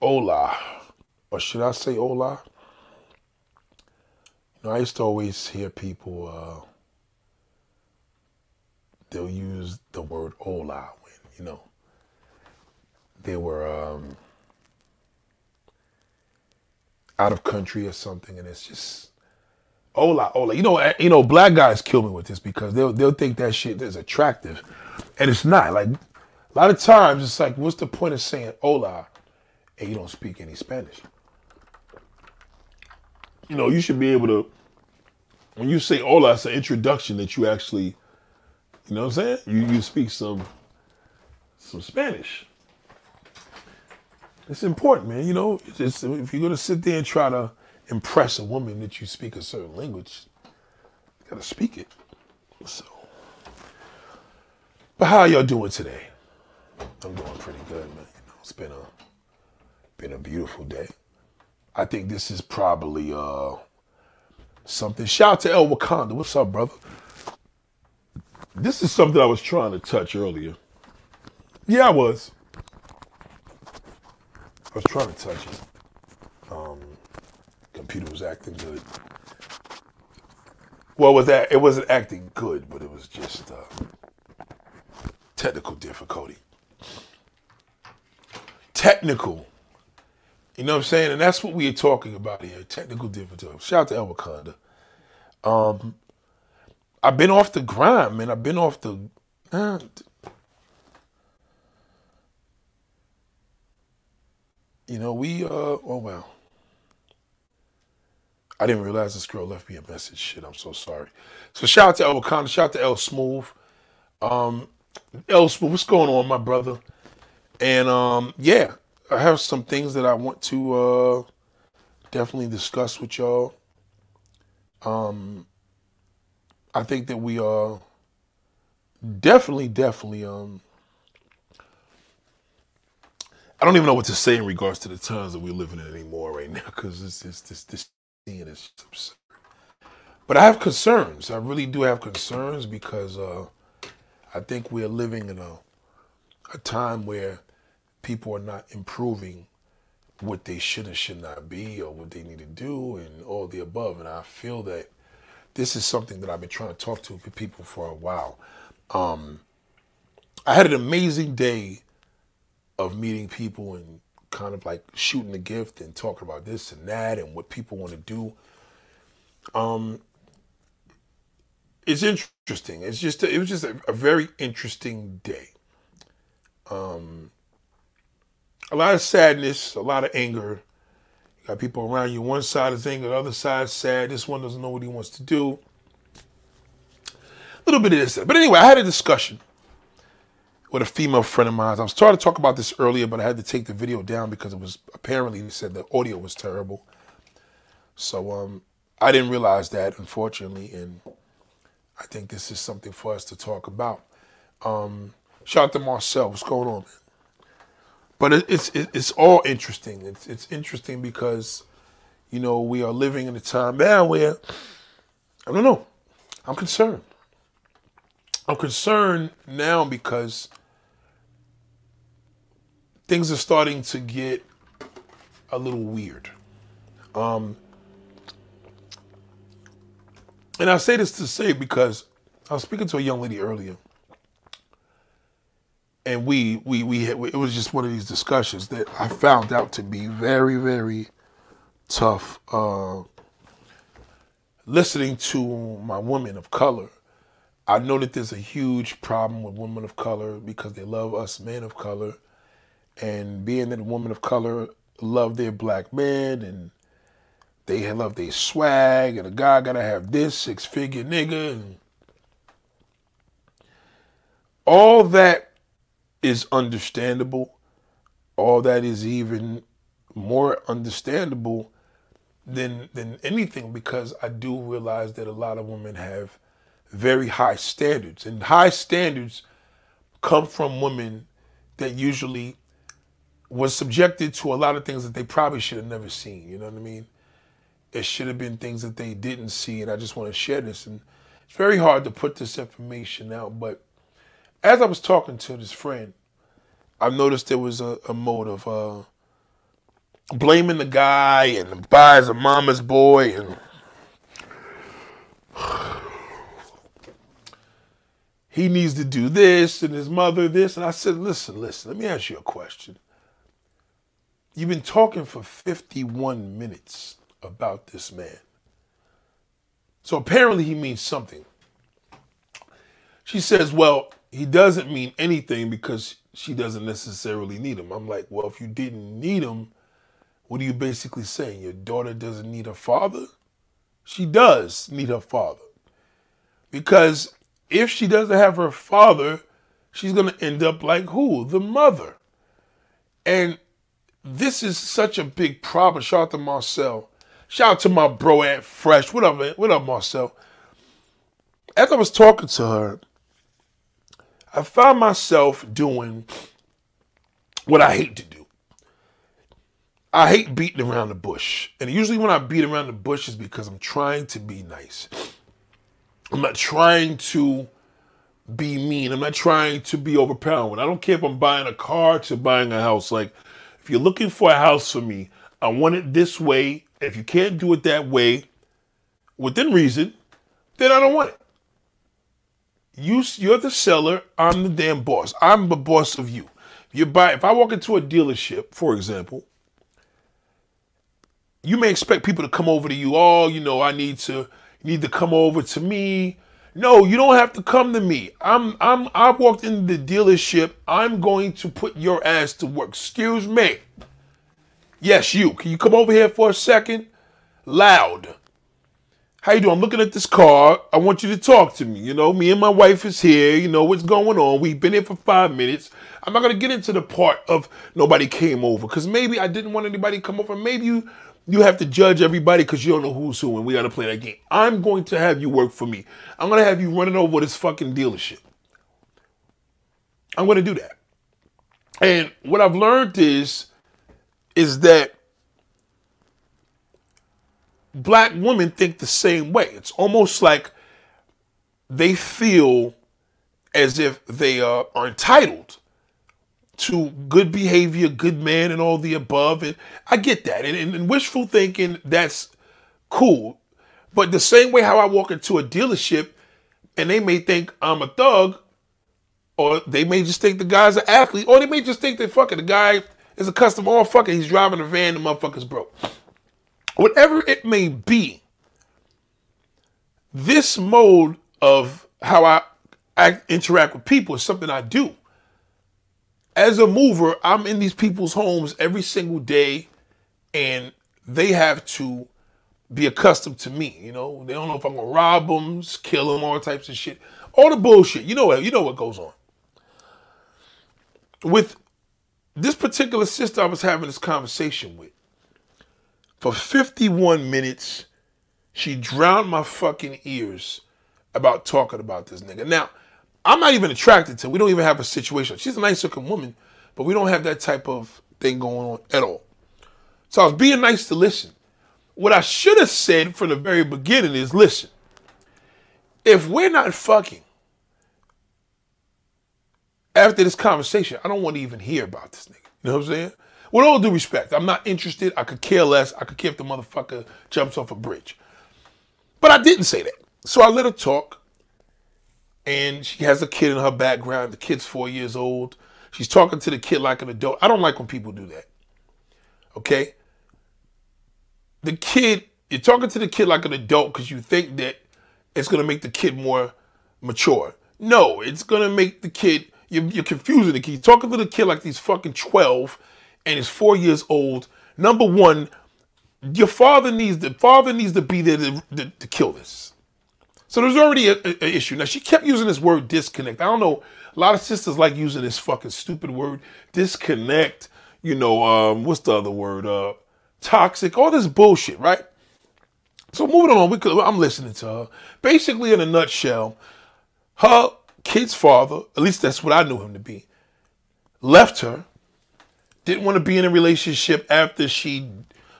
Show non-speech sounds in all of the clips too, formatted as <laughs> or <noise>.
Hola, or should I say hola? You know, I used to always hear people, uh, they'll use the word hola when, you know, they were um, out of country or something, and it's just hola, hola. You know, eh, you know, black guys kill me with this because they'll they'll think that shit is attractive, and it's not. Like a lot of times, it's like, what's the point of saying hola, and you don't speak any Spanish? You know, you should be able to. When you say oh, hola, it's an introduction that you actually, you know what I'm saying? You you speak some some Spanish. It's important, man. You know, if you're gonna sit there and try to impress a woman that you speak a certain language, you gotta speak it. So, but how y'all doing today? I'm doing pretty good, man. You know, it's been a been a beautiful day. I think this is probably uh something. Shout out to El Wakanda. What's up, brother? This is something I was trying to touch earlier. Yeah, I was. I was trying to touch it. Um, computer was acting good. Well, was that it wasn't acting good, but it was just uh, technical difficulty. Technical. You know what I'm saying? And that's what we are talking about here. Technical difficulty. Shout out to El Wakanda. Um, I've been off the grind, man. I've been off the. Uh, you know, we. uh Oh well. I didn't realize this girl left me a message. Shit, I'm so sorry. So shout out to El Wakanda. Shout out to El Smooth. Um, El Smooth, what's going on, my brother? And um, yeah, I have some things that I want to uh definitely discuss with y'all. Um, I think that we are definitely, definitely. Um, I don't even know what to say in regards to the times that we're living in anymore right now because this this this thing is absurd. But I have concerns. I really do have concerns because uh, I think we're living in a a time where people are not improving what they should and should not be or what they need to do and all the above. And I feel that this is something that I've been trying to talk to people for a while. Um, I had an amazing day of meeting people and kind of like shooting the gift and talking about this and that and what people want to do. Um, it's interesting. It's just it was just a, a very interesting day. Um, a lot of sadness, a lot of anger. You got people around you. One side is anger, the other side is sad. This one doesn't know what he wants to do. A little bit of this. But anyway, I had a discussion with a female friend of mine. I was trying to talk about this earlier, but I had to take the video down because it was apparently they said the audio was terrible. So um, I didn't realize that, unfortunately, and I think this is something for us to talk about. Um, shout out to Marcel. What's going on, man? But it, it's it, it's all interesting. It's it's interesting because you know we are living in a time now where I don't know. I'm concerned. I'm concerned now because things are starting to get a little weird. Um, and I say this to say because I was speaking to a young lady earlier, and we we we it was just one of these discussions that I found out to be very very tough. Uh, listening to my women of color, I know that there's a huge problem with women of color because they love us men of color, and being that women of color love their black men and they love their swag, and a guy gotta have this six figure nigga, and all that is understandable. All that is even more understandable than than anything because I do realize that a lot of women have very high standards, and high standards come from women that usually was subjected to a lot of things that they probably should have never seen. You know what I mean? It should have been things that they didn't see, and I just want to share this. And it's very hard to put this information out, but as I was talking to this friend, I've noticed there was a, a mode of uh, blaming the guy and the guy's a mama's boy and <sighs> he needs to do this and his mother this. And I said, listen, listen, let me ask you a question. You've been talking for 51 minutes about this man. So apparently he means something. She says, well, he doesn't mean anything because she doesn't necessarily need him. I'm like, well, if you didn't need him, what are you basically saying? Your daughter doesn't need her father? She does need her father. Because if she doesn't have her father, she's going to end up like who? The mother. And this is such a big problem. Shout out to Marcel. Shout out to my bro at Fresh. What up, man? What up, Marcel? As I was talking to her, I found myself doing what I hate to do. I hate beating around the bush. And usually when I beat around the bush is because I'm trying to be nice. I'm not trying to be mean. I'm not trying to be overpowering. I don't care if I'm buying a car to buying a house. Like, if you're looking for a house for me, I want it this way. If you can't do it that way, within reason, then I don't want it. You, you're the seller. I'm the damn boss. I'm the boss of you. You buy. If I walk into a dealership, for example, you may expect people to come over to you. Oh, you know, I need to need to come over to me. No, you don't have to come to me. I'm I'm I've walked into the dealership. I'm going to put your ass to work. Excuse me. Yes, you. Can you come over here for a second? Loud. How you doing? I'm looking at this car. I want you to talk to me. You know, me and my wife is here. You know what's going on. We've been here for five minutes. I'm not gonna get into the part of nobody came over because maybe I didn't want anybody to come over. Maybe you you have to judge everybody because you don't know who's who, and we got to play that game. I'm going to have you work for me. I'm going to have you running over this fucking dealership. I'm going to do that. And what I've learned is, is that black women think the same way. It's almost like they feel as if they are, are entitled to good behavior, good man, and all the above. And I get that. And, and, and, wishful thinking, that's cool. But the same way how I walk into a dealership and they may think I'm a thug, or they may just think the guy's an athlete, or they may just think that fucking the guy is a customer. Oh, fucking, he's driving a van, the motherfucker's broke. Whatever it may be, this mode of how I act, interact with people is something I do as a mover, I'm in these people's homes every single day, and they have to be accustomed to me. You know, they don't know if I'm gonna rob them, kill them, all types of shit, all the bullshit. You know what? You know what goes on. With this particular sister, I was having this conversation with for 51 minutes. She drowned my fucking ears about talking about this nigga. Now, I'm not even attracted to. We don't even have a situation. She's a nice looking woman, but we don't have that type of thing going on at all. So I was being nice to listen. What I should have said from the very beginning is listen, if we're not fucking after this conversation, I don't want to even hear about this nigga. You know what I'm saying? With all due respect, I'm not interested. I could care less. I could care if the motherfucker jumps off a bridge. But I didn't say that. So I let her talk and she has a kid in her background. The kid's four years old. She's talking to the kid like an adult. I don't like when people do that. Okay? The kid, you're talking to the kid like an adult because you think that it's going to make the kid more mature. No, it's going to make the kid, you're, you're confusing the kid. You're talking to the kid like he's fucking 12 and he's four years old. Number one, your father needs, the father needs to be there to, to, to kill this. So there's already an issue. Now she kept using this word disconnect. I don't know. A lot of sisters like using this fucking stupid word disconnect. You know, um, what's the other word? Uh, toxic. All this bullshit, right? So moving on, we could, I'm listening to her. Basically, in a nutshell, her kid's father, at least that's what I knew him to be, left her. Didn't want to be in a relationship after she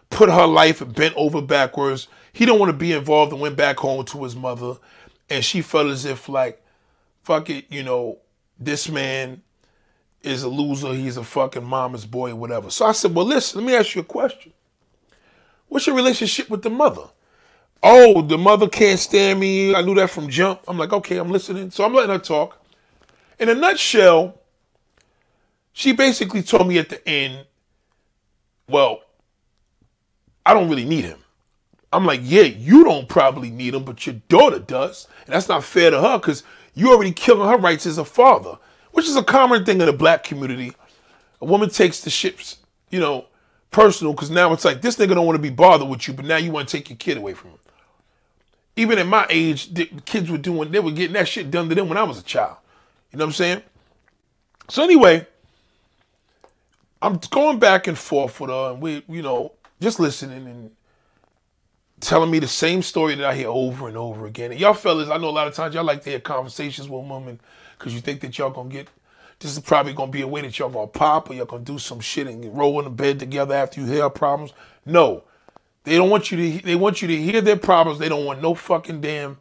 put her life bent over backwards he don't want to be involved and went back home to his mother. And she felt as if like, fuck it, you know, this man is a loser. He's a fucking mama's boy, whatever. So I said, well, listen, let me ask you a question. What's your relationship with the mother? Oh, the mother can't stand me. I knew that from jump. I'm like, okay, I'm listening. So I'm letting her talk. In a nutshell, she basically told me at the end, well, I don't really need him. I'm like, yeah, you don't probably need him, but your daughter does. And that's not fair to her because you already killing her rights as a father, which is a common thing in the black community. A woman takes the shit, you know, personal because now it's like this nigga don't want to be bothered with you, but now you want to take your kid away from him. Even at my age, the kids were doing, they were getting that shit done to them when I was a child. You know what I'm saying? So anyway, I'm going back and forth with her, and we, you know, just listening and telling me the same story that I hear over and over again. And y'all fellas, I know a lot of times y'all like to hear conversations with women because you think that y'all gonna get this is probably gonna be a way that y'all gonna pop or y'all gonna do some shit and roll in the bed together after you hear problems. No. They don't want you to they want you to hear their problems. They don't want no fucking damn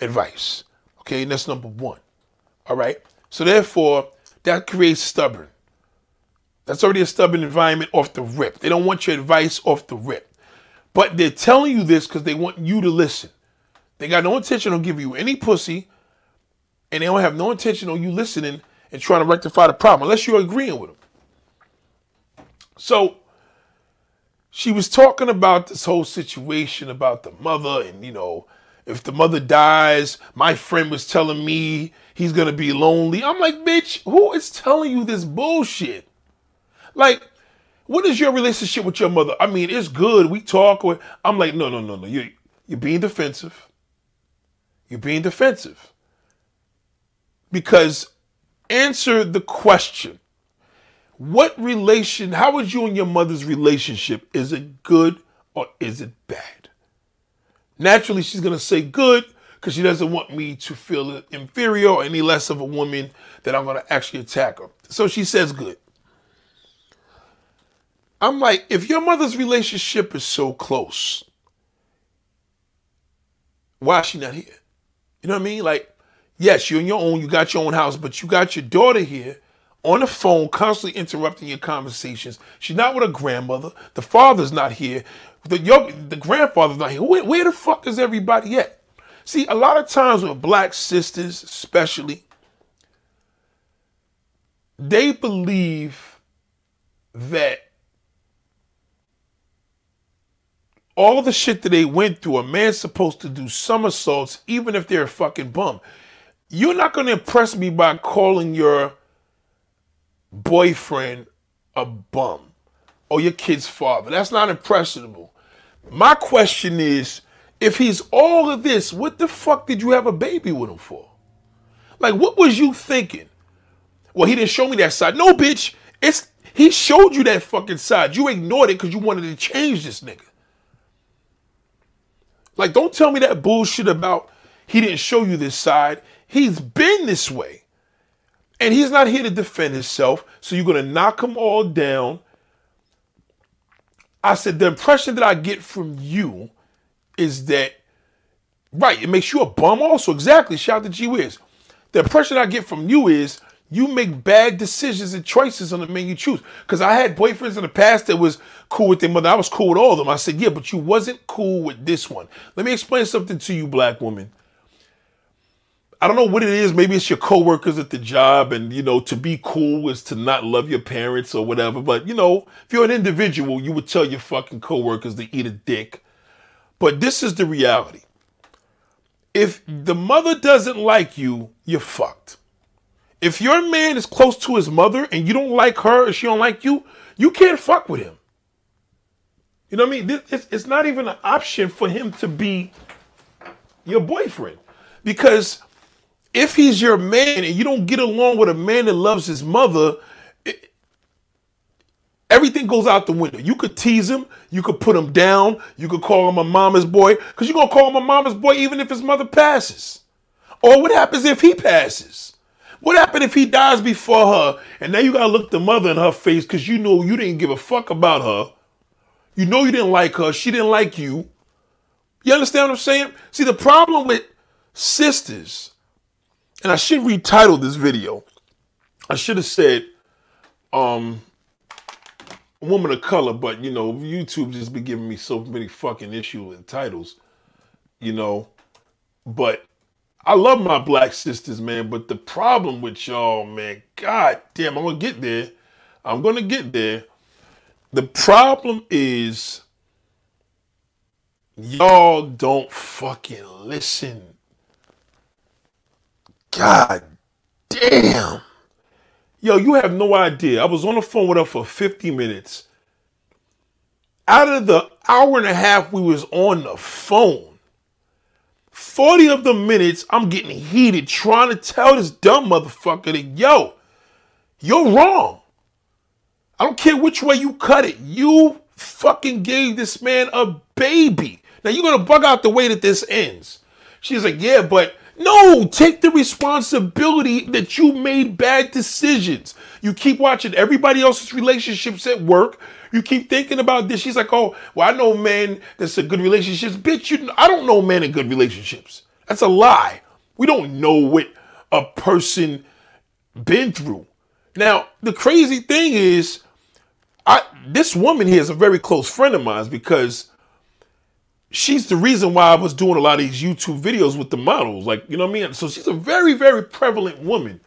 advice. Okay, and that's number one. All right. So therefore, that creates stubborn. That's already a stubborn environment off the rip. They don't want your advice off the rip. But they're telling you this because they want you to listen. They got no intention on giving you any pussy, and they don't have no intention on you listening and trying to rectify the problem, unless you're agreeing with them. So she was talking about this whole situation about the mother, and you know, if the mother dies, my friend was telling me he's gonna be lonely. I'm like, bitch, who is telling you this bullshit? Like, what is your relationship with your mother? I mean, it's good. We talk. Or, I'm like, no, no, no, no. You, you're being defensive. You're being defensive. Because answer the question. What relation, how is you and your mother's relationship? Is it good or is it bad? Naturally, she's going to say good because she doesn't want me to feel inferior or any less of a woman that I'm going to actually attack her. So she says good. I'm like, if your mother's relationship is so close, why is she not here? You know what I mean? Like, yes, you're in your own, you got your own house, but you got your daughter here on the phone, constantly interrupting your conversations. She's not with her grandmother. The father's not here. The your, the grandfather's not here. Where, where the fuck is everybody at? See, a lot of times with black sisters, especially, they believe that all the shit that they went through, a man's supposed to do somersaults even if they're a fucking bum. You're not going to impress me by calling your boyfriend a bum or your kid's father. That's not impressionable. My question is if he's all of this, what the fuck did you have a baby with him for? Like, what was you thinking? Well, he didn't show me that side. No, bitch. It's he showed you that fucking side. You ignored it because you wanted to change this nigga. Like, don't tell me that bullshit about he didn't show you this side. He's been this way. And he's not here to defend himself. So you're going to knock him all down. I said, the impression that I get from you is that, right, it makes you a bum also. Exactly. Shout out to G Wiz. The impression I get from you is you make bad decisions and choices on the men you choose. Because I had boyfriends in the past that was cool with their mother. I was cool with all of them. I said, yeah, but you wasn't cool with this one. Let me explain something to you, black woman. I don't know what it is. Maybe it's your coworkers at the job, and you know, to be cool is to not love your parents or whatever. But you know, if you're an individual, you would tell your fucking coworkers to eat a dick. But this is the reality. If the mother doesn't like you, you're fucked. If your man is close to his mother and you don't like her or she don't like you, you can't fuck with him. You know what I mean? It's not even an option for him to be your boyfriend. Because if he's your man and you don't get along with a man that loves his mother, it, everything goes out the window. You could tease him, you could put him down, you could call him a mama's boy, because you're going to call him a mama's boy even if his mother passes. Or what happens if he passes? What happened if he dies before her and now you gotta look the mother in her face because you know you didn't give a fuck about her. You know you didn't like her. She didn't like you. You understand what I'm saying? See, the problem with sisters, and I should retitle this video. I should have said um woman of color, but you know, YouTube just be giving me so many fucking issues and titles, you know. But I love my black sisters, man. But the problem with y'all, man, god damn, I'm gonna get there. I'm gonna get there. The problem is y'all don't fucking listen. God damn. Yo, you have no idea. I was on the phone with her for 50 minutes. Out of the hour and a half we was on the phone, 40 of the minutes I'm getting heated trying to tell this dumb motherfucker that, yo, you're wrong. I don't care which way you cut it. You fucking gave this man a baby. Now you're gonna bug out the way that this ends. She's like, yeah, but no, take the responsibility that you made bad decisions. You keep watching everybody else's relationships at work. You keep thinking about this. She's like, oh, well, I know men that's a good relationships. Bitch, you, I don't know men in good relationships. That's a lie. We don't know what a person been through. Now, the crazy thing is, I this woman here is a very close friend of mine because she's the reason why I was doing a lot of these YouTube videos with the models. Like, you know what I mean? So she's a very, very prevalent woman.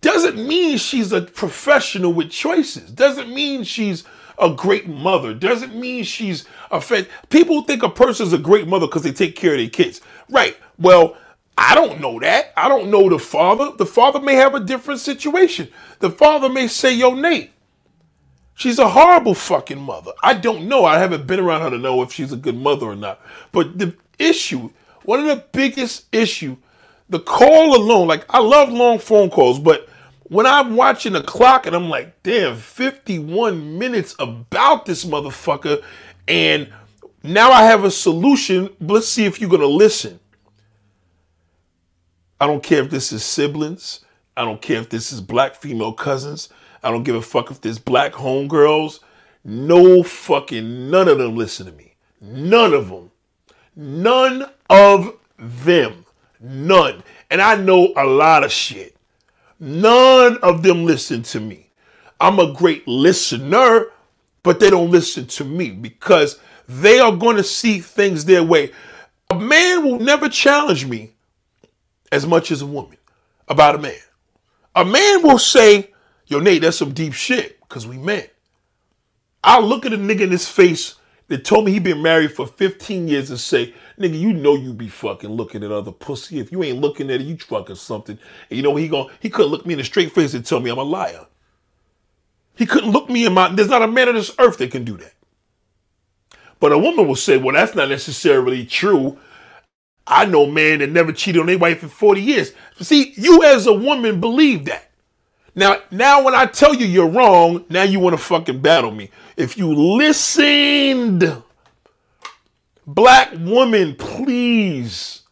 Doesn't mean she's a professional with choices. Doesn't mean she's a great mother. Doesn't mean she's a fan. People think a person's a great mother because they take care of their kids. Right. Well, I don't know that. I don't know the father. The father may have a different situation. The father may say, Yo, Nate, She's a horrible fucking mother. I don't know. I haven't been around her to know if she's a good mother or not. But the issue, one of the biggest issue, the call alone, like I love long phone calls, but when I'm watching the clock and I'm like, damn, 51 minutes about this motherfucker, and now I have a solution. Let's see if you're gonna listen. I don't care if this is siblings. I don't care if this is black female cousins. I don't give a fuck if this black homegirls. No fucking none of them listen to me. None of them. None of them. None. And I know a lot of shit. None of them listen to me. I'm a great listener, but they don't listen to me because they are going to see things their way. A man will never challenge me as much as a woman about a man. A man will say, yo, Nate, that's some deep shit, because we met. I'll look at a nigga in his face that told me he been married for 15 years and say, nigga, you know you be fucking looking at other pussy. If you ain't looking at it, you fucking something. And you know he going he couldn't look me in the straight face and tell me I'm a liar. He couldn't look me in my there's not a man on this earth that can do that. But a woman will say, well, that's not necessarily true. I know man that never cheated on their wife in 40 years. See, you as a woman believe that. Now, now when I tell you you're wrong, now you want to fucking battle me. If you listened, black woman, please.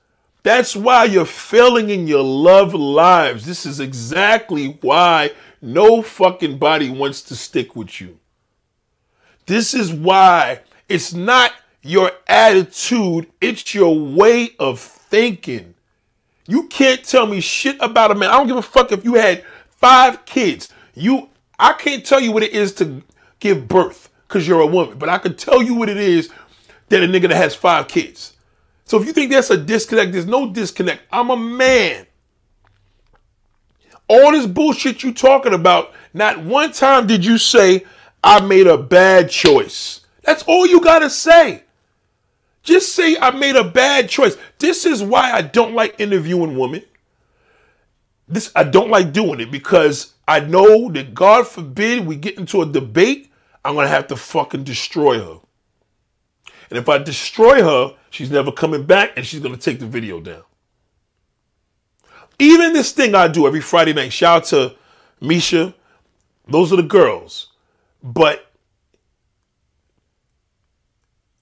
That's why you're failing in your love lives. This is exactly why no fucking body wants to stick with you. This is why it's not your attitude, it's your way of thinking. You can't tell me shit about a man. I don't give a fuck if you had five kids. You, I can't tell you what it is to give birth because you're a woman, but I can tell you what it is that a nigga that has five kids. So if you think that's a disconnect, there's no disconnect. I'm a man. All this bullshit you talking about, not one time did you say I made a bad choice. That's all you gotta say. Just say I made a bad choice. This is why I don't like interviewing women this I don't like doing it because I know that God forbid we get into a debate, I'm gonna have to fucking destroy her. And if I destroy her, she's never coming back and she's gonna take the video down. Even this thing I do every Friday night, shout out to Misha, those are the girls. But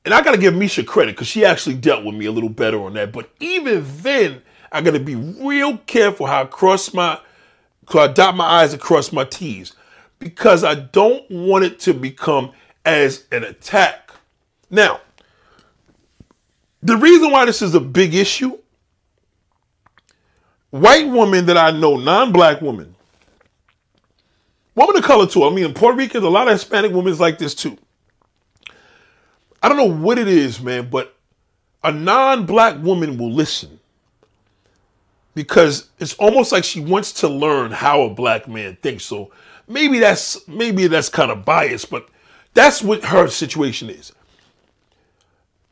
and I gotta give Misha credit because she actually dealt with me a little better on that. But even then, I got to be real careful how I cross my, I dot my I's and cross my T's because I don't want it to become as an attack. Now, the reason why this is a big issue, white women that I know, non-black women, woman of color too. I mean, in Puerto Rican, a lot of Hispanic women is like this too. I don't know what it is, man, but a non-black woman will listen because it's almost like she wants to learn how a black man thinks. So maybe that's maybe that's kind of biased, but that's what her situation is.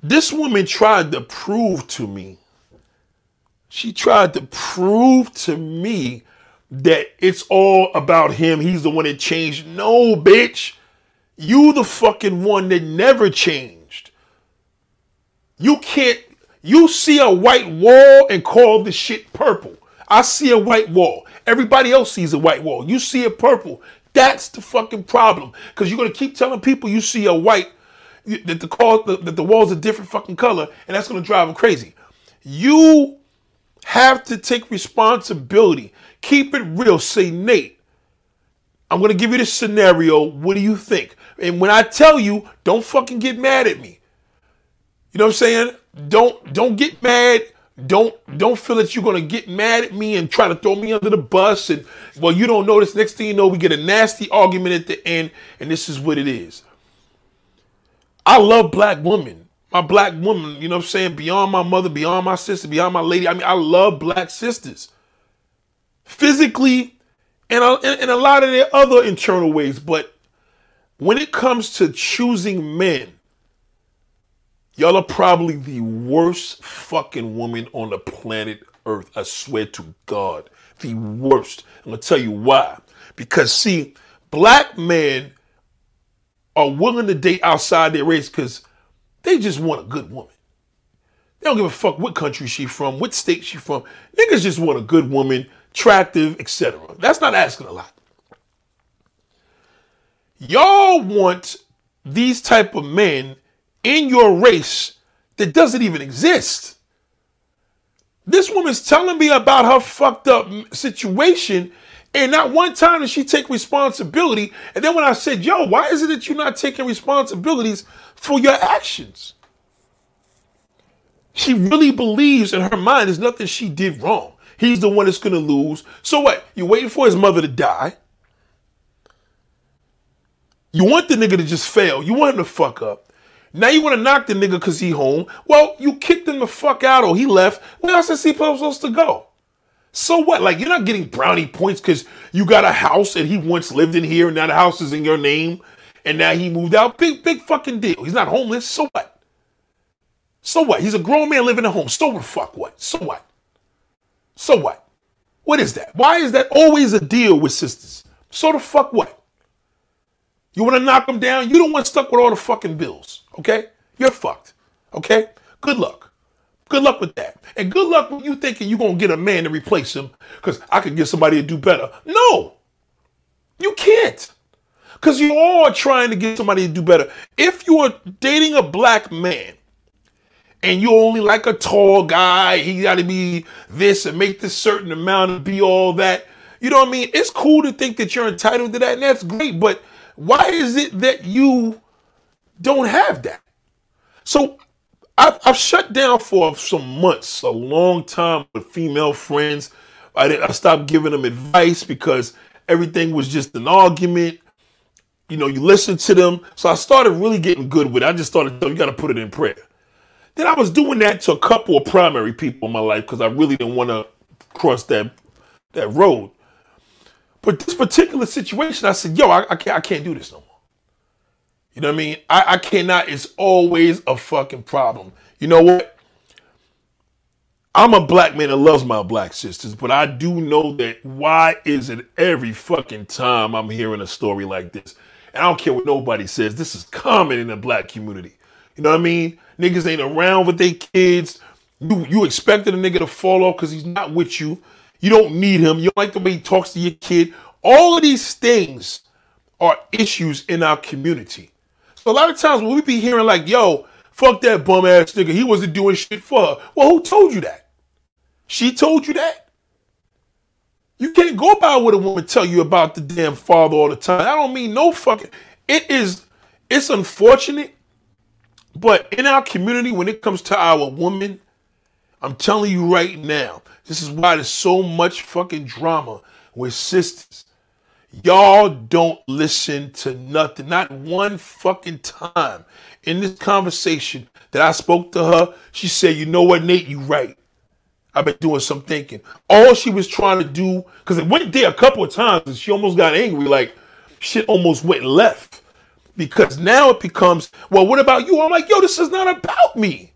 This woman tried to prove to me. She tried to prove to me that it's all about him. He's the one that changed. No, bitch. You the fucking one that never changed. You can't you see a white wall and call the shit purple. I see a white wall. Everybody else sees a white wall. You see it purple. That's the fucking problem. Because you're gonna keep telling people you see a white that the call that the walls a different fucking color, and that's gonna drive them crazy. You have to take responsibility. Keep it real. Say, Nate, I'm gonna give you this scenario. What do you think? And when I tell you, don't fucking get mad at me. You know what I'm saying? Don't don't get mad. Don't don't feel that you're gonna get mad at me and try to throw me under the bus. And well, you don't this. Next thing you know, we get a nasty argument at the end, and this is what it is. I love black women. My black woman, you know what I'm saying? Beyond my mother, beyond my sister, beyond my lady. I mean, I love black sisters. Physically and a, and a lot of their other internal ways. But when it comes to choosing men, y'all are probably the worst fucking woman on the planet Earth. I swear to God. The worst. I'm going to tell you why. Because, see, black men are willing to date outside their race because they just want a good woman. They don't give a fuck what country she from, what state she from. Niggas just want a good woman, attractive, etc. That's not asking a lot. Y'all want these type of men in your race that doesn't even exist. This woman's telling me about her fucked up situation and not one time did she take responsibility. And then when I said, yo, why is it that you're not taking responsibilities for your actions? She really believes in her mind there's nothing she did wrong. He's the one that's going to lose. So what? You're waiting for his mother to die. You want the nigga to just fail. You want him to fuck up. Now you want to knock the nigga because he home. Well, you kicked him the fuck out or he left. Where else is he supposed to go? So what? Like you're not getting brownie points because you got a house and he once lived in here and now the house is in your name and now he moved out. Big, big fucking deal. He's not homeless. So what? So what? He's a grown man living at home. So what? fuck what? So what? So what? What is that? Why is that always a deal with sisters? So the fuck what? You want to knock them down? You don't want stuck with all the fucking bills. Okay? You're fucked. Okay? Good luck. Good luck with that. And good luck when you thinking you're going to get a man to replace him because I could get somebody to do better. No, you can't. Because you are trying to get somebody to do better. If you are dating a black man and you only like a tall guy, he got to be this and make this certain amount and be all that. You know what I mean? It's cool to think that you're entitled to that, and that's great. But why is it that you don't have that? So I've, I've shut down for some months, a long time with female friends. I, I stopped giving them advice because everything was just an argument. You know, you listen to them. So I started really getting good with it. I just started, you got to put it in prayer. Then I was doing that to a couple of primary people in my life because I really didn't want to cross that that road. But this particular situation, I said, yo, I, I, can't, I can't do this no more. You know what I mean? I, I cannot. It's always a fucking problem. You know what? I'm a black man that loves my black sisters, but I do know that why is it every fucking time I'm hearing a story like this? And I don't care what nobody says. This is common in the black community. You know what I mean? Niggas ain't around with their kids. You you expected a nigga to fall off because he's not with you. You don't need him. You like the way he talks to your kid. All of these things are issues in our community. So a lot of times when we be hearing like, yo, fuck that bum ass nigga, he wasn't doing shit for her. Well, who told you that? She told you that? You can't go by what a woman tell you about the damn father all the time. I don't mean no fucking. It is, it's unfortunate, but in our community, when it comes to our women, I'm telling you right now, this is why there's so much fucking drama with sisters. Y'all don't listen to nothing. Not one fucking time in this conversation that I spoke to her, she said, you know what, Nate, you right. I've been doing some thinking. All she was trying to do, because it went there a couple of times and she almost got angry, like shit almost went left. Because now it becomes, well, what about you? I'm like, yo, this is not about me.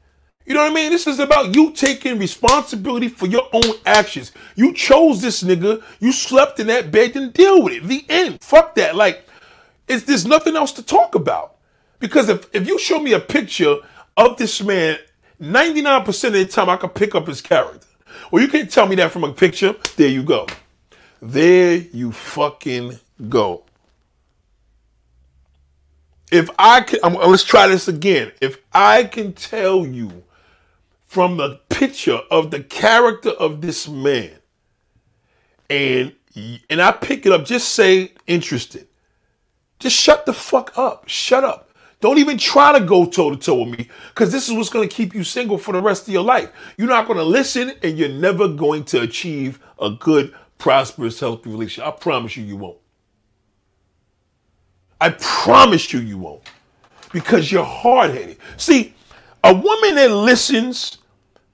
You know what I mean? This is about you taking responsibility for your own actions. You chose this nigga. You slept in that bed and deal with it. The end. Fuck that. Like, it's there's nothing else to talk about. Because if, if you show me a picture of this man, 99% of the time I can pick up his character. Well, you can't tell me that from a picture. There you go. There you fucking go. If I can, let's try this again. If I can tell you from the picture of the character of this man and and I pick it up, just say interested. Just shut the fuck up. Shut up. Don't even try to go toe to toe with me because this is what's going to keep you single for the rest of your life. You're not going to listen and you're never going to achieve a good, prosperous, healthy relationship. I promise you, you won't. I promise you, you won't because you're hard headed. See, a woman that listens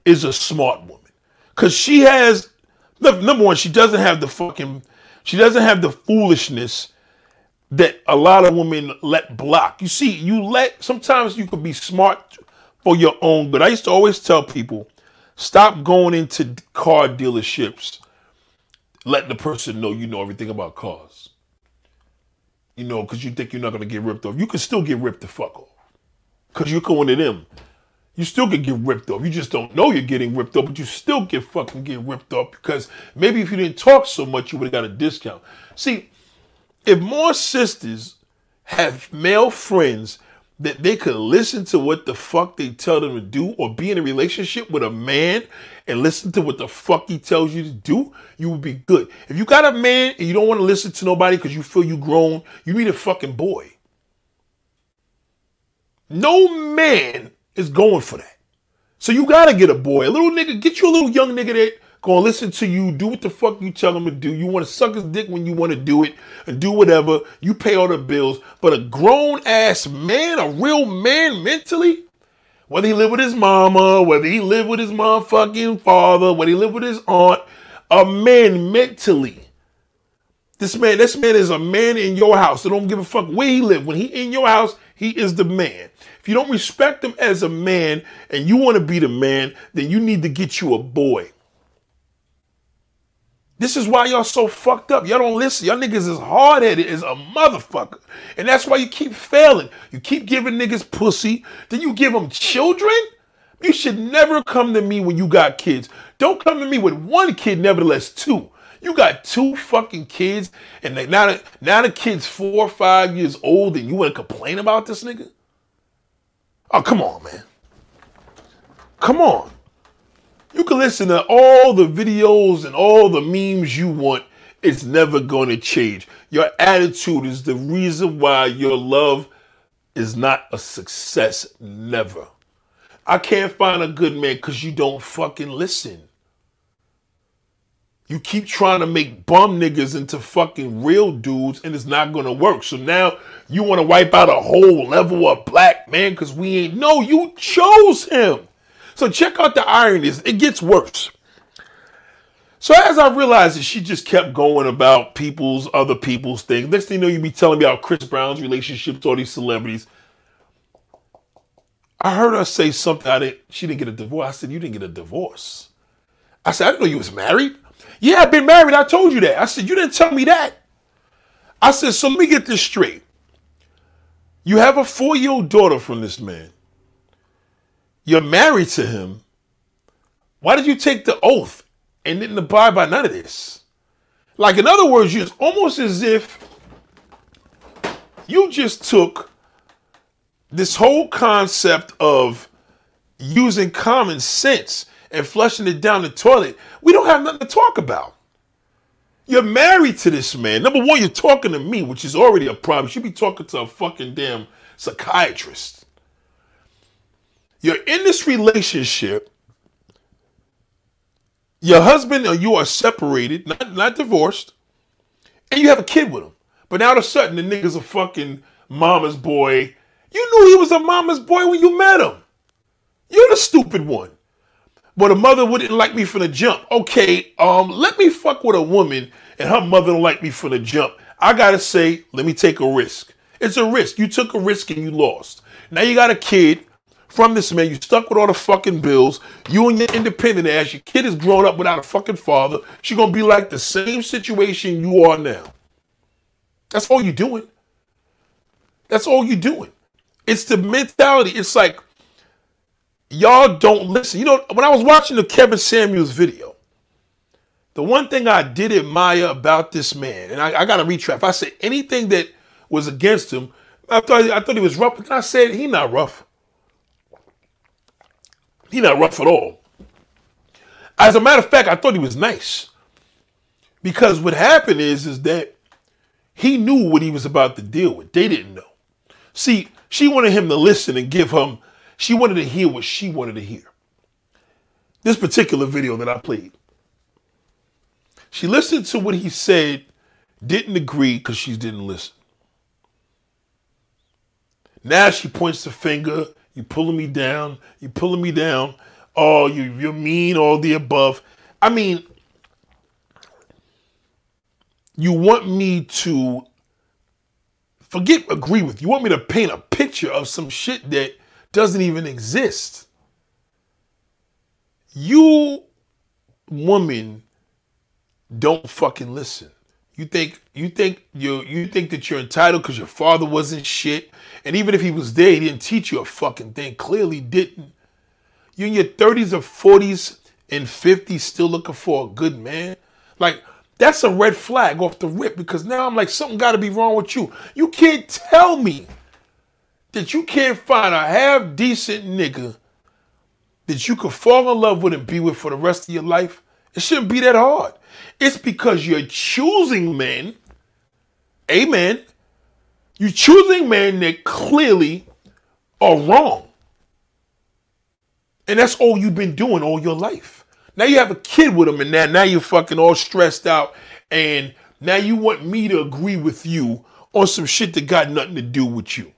is a smart woman because she has number one, she doesn't have the fucking, she doesn't have the foolishness that a lot of women let block. You see, you let sometimes you could be smart for your own good. I used to always tell people, stop going into car dealerships, letting the person know you know everything about cars. You know, because you think you're not gonna get ripped off. You can still get ripped the fuck off. Cause you're going to them you still could get ripped off. You just don't know you're getting ripped off, but you still get fucking get ripped off because maybe if you didn't talk so much, you would have got a discount. See, if more sisters have male friends that they could listen to what the fuck they tell them to do or be in a relationship with a man and listen to what the fuck he tells you to do, you would be good. If you got a man and you don't want to listen to nobody because you feel you grown, you need a fucking boy. No man is going for that. So you gotta get a boy, a little nigga, get you a little young nigga that gonna listen to you, do what the fuck you tell him to do. You wanna suck his dick when you wanna do it and do whatever. You pay all the bills. But a grown ass man, a real man mentally, whether he live with his mama, whether he live with his motherfucking father, whether he live with his aunt, a man mentally. This man, this man is a man in your house. So don't give a fuck where he live. When he in your house, he is the man. If you don't respect him as a man and you want to be the man, then you need to get you a boy. This is why y'all so fucked up. Y'all don't listen. Y'all niggas is hard headed as a motherfucker. And that's why you keep failing. You keep giving niggas pussy. Then you give them children? You should never come to me when you got kids. Don't come to me with one kid, nevertheless, two. You got two fucking kids, and now, now the kid's four or five years old, and you want to complain about this nigga? Oh, come on, man. Come on. You can listen to all the videos and all the memes you want. It's never going to change. Your attitude is the reason why your love is not a success. Never. I can't find a good man because you don't fucking listen. You keep trying to make bum niggas into fucking real dudes and it's not gonna work. So now you want to wipe out a whole level of black man because we ain't. No, you chose him. So check out the irony. It gets worse. So as I realized that she just kept going about people's other people's things. Next thing you know, you be telling me about Chris Brown's relationship to all these celebrities. I heard her say something. I didn't. She didn't get a divorce. I said, "You didn't get a divorce." I said, "I didn't know you was married." Yeah, I've been married. I told you that. I said, You didn't tell me that. I said, So let me get this straight. You have a four year old daughter from this man. You're married to him. Why did you take the oath and didn't abide by none of this? Like, in other words, it's almost as if you just took this whole concept of using common sense and flushing it down the toilet, we don't have nothing to talk about. You're married to this man. Number one, you're talking to me, which is already a problem. You should be talking to a fucking damn psychiatrist. You're in this relationship. Your husband or you are separated, not, not divorced, and you have a kid with him. But now all of a sudden, the nigga's a fucking mama's boy. You knew he was a mama's boy when you met him. You're the stupid one. But a mother wouldn't like me from the jump. Okay, um, let me fuck with a woman and her mother don't like me from the jump. I gotta say, let me take a risk. It's a risk. You took a risk and you lost. Now you got a kid from this man. You stuck with all the fucking bills. You and your independent ass. Your kid is grown up without a fucking father. She's gonna be like the same situation you are now. That's all you're doing. That's all you're doing. It's the mentality. It's like y'all don't listen. You know, when I was watching the Kevin Samuels video, the one thing I did admire about this man, and I, I got to retrap. I said anything that was against him, I thought I thought he was rough, but I said he not rough. He not rough at all. As a matter of fact, I thought he was nice. Because what happened is, is that he knew what he was about to deal with. They didn't know. See, she wanted him to listen and give him, she wanted to hear what she wanted to hear. This particular video that I played. She listened to what he said, didn't agree because she didn't listen. Now she points the finger. You pulling me down. You pulling me down. Oh, you you're mean. All the above. I mean, you want me to forget agree with you. You want me to paint a picture of some shit that doesn't even exist. You woman don't fucking listen. You think you think you you think that you're entitled because your father wasn't shit, and even if he was there, he didn't teach you a fucking thing. Clearly didn't. You're in your 30s or 40s and 50s still looking for a good man? Like that's a red flag off the rip because now I'm like something got to be wrong with you. You can't tell me that you can't find a half decent nigga that you could fall in love with and be with for the rest of your life. It shouldn't be that hard. It's because you're choosing men, amen. You're choosing men that clearly are wrong. And that's all you've been doing all your life. Now you have a kid with them, and now, now you're fucking all stressed out, and now you want me to agree with you on some shit that got nothing to do with you.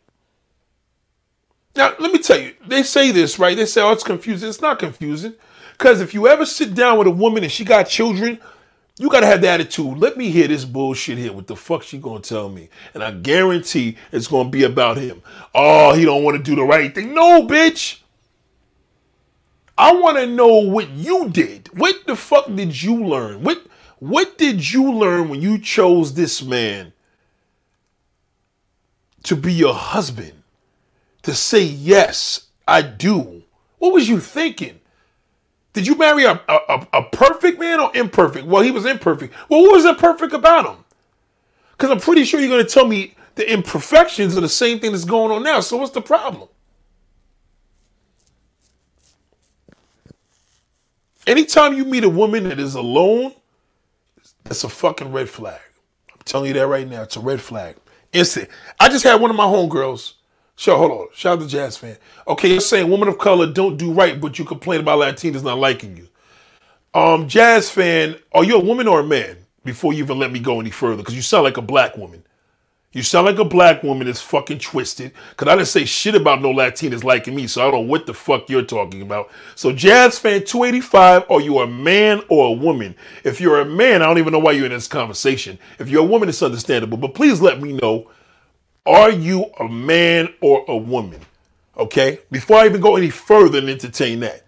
Now, let me tell you, they say this, right? They say, oh, it's confusing. It's not confusing. Because if you ever sit down with a woman and she got children, you gotta have the attitude. Let me hear this bullshit here. What the fuck she gonna tell me? And I guarantee it's gonna be about him. Oh, he don't want to do the right thing. No, bitch. I want to know what you did. What the fuck did you learn? What what did you learn when you chose this man to be your husband? To say yes, I do. What was you thinking? Did you marry a, a, a perfect man or imperfect? Well, he was imperfect. Well, what was imperfect about him? Because I'm pretty sure you're going to tell me the imperfections are the same thing that's going on now. So what's the problem? Anytime you meet a woman that is alone, that's a fucking red flag. I'm telling you that right now. It's a red flag. Instant. I just had one of my homegirls Sure, hold on. Shout out to Jazz fan. Okay, you're saying women of color don't do right, but you complain about Latinas not liking you. Um, Jazz fan, are you a woman or a man? Before you even let me go any further, because you sound like a black woman. You sound like a black woman that's fucking twisted. Cause I didn't say shit about no Latinas liking me, so I don't know what the fuck you're talking about. So Jazz fan 285, are you a man or a woman? If you're a man, I don't even know why you're in this conversation. If you're a woman, it's understandable. But please let me know are you a man or a woman? Okay? Before I even go any further and entertain that.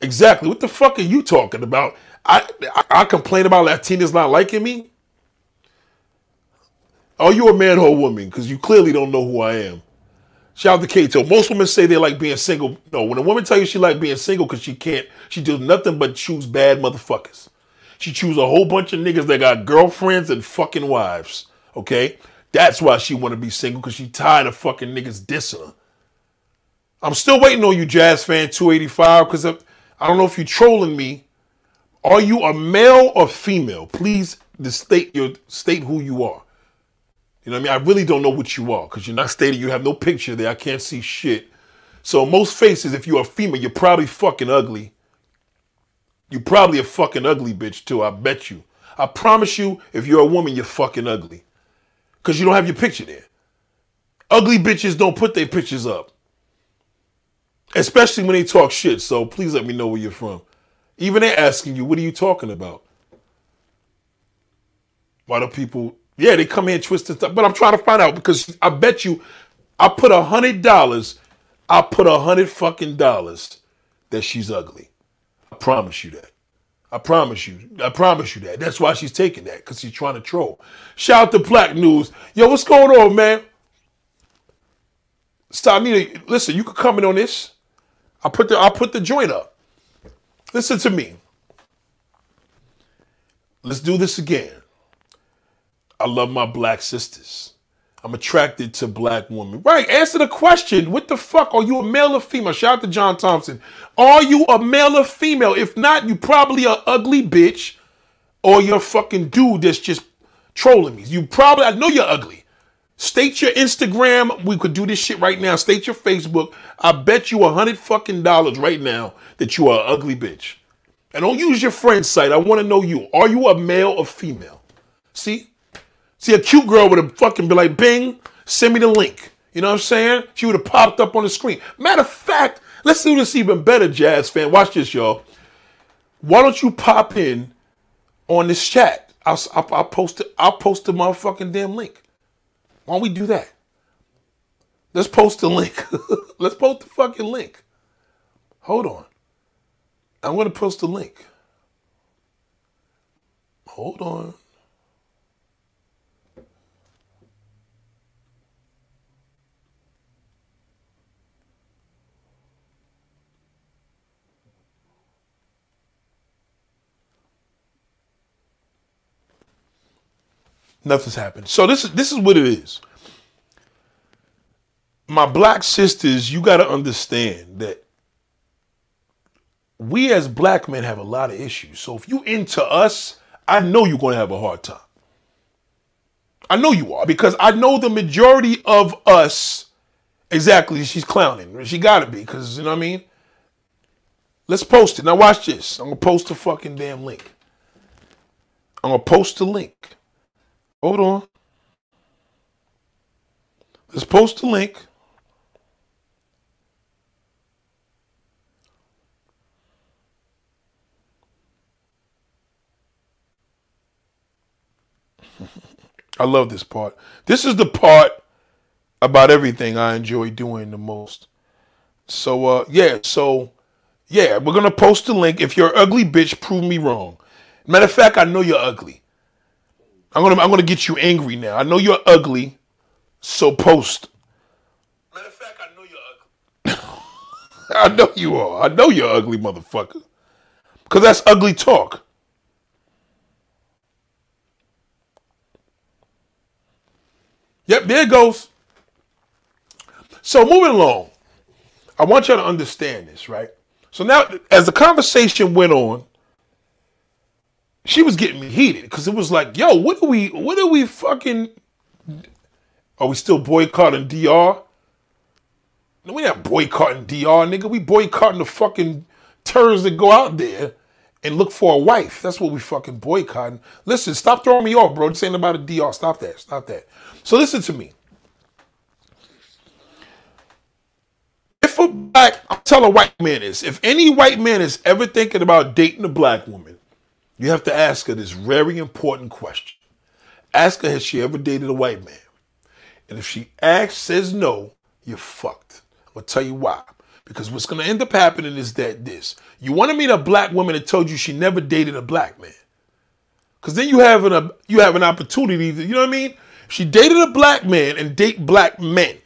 Exactly. What the fuck are you talking about? I, I, I complain about Latinas not liking me? Are you a man or a woman? Because you clearly don't know who I am. Shout out to Kato. Most women say they like being single. No, when a woman tell you she like being single because she can't, she does nothing but choose bad motherfuckers. She choose a whole bunch of niggas that got girlfriends and fucking wives. Okay? That's why she want to be single because she tired of fucking niggas dissing her. I'm still waiting on you, Jazz fan 285, because I don't know if you're trolling me. Are you a male or female? Please state your state who you are. You know what I mean? I really don't know what you are because you're not stating you have no picture there. I can't see shit. So most faces, if you're a female, you're probably fucking ugly. You're probably a fucking ugly bitch too. I bet you. I promise you, if you're a woman, you're fucking ugly. Because you don't have your picture there. Ugly bitches don't put their pictures up. Especially when they talk shit. So please let me know where you're from. Even they're asking you, what are you talking about? Why do people, yeah, they come in twisting stuff. But I'm trying to find out because I bet you, I put a hundred dollars, I put a hundred fucking dollars that she's ugly. I promise you that. I promise you. I promise you that. That's why she's taking that, because she's trying to troll. Shout out to Black News. Yo, what's going on, man? Stop me. Listen, you can comment on this. I put the I put the joint up. Listen to me. Let's do this again. I love my black sisters. I'm attracted to black women. Right, answer the question. What the fuck? Are you a male or female? Shout out to John Thompson. Are you a male or female? If not, you probably a ugly bitch or you're a fucking dude that's just trolling me. You probably, I know you're ugly. State your Instagram. We could do this shit right now. State your Facebook. I bet you a hundred fucking dollars right now that you are an ugly bitch. And don't use your friend's site. I want to know you. Are you a male or female? See? See, a cute girl would have fucking be like, Bing, send me the link. You know what I'm saying? She would have popped up on the screen. Matter of fact, let's do this even better, Jazz fan. Watch this, y'all. Why don't you pop in on this chat? I'll, I'll, I'll post it. I'll post the motherfucking damn link. Why don't we do that? Let's post the link. <laughs> let's post the fucking link. Hold on. I'm to post the link. Hold on. Nothing's happened. So this is this is what it is. My black sisters, you got to understand that we as black men have a lot of issues. So if you into us, I know you're going to have a hard time. I know you are because I know the majority of us. Exactly, she's clowning. She got to be because you know what I mean. Let's post it now. Watch this. I'm gonna post the fucking damn link. I'm gonna post the link. Hold on. Let's post the link. <laughs> I love this part. This is the part about everything I enjoy doing the most. So uh yeah, so yeah, we're gonna post the link. If you're ugly bitch, prove me wrong. Matter of fact, I know you're ugly. I'm gonna I'm gonna get you angry now. I know you're ugly, so post. Matter of fact, I know you're ugly. <laughs> I know you are. I know you're ugly, motherfucker. Cause that's ugly talk. Yep, there it goes. So moving along, I want y'all to understand this, right? So now, as the conversation went on, she was getting me heated because it was like, yo, what are we, what are we fucking, are we still boycotting DR? No, we not boycotting DR, nigga. We boycotting the fucking turds that go out there and look for a wife. That's what we fucking boycotting. Listen, stop throwing me off, bro. Saying about a DR. Stop that. Stop that. So listen to me. If a black, I'll tell a white man this. If any white man is ever thinking about dating a black woman, you have to ask her this very important question. Ask her, has she ever dated a white man? And if she asks, says no, you're fucked. I'm gonna tell you why. Because what's gonna end up happening is that this. You want to meet a black woman that told you she never dated a black man. Because then you have an you have an opportunity to, you know what I mean? She dated a black man and date black men.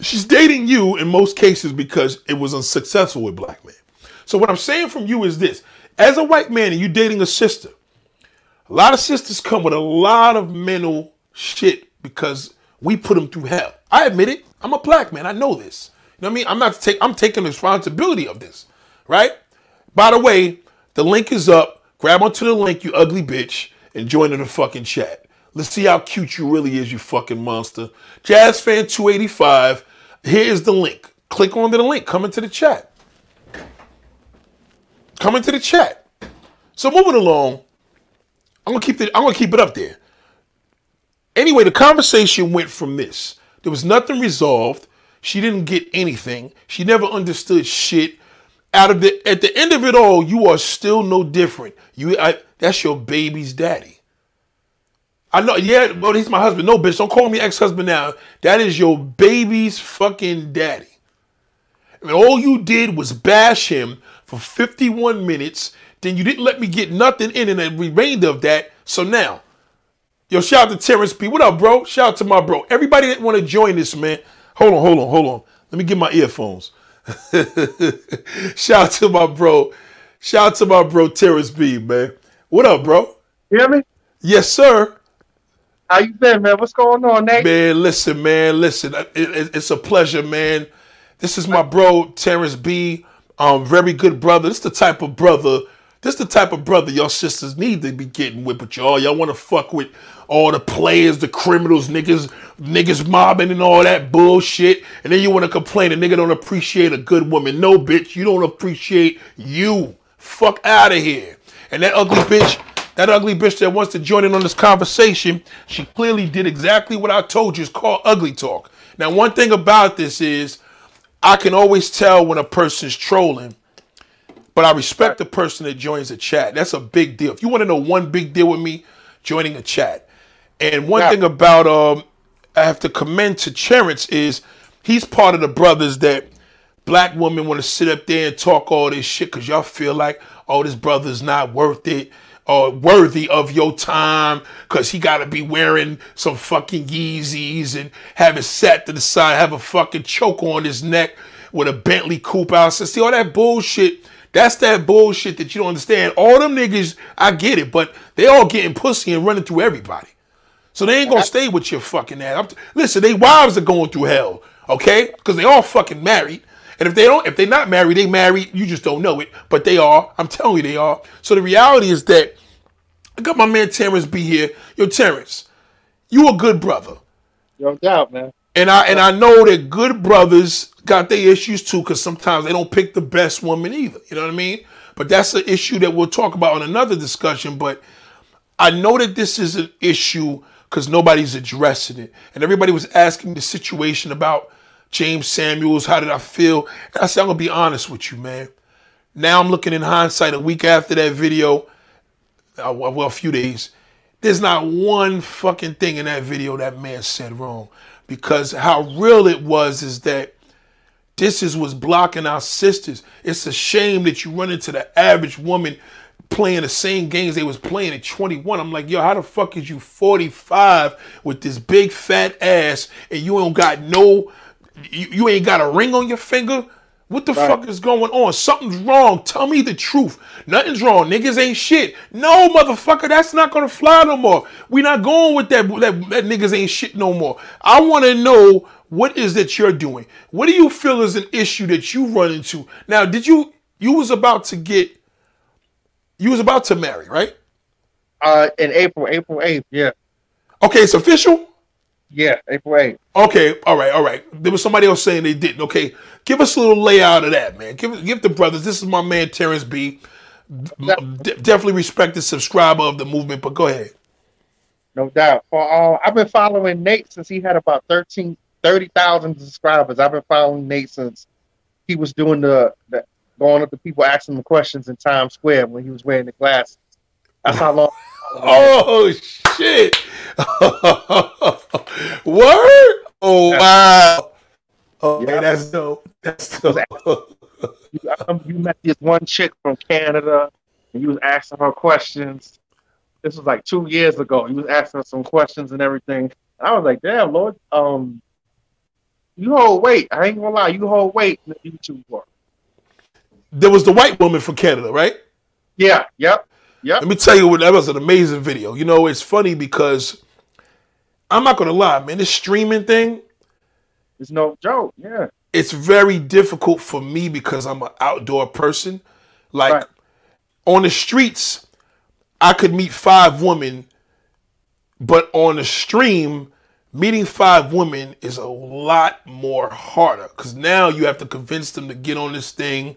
She's dating you in most cases because it was unsuccessful with black men. So what I'm saying from you is this as a white man and you dating a sister, a lot of sisters come with a lot of mental shit because we put them through hell. I admit it. I'm a black man. I know this. You know what I mean? I'm not take I'm taking responsibility of this. Right? By the way, the link is up. Grab onto the link, you ugly bitch, and join in the fucking chat. Let's see how cute you really is, you fucking monster. Jazz fan 285. Here is the link. Click onto the link. Come into the chat. Come into the chat. So moving along, I'm gonna keep it. I'm gonna keep it up there. Anyway, the conversation went from this. There was nothing resolved. She didn't get anything. She never understood shit. Out of the at the end of it all, you are still no different. You I, that's your baby's daddy. I know, yeah, well, he's my husband. No, bitch, don't call me ex-husband now. That is your baby's fucking daddy. I mean, all you did was bash him for 51 minutes. Then you didn't let me get nothing in and the remainder of that. So now, yo, shout out to Terrence B. What up, bro? Shout out to my bro. Everybody that want to join this, man. Hold on, hold on, hold on. Let me get my earphones. <laughs> shout out to my bro. Shout out to my bro Terrence B, man. What up, bro? You hear me? Yes, sir. How you been, man? What's going on, Nate? Man, listen, man, listen. It, it, it's a pleasure, man. This is my bro, Terrence B. Um, very good brother. This the type of brother. This the type of brother your sisters need to be getting with, but y'all, y'all want to fuck with all the players, the criminals, niggas, niggas mobbing and all that bullshit, and then you want to complain a nigga don't appreciate a good woman. No, bitch, you don't appreciate you. Fuck out of here. And that ugly bitch, that ugly bitch that wants to join in on this conversation, she clearly did exactly what I told you. It's called ugly talk. Now, one thing about this is I can always tell when a person's trolling, but I respect the person that joins a chat. That's a big deal. If you want to know one big deal with me, joining a chat. And one Yeah. thing about um I have to commend to Terrence is he's part of the brothers that black women want to sit up there and talk all this shit because y'all feel like, oh, this brother's not worth it or worthy of your time because he got to be wearing some fucking Yeezys and have it set to the side, have a fucking choke on his neck with a Bentley coupe out. So see all that bullshit. That's that bullshit that you don't understand. All them niggas, I get it, but they all getting pussy and running through everybody. So they ain't gonna stay with your fucking ass. T- Listen, they wives are going through hell, okay? Because they all fucking married. And if they don't, if they're not married, they married. You just don't know it, but they are. I'm telling you, they are. So the reality is that I got my man Terrence B here. Yo, Terrence, you a good brother, No doubt, man. and I and I know that good brothers got their issues too, because sometimes they don't pick the best woman either. You know what I mean? But that's an issue that we'll talk about in another discussion. But I know that this is an issue because nobody's addressing it. And everybody was asking the situation about James Samuels. How did I feel? And I said, I'm going to be honest with you, man. Now I'm looking in hindsight a week after that video, uh, well, a few days. There's not one fucking thing in that video that man said wrong. Because how real it was is that this is what's blocking our sisters. It's a shame that you run into the average woman playing the same games they was playing at 21. I'm like, yo, how the fuck is you 45 with this big fat ass and you don't got no, you, you ain't got a ring on your finger? What the fuck is going on? Something's wrong. Tell me the truth. Nothing's wrong. Niggas ain't shit. No, motherfucker, that's not gonna fly no more. we not going with that, that, that niggas ain't shit no more. I wanna know what is that you're doing. What do you feel is an issue that you run into? Now, did you, you was about to get, you was about to marry, right? Uh, in April, April 8th. Yeah. Okay, it's official? Yeah, April 8th. Okay, all right, all right. There was somebody else saying they didn't. Okay, give us a little layout of that, man. Give give the brothers. This is my man Terrence B. De- definitely respected subscriber of the movement, but go ahead. No doubt. For uh, I've been following Nate since he had about 13, 30,000 subscribers. I've been following Nate since he was doing the, the going up to people asking him questions in Times Square when he was wearing the glasses. That's how long. <laughs> Oh shit! <laughs> Word! Oh wow! Oh Yeah. man, that's dope. That's dope. you, you met this one chick from Canada, and you was asking her questions. This was like two years ago. You was asking her some questions and everything. I was like, "Damn, Lord, um, you hold weight. I ain't gonna lie, you hold weight in the YouTube world." There was the white woman from Canada, right? Yeah, yep, yep. Let me tell you what that was an amazing video. You know, it's funny because I'm not gonna lie, man. This streaming thing, It's no joke. Yeah, it's very difficult for me because I'm an outdoor person. Like Right. on the streets, I could meet five women, but on the stream, meeting five women is a lot more harder because now you have to convince them to get on this thing.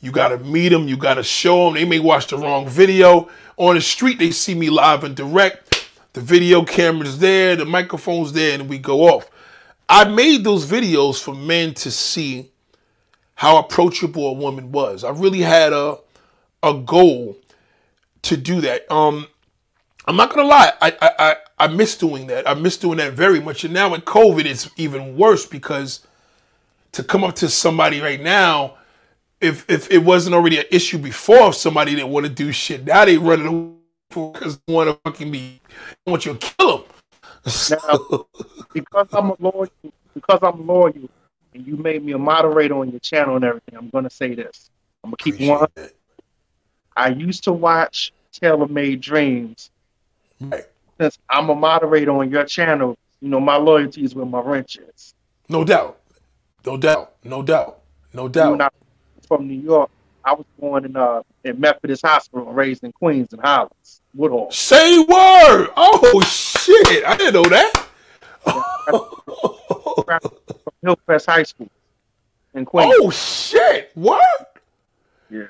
You got to meet them. You got to show them. They may watch the wrong video. On the street, they see me live and direct. The video camera's there, the microphone's there, and we go off. I made those videos for men to see how approachable a woman was. I really had a a goal to do that. Um, I'm not gonna lie, I, I I I miss doing that. I miss doing that very much. And now with COVID, it's even worse because to come up to somebody right now, if if it wasn't already an issue before, if somebody didn't want to do shit, now they running it because they want to fucking be want you to kill them. Now, <laughs> because I'm a loyal, because I'm loyal, and you made me a moderator on your channel and everything, I'm gonna say this. I'm gonna keep Appreciate one. that. I used to watch Tailor Made Dreams. Right. Since I'm a moderator on your channel, you know my loyalty is where my wrench is. No doubt. No doubt. No doubt. No doubt. From New York, I was born in uh in Methodist Hospital, and raised in Queens and Highlands, Woodhull. Say word. Oh shit. I didn't know that. From <laughs> Hillcrest High School in Queens. Oh shit. What? Yeah.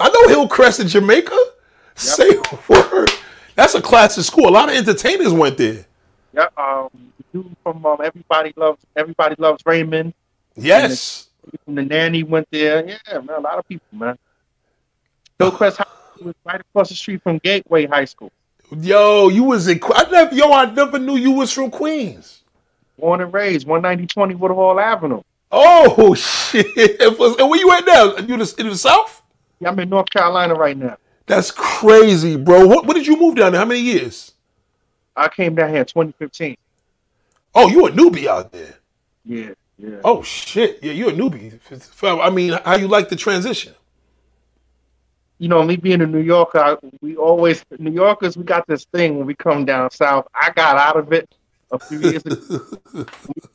I know Hillcrest in Jamaica. Say word. That's a classic school. A lot of entertainers went there. Yeah, um, dude from um, Everybody Loves Everybody Loves Raymond. Yes. From the nanny went there. Yeah, man, a lot of people, man. Hillcrest High School was right across the street from Gateway High School. Yo, you was in. I never. Yo, I never knew you was from Queens. Born and raised, 19020 Woodhull Avenue. Oh <laughs> shit. And where you at now? Are You in the, in the South? Yeah, I'm in North Carolina right now. That's crazy, bro. What? When did you move down there? How many years? I came down here in 2015. Oh, you a newbie out there. Yeah, yeah. Oh shit. Yeah, you're a newbie. I mean, how you like the transition? You know, me being a New Yorker, I, we always New Yorkers. We got this thing when we come down south. I got out of it a few years ago. <laughs> we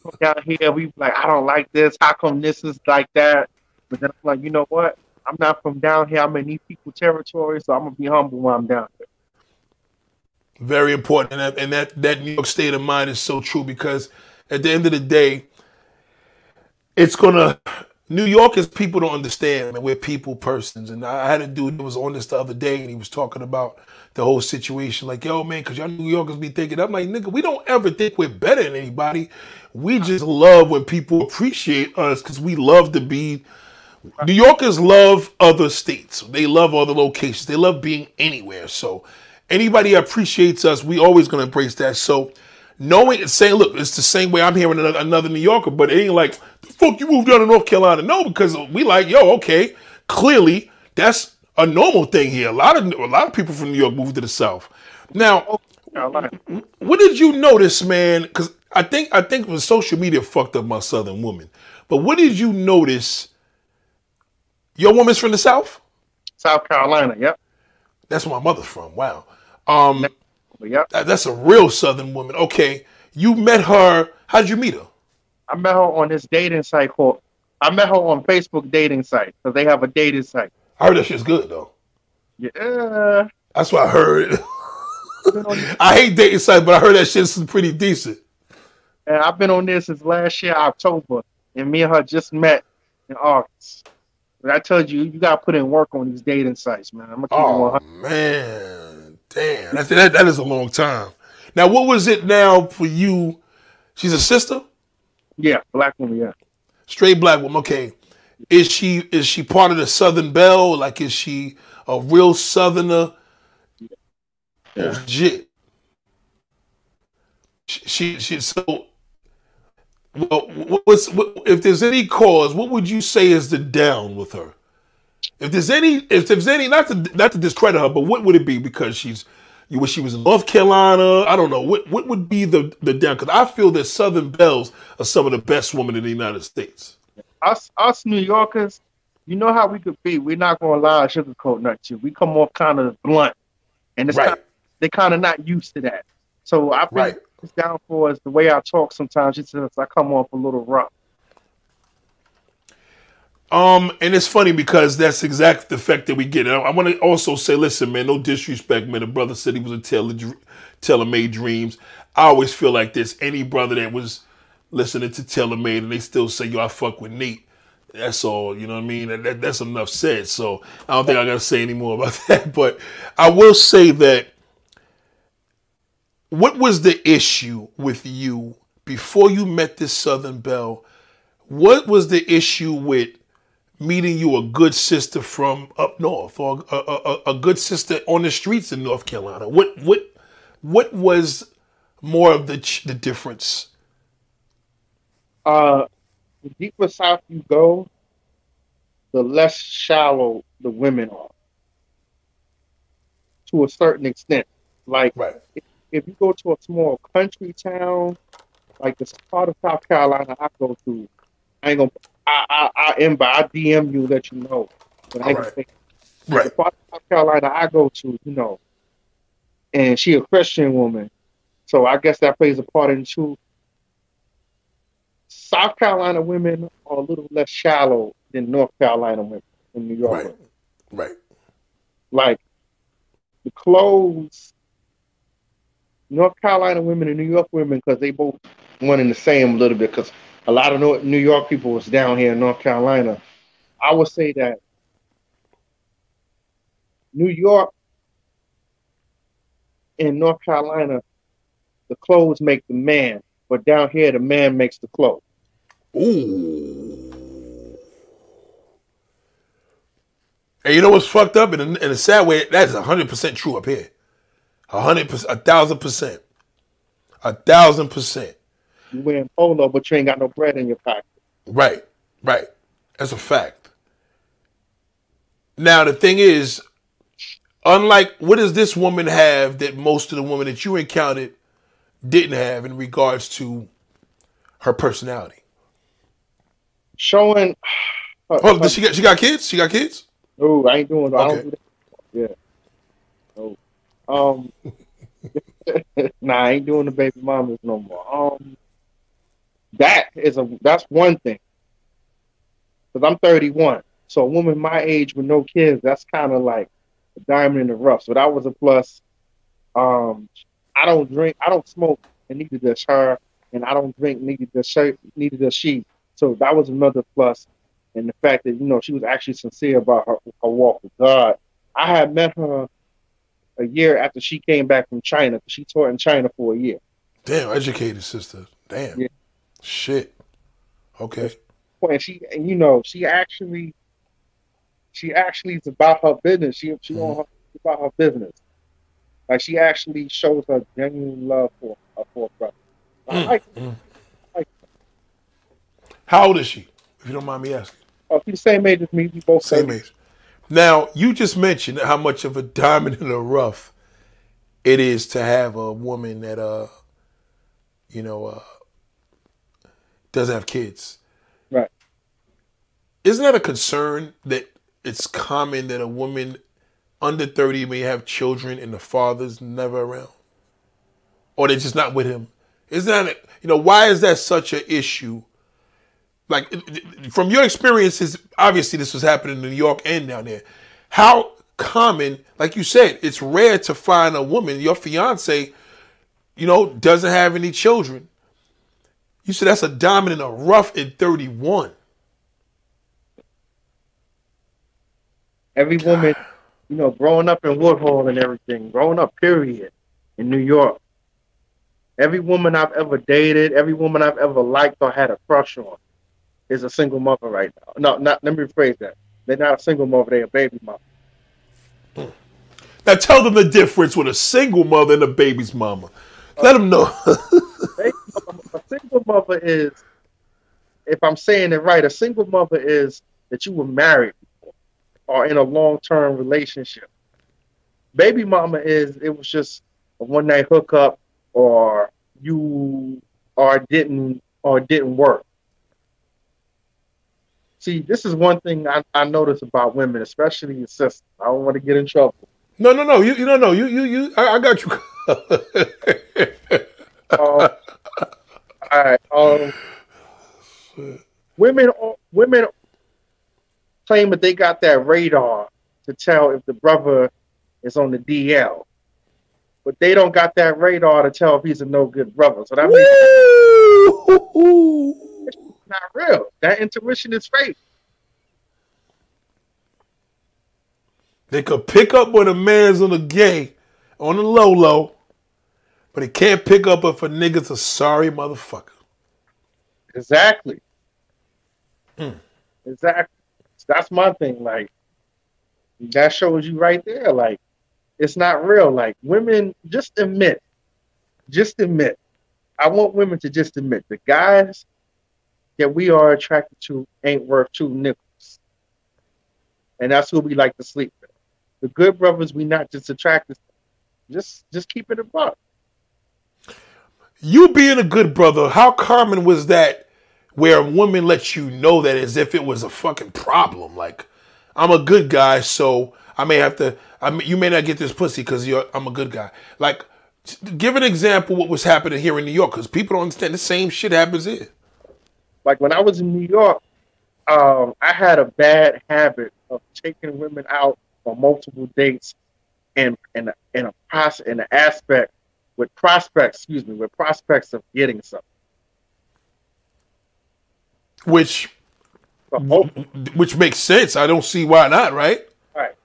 come down here, we like, I don't like this. How come this is like that? But then I'm like, you know what? I'm not from down here. I'm in these people territory, so I'm gonna be humble when I'm down here. Very important, and that, and that that New York state of mind is so true because at the end of the day, it's gonna. New Yorkers people don't understand, man. We're people persons, and I had a dude that was on this the other day, and he was talking about the whole situation. Like, yo, man, because y'all New Yorkers be thinking, I'm like, nigga, we don't ever think we're better than anybody. We just love when people appreciate us because we love to be. New Yorkers love other states. They love other locations. They love being anywhere. So anybody appreciates us, we always gonna embrace that. So knowing it's saying, look, it's the same way I'm hearing another, another New Yorker, but it ain't like the fuck you moved down to North Carolina. No, because we like, yo, okay, clearly that's a normal thing here. A lot of a lot of people from New York moved to the South. Now, Carolina. what did you notice, man? Because I think I think when social media fucked up my Southern woman. But what did you notice? Your woman's from the South. South Carolina. Yep. That's where my mother's from. Wow. Um, Yep. that- that's a real Southern woman. Okay, you met her. How'd you meet her? I met her on this dating site called. I met her on Facebook dating site because they have a dating site. I heard that shit's good though. Yeah. That's what I heard. I've been on- I hate dating sites, but I heard that shit's pretty decent. And I've been on this since last year, October, and me and her just met in August. But I told you, you got to put in work on these dating sites, man. I'm gonna keep Oh 100. man, damn, that's, that that is a long time. Now, what was it now for you? She's a sister, Yeah, black woman, yeah. straight black woman. Okay, is she is she part of the Southern Belle? Like, is she a real Southerner? Yeah. Legit. She, she she so. Well, what's what, if there's any cause? What would you say is the down with her? If there's any, if there's any, not to not to discredit her, but what would it be? Because she's, you wish she was in North Carolina. I don't know. What what would be the the down? Because I feel that Southern Belles are some of the best women in the United States. Us, us New Yorkers, you know how we could be. We're not gonna lie, sugarcoat nothing. We come off kind of blunt, and it's Right. kind they're kind of not used to that. So I think Right. it's down for is the way I talk sometimes. It's just I come off a little rough. Um, and it's funny because that's exactly the effect that we get. And I, want to also say, listen, man, no disrespect, man. The brother said he was a tailor, tailor made dreams. I always feel like this. Any brother that was listening to Tailor Made and they still say, yo, I fuck with Nate. That's all. You know what I mean? That, that, that's enough said. So I don't think I got to say any more about <laughs> that. But I will say that what was the issue with you before you met this Southern Belle? What was the issue with meeting you a good sister from up north or a, a, a good sister on the streets in North Carolina? What what what was more of the the difference? Uh, the deeper south you go, the less shallow the women are. To a certain extent, like right. if, if you go to a small country town, like the part of South Carolina I go to, I ain't gonna. I I, I I DM you, let you know. But I gonna Right. the part of South Carolina I go to, you know, and she a Christian woman, so I guess that plays a part in too. South Carolina women are a little less shallow than North Carolina women in New York. Right. Right. Like the clothes, North Carolina women and New York women, because they both one in the same a little bit. Because a lot of New York people was down here in North Carolina. I would say that New York and North Carolina, the clothes make the man, but down here the man makes the clothes. Ooh. And you know what's fucked up? In a, in a sad way, that's 100% true up here. 100%, 1,000%. 1,000%. You're wearing polo, but you ain't got no bread in your pocket. Right, right. That's a fact. Now the thing is, unlike what does this woman have that most of the women that you encountered didn't have in regards to her personality? Showing. Oh, does she got she got kids. She got kids. Oh, I ain't doing. Okay. I don't do that. Yeah. No. Um. <laughs> nah, I ain't doing the baby mamas no more. Um. That is a that's one thing. Cause I'm 31, so a woman my age with no kids, that's kind of like a diamond in the rough. So that was a plus. Um, I don't drink, I don't smoke, and neither does her, and I don't drink, neither does she, neither does she. So that was another plus and the fact that you know she was actually sincere about her, her walk with God. I had met her a year after she came back from China. She taught in China for a year. Damn, educated sister. Damn. Yeah. Shit. Okay. And she, and you know, she actually, she actually is about her business. She she on her, about her business. Like she actually shows her genuine love for her for her brother. I Mm, like, mm. like How old is she? If you don't mind me asking. oh, she's the same age as me. We both Same age. Now, you just mentioned how much of a diamond in the rough it is to have a woman that uh you know uh doesn't have kids. Right. Isn't that a concern that it's common that a woman under 30 may have children and the father's never around? Or they're just not with him? Isn't that, a- you know, why is that such an issue? Like, from your experiences, obviously this was happening in New York and down there. How common, like you said, it's rare to find a woman, your fiance, you know, doesn't have any children. You said that's a diamond in a rough at 31. every woman, you know, growing up in Woodhull and everything, growing up, period, in New York. Every woman I've ever dated, every woman I've ever liked or had a crush on is a single mother right now. No, not let me rephrase that. They're not a single mother, they're a baby mother. Hmm. Now tell them the difference with a single mother and a baby's mama. Let uh, them know. <laughs> A single mother is, if I'm saying it right, a single mother is that you were married or in a long term relationship. Baby mama is it was just a one night hookup or you or didn't or didn't work. See, this is one thing I, I notice about women, especially your sisters. I don't want to get in trouble. no, no, no. You, you don't know. You, you, you. I, I got you. Um, <laughs> All right. Um, women, women claim that they got that radar to tell if the brother is on the DL, but they don't got that radar to tell if he's a no good brother. So that Woo! means not real. That intuition is fake. They could pick up when a man's on the gay, on the low low, but they can't pick up if a nigga's a sorry motherfucker. Exactly. Hmm. Exactly. That's my thing. Like that shows you right there. Like it's not real. Like women, just admit, just admit. I want women to just admit the guys that we are attracted to ain't worth two nickels, and that's who we like to sleep with. The good brothers, we not just attracted. Just, just keep it above. You being a good brother, how common was that where a woman lets you know that as if it was a fucking problem? Like, I'm a good guy, so I may have to. I mean, you may not get this pussy because. I'm a good guy. Like, give an example what was happening here in New York because people don't understand the same shit happens here. Like when I was in New York, um, I had a bad habit of taking women out on multiple dates, and and in a process, in an aspect with prospects, excuse me, with prospects of getting something. Which, oh, which makes sense. I don't see why not. Right? right.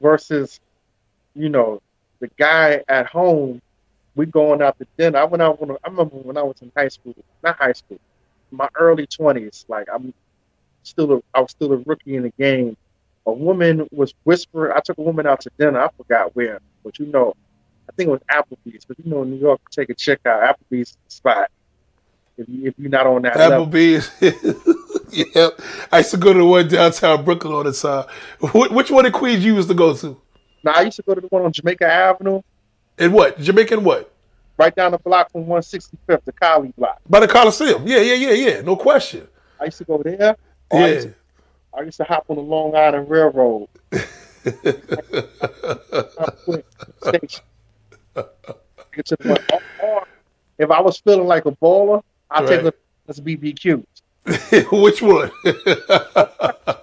Versus, you know, the guy at home, we going out to dinner. I went out when I remember when I was in high school, not high school, my early twenties. Like I'm still a, I was still a rookie in the game. A woman was whispering. I took a woman out to dinner. I forgot where, but you know, I think it was Applebee's. But you know, in New York, take a check out. Applebee's spot. If you if you're not on that Applebee's. <laughs> yeah, I used to go to the one downtown Brooklyn all the time. Which one in Queens you used to go to? now I used to go to the one on Jamaica Avenue, And what? Jamaican what? right down the block from 165th, the Collie block. By the Coliseum. Yeah, yeah, yeah, yeah. No question. I used to go there. Or I, Yeah. used to, I used to hop on the Long Island Railroad. <laughs> Station. Get to the or, or if I was feeling like a baller, take Right. a Dallas BBQ. <laughs> Which one? <laughs>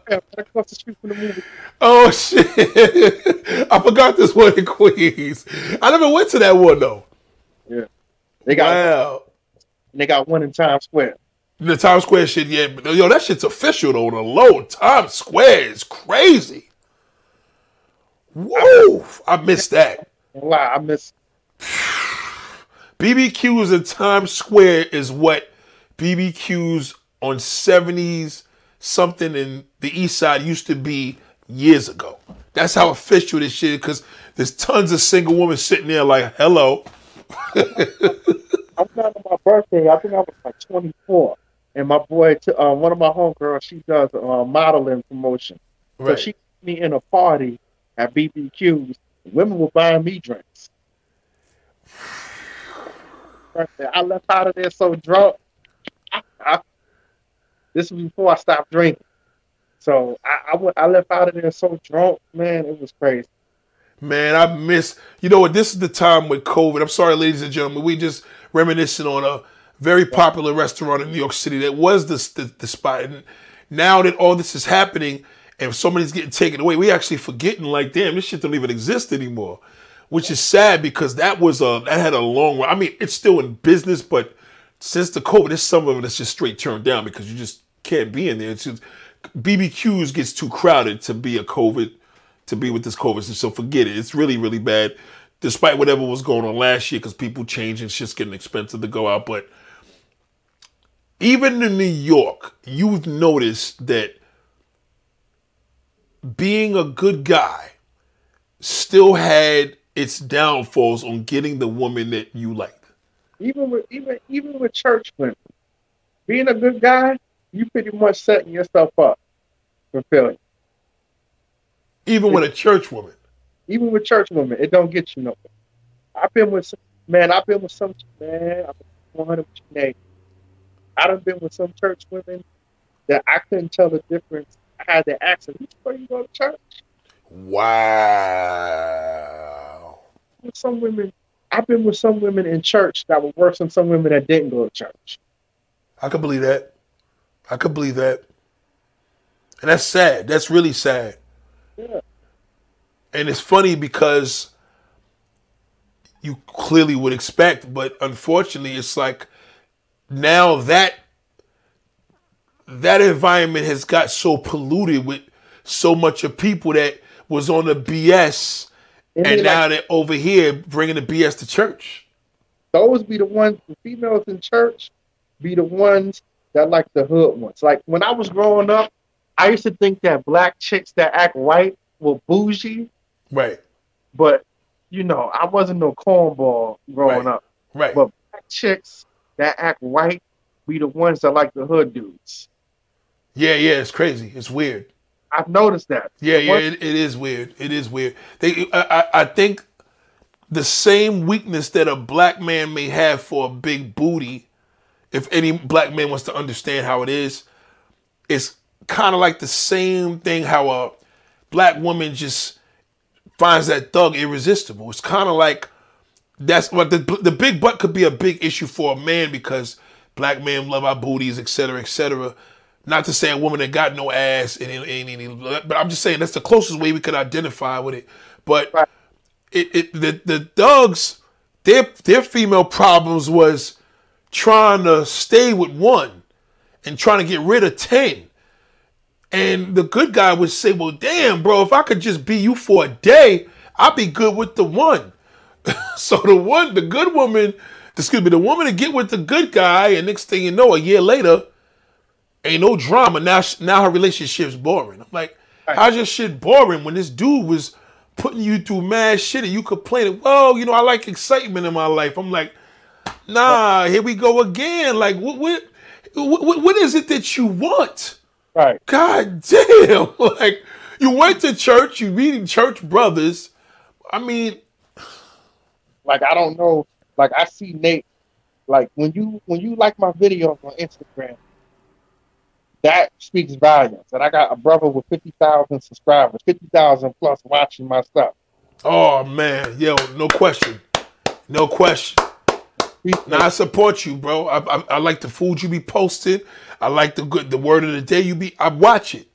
Yeah, right across the street from the movie. oh shit! <laughs> I forgot this one in Queens. I never went to that one though. Yeah, they got Wow. they got one in Times Square. The Times Square shit, yeah. But, yo, that shit's official though. The low Times Square is crazy. Whoa! I missed that. Don't I miss BBQs in Times Square is what BBQs on 70s something in the east side used to be years ago. That's how official this shit is because there's tons of single women sitting there like, hello. <laughs> I was on my birthday. I think I was like 24, and my boy, uh, one of my homegirls, she does uh, modeling promotion. So she me in a party at BBQs. Women were buying me drinks. I left out of there so drunk. I- this was before I stopped drinking. So I, I. I left out of there so drunk, man. It was crazy. Man, I miss. You know what? This is the time with COVID. I'm sorry, ladies and gentlemen. We just reminiscing on a very popular restaurant in New York City that was the, the, the spot. And now that all this is happening and somebody's getting taken away, we actually forgetting like, damn, this shit don't even exist anymore. Which is sad because that was a that had a long run. I mean, it's still in business, but since the COVID, there's some of it that's just straight turned down because you just can't be in there. It's just BBQs gets too crowded to be a COVID to be with this COVID. So forget it. It's really, really bad, despite whatever was going on last year, because people changing, shit's getting expensive to go out. But even in New York, you've noticed that being a good guy still had its downfalls on getting the woman that you like. Even with even even with church women, being a good guy, you pretty much setting yourself up for failure. Even with a church woman. even with church women, it don't get you nowhere. I've been with some, man, I've been with some man, I've been 100 with your name. I done been with some church women that I couldn't tell the difference. I had to ask them, where you go to church? Wow. With some women, I've been with some women in church that were worse than some women that didn't go to church. I could believe that. I could believe that. And that's sad. That's really sad. Yeah. And it's funny because you clearly would expect, but unfortunately, it's like now that that environment has got so polluted with so much of people that was on the BS, And now like, they're over here bringing the BS to church. those be the ones, the females in church, be the ones that like the hood ones. Like when I was growing up, I used to think that black chicks that act white were bougie, Right, but you know, I wasn't no cornball growing Right. up. right. But black chicks that act white be the ones that like the hood dudes. yeah, yeah. It's crazy. It's weird. I've noticed that. Yeah, yeah, it, it is weird. It is weird. They, I, I, I think, the same weakness that a black man may have for a big booty, if any black man wants to understand how it is, it's kind of like the same thing how a black woman just finds that thug irresistible. It's kind of like that's what the the big butt could be a big issue for a man because black men love our booties, et cetera, et cetera. Not to say a woman that got no ass, and, and, and- and- but I'm just saying that's the closest way we could identify with it. But Right. it, it the the thugs, their their female problems was trying to stay with one and trying to get rid of ten. And the good guy would say, "Well, damn, bro, if I could just be you for a day, I'd be good with the one." <laughs> so the one, the good woman, excuse me, the woman to get with the good guy, and next thing you know, a year later, ain't no drama. Now, now her relationship's boring. I'm like, how's your shit boring when this dude was putting you through mad shit and you complaining? Well, you know, I like excitement in my life. I'm like, nah, here we go again. Like, what, what, what, what is it that you want? Right. God damn! <laughs> Like, you went to church, you meeting church brothers. I mean, Like I don't know. Like I see Nate. Like when you when you like my videos on Instagram, that speaks volumes. And I got a brother with fifty thousand subscribers, fifty thousand plus watching my stuff. oh man, yo, no question, no question. Now I support you, bro. I, I, I like the food you be posting. I like the good, the word of the day you be. I watch it.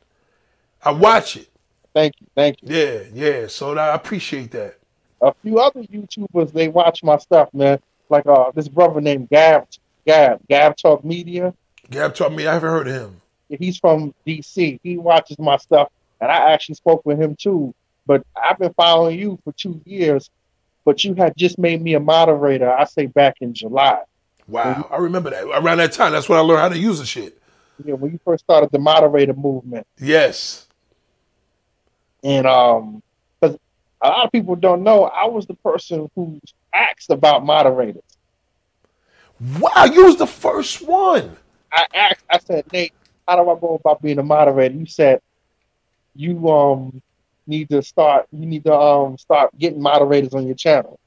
I watch it. Thank you, thank you. Yeah, yeah. So I appreciate that. A few other YouTubers they watch my stuff, man. Like uh, this brother named Gab, Gab, Gab Talk Media. Gab Talk Media. I haven't heard of him. He's from DC. He watches my stuff, and I actually spoke with him too. But I've been following you for two years, but you had just made me a moderator. I say back in July. Wow, I remember that. Around that time, that's when I learned how to use the shit. You know, when you first started the moderator movement, Yes. and um, because a lot of people don't know, I was the person who asked about moderators. Wow, you was the first one. I asked, I said, Nate, how do I go about being a moderator? You said you um need to start you need to um start getting moderators on your channel.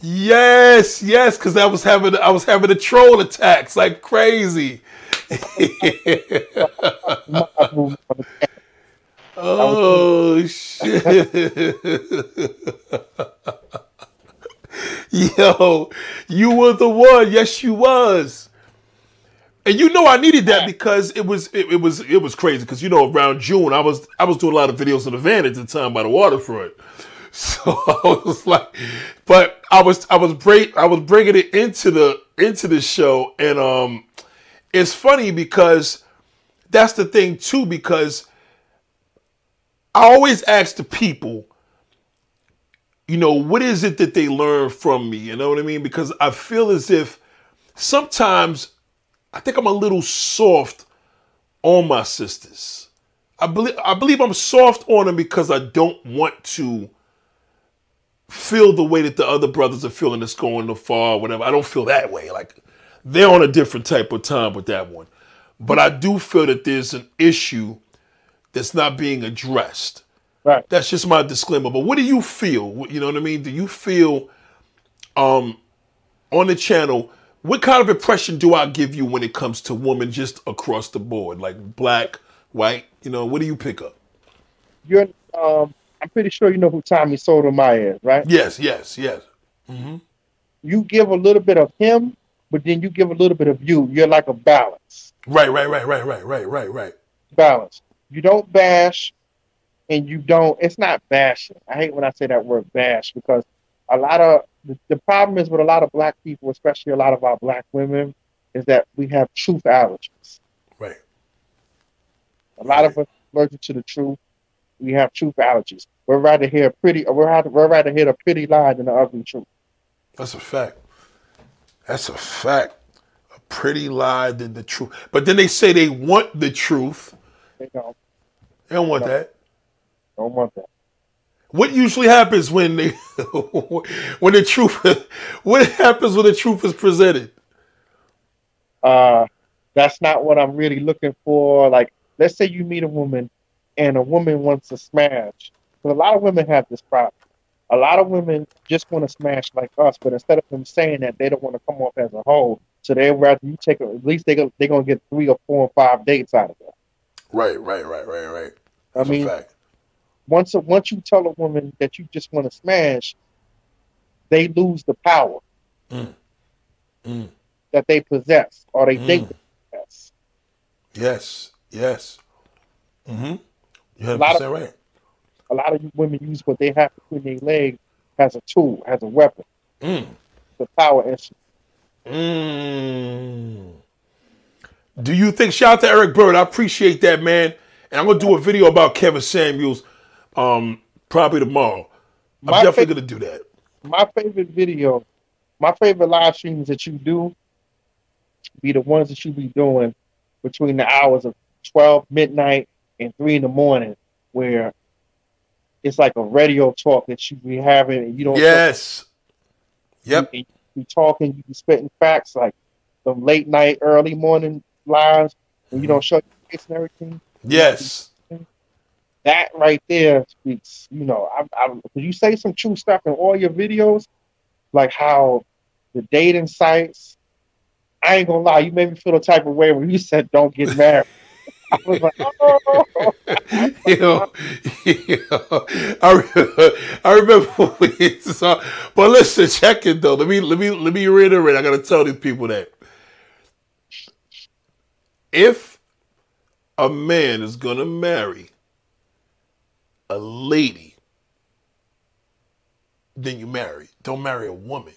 Yes, yes, because I was having I was having the troll attacks like crazy. Mod movement on the channel. oh shit. <laughs> Yo, you were the one. Yes, you was. And you know I needed that because it was it, it was it was crazy because you know around June I was I was doing a lot of videos in the van at the time by the waterfront, <laughs> so I was like, but I was I was break I was bringing it into the into the show and um, it's funny because that's the thing too because I always ask the people, you know, what is it that they learn from me? You know what I mean? Because I feel as if sometimes I think I'm a little soft on my sisters. I believe I believe I'm soft on them because I don't want to feel the way that the other brothers are feeling that's going to far whatever. I don't feel that way. Like they're on a different type of time with that one. But I do feel that there's an issue that's not being addressed. Right. That's just my disclaimer. But what do you feel? You know what I mean? Do you feel um on the channel what kind of impression do I give you when it comes to women just across the board? Like black, white, you know, what do you pick up? You're um I'm pretty sure you know who Tommy Sotomayor is, right? Yes, yes, yes. You give a little bit of him, but then you give a little bit of you. You're like a balance. Right, right, right, right, right, right, right, right. Balance. You don't bash and you don't it's not bashing. I hate when I say that word bash because a lot of the, the problem is with a lot of black people, especially a lot of our black women, is that we have truth allergies. Right. A lot of us allergic to the truth. We have truth allergies. we'd rather hear a pretty, we'd rather, we'd rather hear a pretty lie than the ugly truth. That's a fact. That's a fact. A pretty lie than the truth. But then they say they want the truth. They don't, They don't want that. don't want that. What usually happens when they <laughs> when the truth <laughs> what happens when the truth is presented? uh, that's not what I'm really looking for. Like, let's say you meet a woman and a woman wants to smash. But a lot of women have this problem. A lot of women just want to smash like us, but instead of them saying that, they don't want to come off as a whole. So they rather you take at least they go, they're gonna get three or four or five dates out of that. Right, right, right, right, right. I That's mean, a once once you tell a woman that you just want to smash, they lose the power Mm. Mm. that they possess or they Mm. think they possess. Yes, yes. Mm-hmm. You're lot of- 100% right. A lot of women use what they have between their legs as a tool, as a weapon, Mm. the power instrument. Mm. Do you think? Shout out to Eric Bird. I appreciate that, man. And I'm gonna do a video about Kevin Samuels, um, probably tomorrow. I'm My definitely gonna do that. my favorite video, my favorite live streams that you do be the ones that you be doing between the hours of 12 midnight and 3 in the morning, where it's like a radio talk that you be having and you don't Yes. Yep. you be talking, you be spitting facts like the late night, early morning lives, and you don't show your face and everything. Yes. That right there speaks, you know, I, I, you say some true stuff in all your videos, like how the dating sites. I ain't gonna lie, you made me feel the type of way when you said don't get <laughs> married. I was like, oh, <laughs> you know, you know, I, re- I remember <laughs> when we saw, but listen, check it though. Let me let me let me reiterate. I gotta tell these people that if a man is gonna marry a lady, then you marry. Don't marry a woman.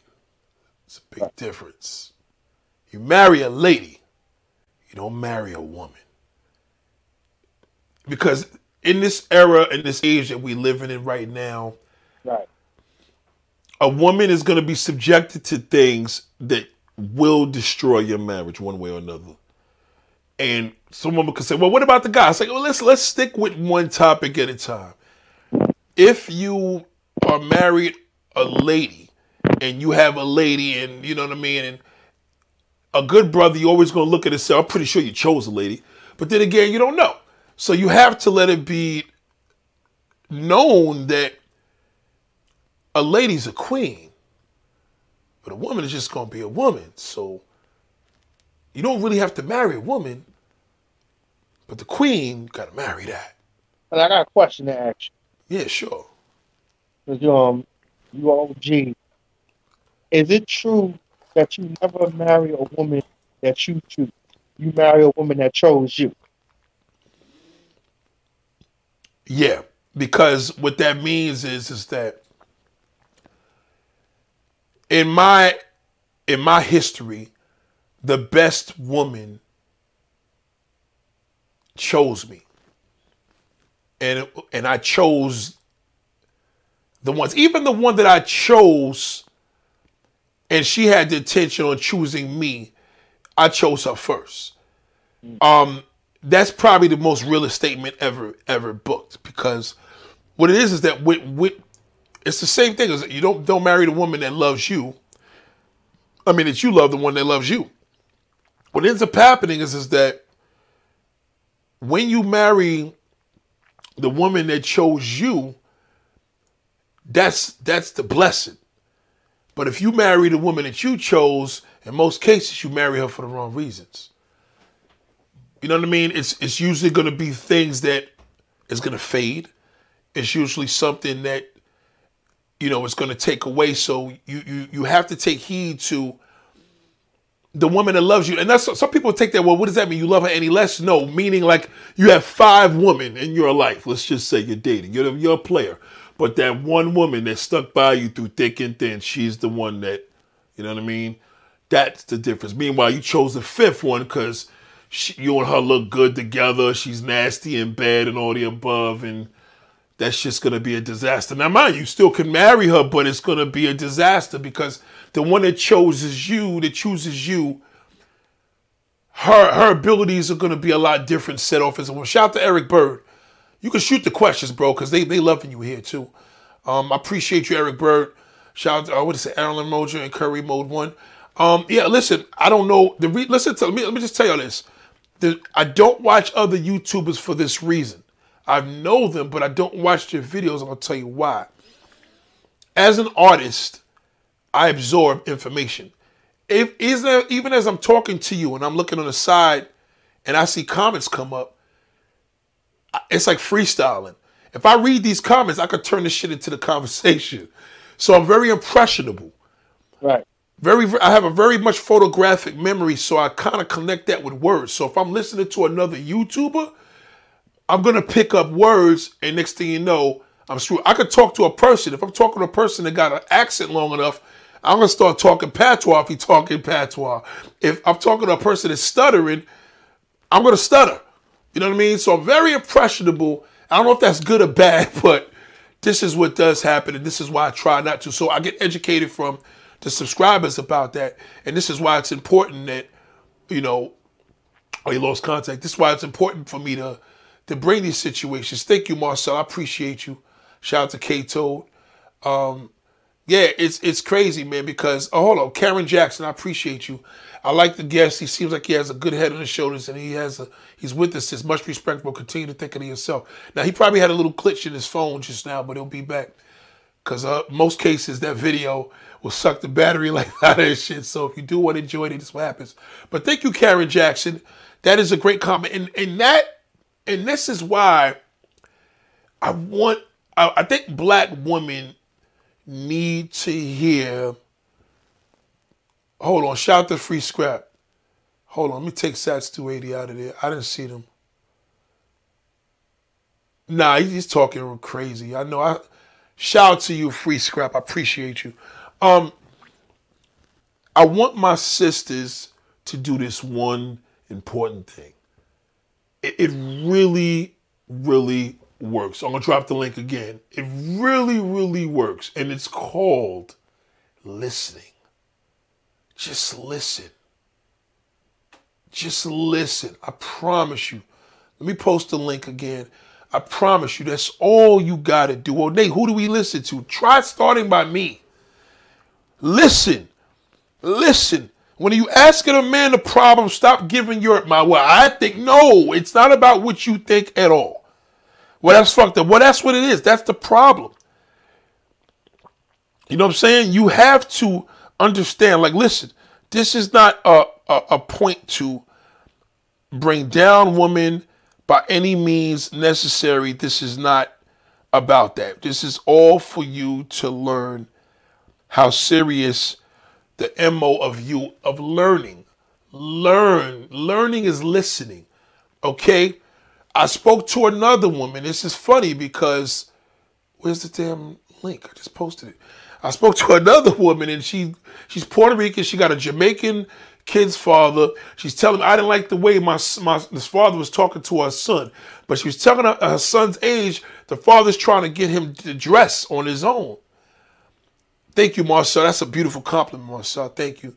It's a big difference. You marry a lady, you don't marry a woman because in this era in this age that we living in right now right, a woman is going to be subjected to things that will destroy your marriage one way or another and some woman could say well what about the guy i say well let's let's stick with one topic at a time if you are married a lady and you have a lady and you know what i mean and a good brother you're always going to look at it and say i'm pretty sure you chose a lady but then again you don't know so you have to let it be known that a lady's a queen, but a woman is just going to be a woman. So you don't really have to marry a woman, but the queen got to marry that. and I got a question to ask Yeah, sure. you. 'Cause, Um, you OG. Is it true that you never marry a woman that you choose? You marry a woman that chose you. Yeah, because what that means is is that in my in my history, the best woman chose me. And and I chose the ones even the one that I chose and she had the intention on choosing me, I chose her first. Um that's probably the most realist statement ever ever booked because what it is is that with, with it's the same thing as you don't don't marry the woman that loves you. I mean that you love the one that loves you. What ends up happening is is that when you marry the woman that chose you, that's that's the blessing. But if you marry the woman that you chose, in most cases you marry her for the wrong reasons. You know what I mean? It's it's usually going to be things that is going to fade. It's usually something that you know is going to take away. So you you you have to take heed to the woman that loves you. And that's some people take that. Well, what does that mean? You love her any less? No, meaning like you have five women in your life. Let's just say you're dating. You're you're a player, but that one woman that stuck by you through thick and thin, she's the one that you know what I mean. That's the difference. Meanwhile, you chose the fifth one because you and her look good together. She's nasty and bad and all the above, and that's just to be a disaster. Now, mind you, still can marry her, but it's to be a disaster because the one that chooses you, that chooses you, her her abilities are going to be a lot different set off as well. Shout out to Eric Bird. You can shoot the questions, bro, because they they loving you here too. Um, I appreciate you, Eric Bird. Shout out to what is say Aaron Mojo and Curry Mode One. Um, yeah, listen, I don't know the re- listen to let me let me just tell you this. The, I don't watch other YouTubers for this reason. I know them, but I don't watch their videos. I'm gonna tell you why. As an artist, I absorb information. If is there, even as I'm talking to you and I'm looking on the side and I see comments come up, it's like freestyling. If I read these comments, I could turn this shit into the conversation. So I'm very impressionable. Right. Very, I have a very much photographic memory, so I kind of connect that with words. So if I'm listening to another YouTuber, I'm gonna pick up words, and next thing you know, I'm screwed. I could talk to a person. If I'm talking to a person that got an accent long enough, I'm gonna start talking patois if he's talking patois. If I'm talking to a person that's stuttering, I'm gonna stutter. You know what I mean? So I'm very impressionable. I don't know if that's good or bad, <laughs> but this is what does happen, and this is why I try not to. So I get educated from the subscribers about that, and this is why it's important that, you know, oh, you lost contact. This is why it's important for me to to bring these situations. Thank you, Marcel. I appreciate you. Shout out to K Toad. Um, yeah, it's it's crazy, man, because oh hold on, Karen Jackson, I appreciate you. I like the guest. He seems like he has a good head on his shoulders and he has a he's with us. It's much respect, but continue to think of yourself. Now he probably had a little glitch in his phone just now, but he'll be back. Cause uh, most cases that video will suck the battery <laughs> like out of his shit. So if you do want to enjoy it, this what happens. But thank you, Karen Jackson. That is a great comment. And and that and this is why I want, I, I think black women need to hear. Hold on, shout the free scrap. Hold on, let me take Sats 280 out of there. I didn't see them. Nah, he's talking crazy. I know. I shout to you, free scrap. I appreciate you. Um, I want my sisters to do this one important thing it, it really, really works. I'm gonna drop the link again. It really, really works. And it's called listening. Just listen. Just listen. I promise you. Let me post the link again. I promise you, that's all you gotta do. Well, Nate, who do we listen to? Try starting by me. Listen. Listen. When you asking a man a problem, stop giving your my well. I think no, it's not about what you think at all. Well, that's fucked up. Well, that's what it is. That's the problem. You know what I'm saying? You have to understand. Like, listen, this is not a, a, a point to bring down women by any means necessary. This is not about that. This is all for you to learn how serious the MO of you of learning. Learn. Learning is listening. Okay? I spoke to another woman. This is funny because where's the damn link? I just posted it. I spoke to <laughs> another woman and she she's Puerto Rican. She got a Jamaican kid's father. She's telling me I didn't like the way my my this father was talking to her son, but she was telling her, her son's age. The father's trying to get him to dress on his own. Thank you, Marcel. That's a beautiful compliment, Marcel. Thank you.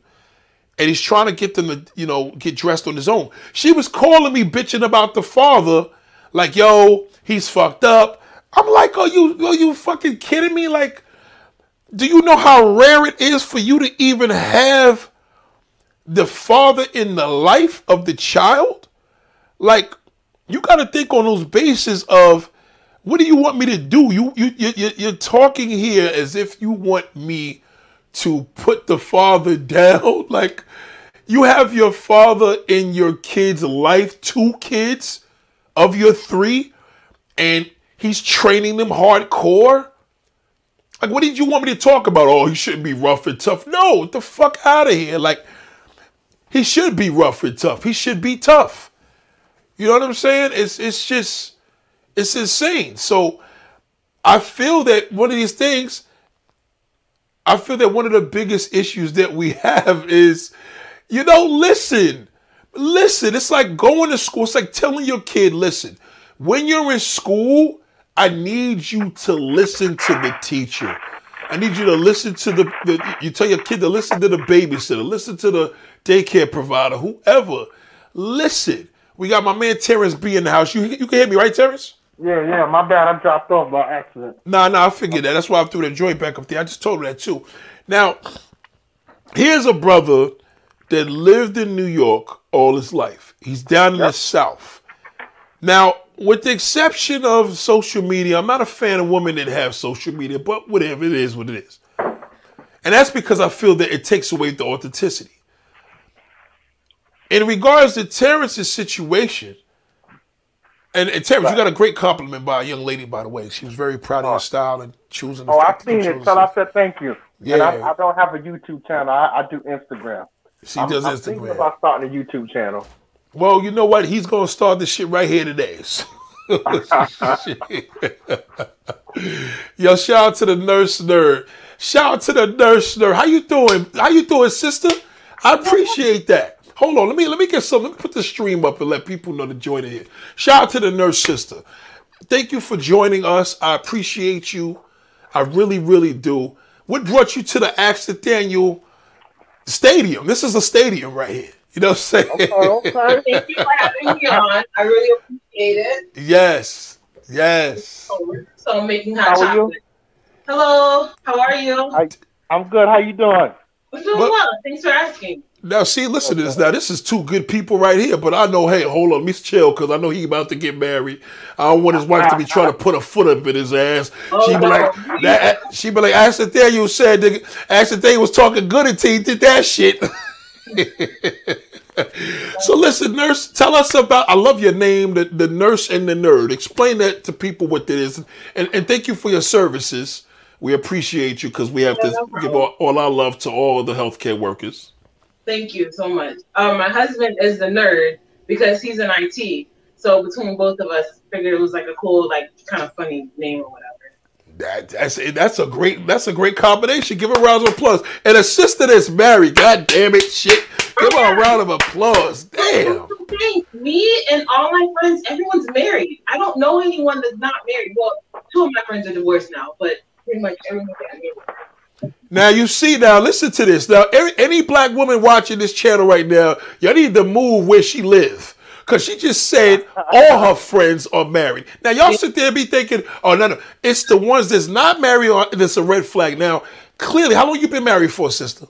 And he's trying to get them to, you know, get dressed on his own. She was calling me bitching about the father, like, yo, he's fucked up. I'm like, are you are you fucking kidding me? Like, do you know how rare it is for you to even have the father in the life of the child? Like, you got to think on those bases of what do you want me to do? You you you you're talking here as if you want me to put the father <laughs> down. Like you have your father in your kid's life, two kids of your three, and he's training them hardcore. Like, what did you want me to talk about? Oh, he shouldn't be rough and tough. No, the fuck out of here. Like, he should be rough and tough. He should be tough. You know what I'm saying? It's it's just it's insane. So I feel that one of these things, I feel that one of the biggest issues that we <laughs> have is, you know, listen, listen. It's like going to school. It's like telling your kid, listen, when you're in school, I need you to listen to the teacher. I need you to listen to the, the you tell your kid to listen to the babysitter, listen to the daycare provider, whoever. Listen. We got my man Terrence B in the house. You you can hear me, right, Terrence? Yeah, yeah. My bad. I dropped off by accident. Nah, nah, I figured that. That's why I threw that joint back up there. I just told him that too. Now, here's a brother that lived in New York all his life. He's down in the South. Now, with the exception of social media, I'm not a fan of women that have social media, but whatever it is, what it is. And that's because I feel that it takes away the authenticity. In regards to Terrence's situation, and, and Terrence, you got a great compliment by a young lady, by the way. She was very proud of your oh. style and choosing. The Oh, I've fact that you seen it. to- I said thank you. And Yeah. I, I don't have a YouTube channel. I, I do Instagram. She I'm, does I'm thinking about starting a YouTube channel. Well, you know what? He's gonna start this shit right here today. <laughs> <laughs> Yo, shout out to the nurse nerd. Shout out to the nurse nerd. How you doing? How you doing, sister? I appreciate that. Hold on, let me let me get some. Let me put the stream up and let people know to join in here. Shout out to the nurse sister. Thank you for joining us. I appreciate you. I really, really do. What brought you to the Axe Nathaniel Stadium? This is a stadium right here. You know what I'm saying? Oh, okay. <laughs> Thank you for having me on. I really appreciate it. Yes. Yes. So I'm making hot How are you? chocolate. Hello, how are you? Hi. I'm good. How you doing? I'm doing What- well. Thanks for asking. Now, see, listen to this. Now, this is two good people right here, but I know, hey, hold on, me chill, because I know he about to get married. I don't want his wife to be trying to put a foot up in his ass. Oh, she be no. like, that, she be like, Daniel said, nigga, Ashton Daniel was talking good until he did that shit. <laughs> so listen, nurse, tell us about, I love your name, the, the nurse and the nerd. Explain that to people what it is. And, and thank you for your services. We appreciate you because we have to give all, all our love to all of the healthcare workers. Thank you so much. Um, my husband is the nerd because he's in IT. So between both of us, figured it was like a cool, like kind of funny name or whatever. That, that's that's a great that's a great combination. Give a round of applause. And a sister that's married, god damn it, shit. Give her a round of applause. Damn. Me and all my friends, everyone's married. I don't know anyone that's not married. Well, two of my friends are divorced now, but pretty much everyone married. Now you see now, listen to this. Now every, any black woman watching this channel right now, y'all need to move where she live. Cause she just said all her friends are married. Now y'all sit there and be thinking, oh no, no, it's the ones that's not married or that's a red flag. Now, clearly, how long you been married for, sister?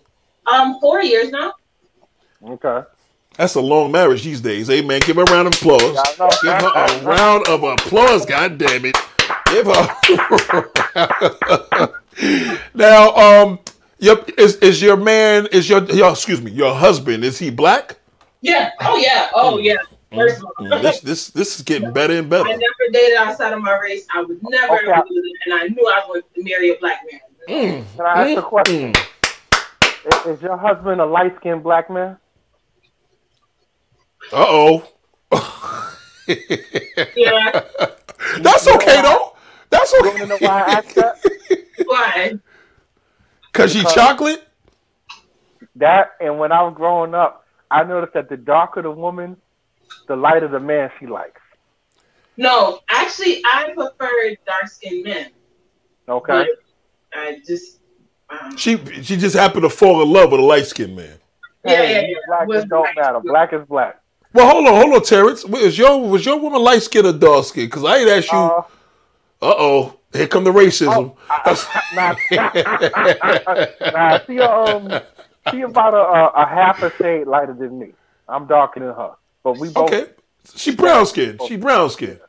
Um, four years now. Okay. That's a long marriage these days. Amen. Give her a round of applause. Yeah, I know. Give her a round of applause. God damn it. Give her. <laughs> <laughs> now, um, your, is is your man is your, your excuse me your husband is he black? Yeah. Oh yeah. Oh yeah. First of all, Mm, This this this is getting better and better. I never dated outside of my race. I would never Okay. do that, and I knew I was going to marry a black man. Mm, Can I ask a question? mm. Is, is your husband a light skinned black man? Uh oh. <laughs> Yeah. That's okay though. That's what. You want to know okay. why I asked that? <laughs> Why? Cause she chocolate. That and when I was growing up, I noticed that the darker the woman, the lighter the man she likes. No, actually, I prefer dark skinned men. Okay. But I just. Um, She she just happened to fall in love with a light skinned man. Yeah, Hey, yeah, yeah. Black Was don't black. matter. Black is black. Well, hold on, hold on, Terrence. Was your was your woman light skinned or dark skinned? Because I ain't asked you. Uh, Uh oh, here come the racism. <laughs> nah, nah, she um, she about a, a, a half a shade lighter than me. I'm darker than her, but we both. okay, she brown skinned. She brown skinned.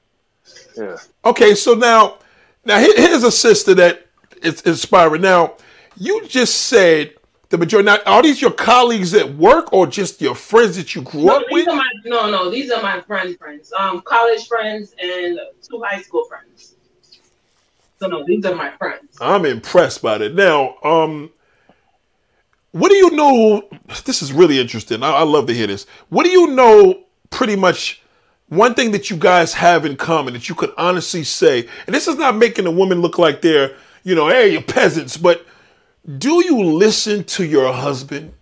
Yeah. Okay, so now, now here- here's a sister that is inspiring. Now, you just said the majority. Now, are these your colleagues at work or just your friends that you grew no, up with? my no, no. These are my friends' friends. Um, college friends and two high school friends. So no, these are my friends. I'm impressed by that. Now, um, what do you know? This is really interesting. I, I love to hear this. What do you know? Pretty much, one thing that you guys have in common that you could honestly say, and this is not making a woman look like they're, you know, hey, you're peasants, but do you listen to your husband?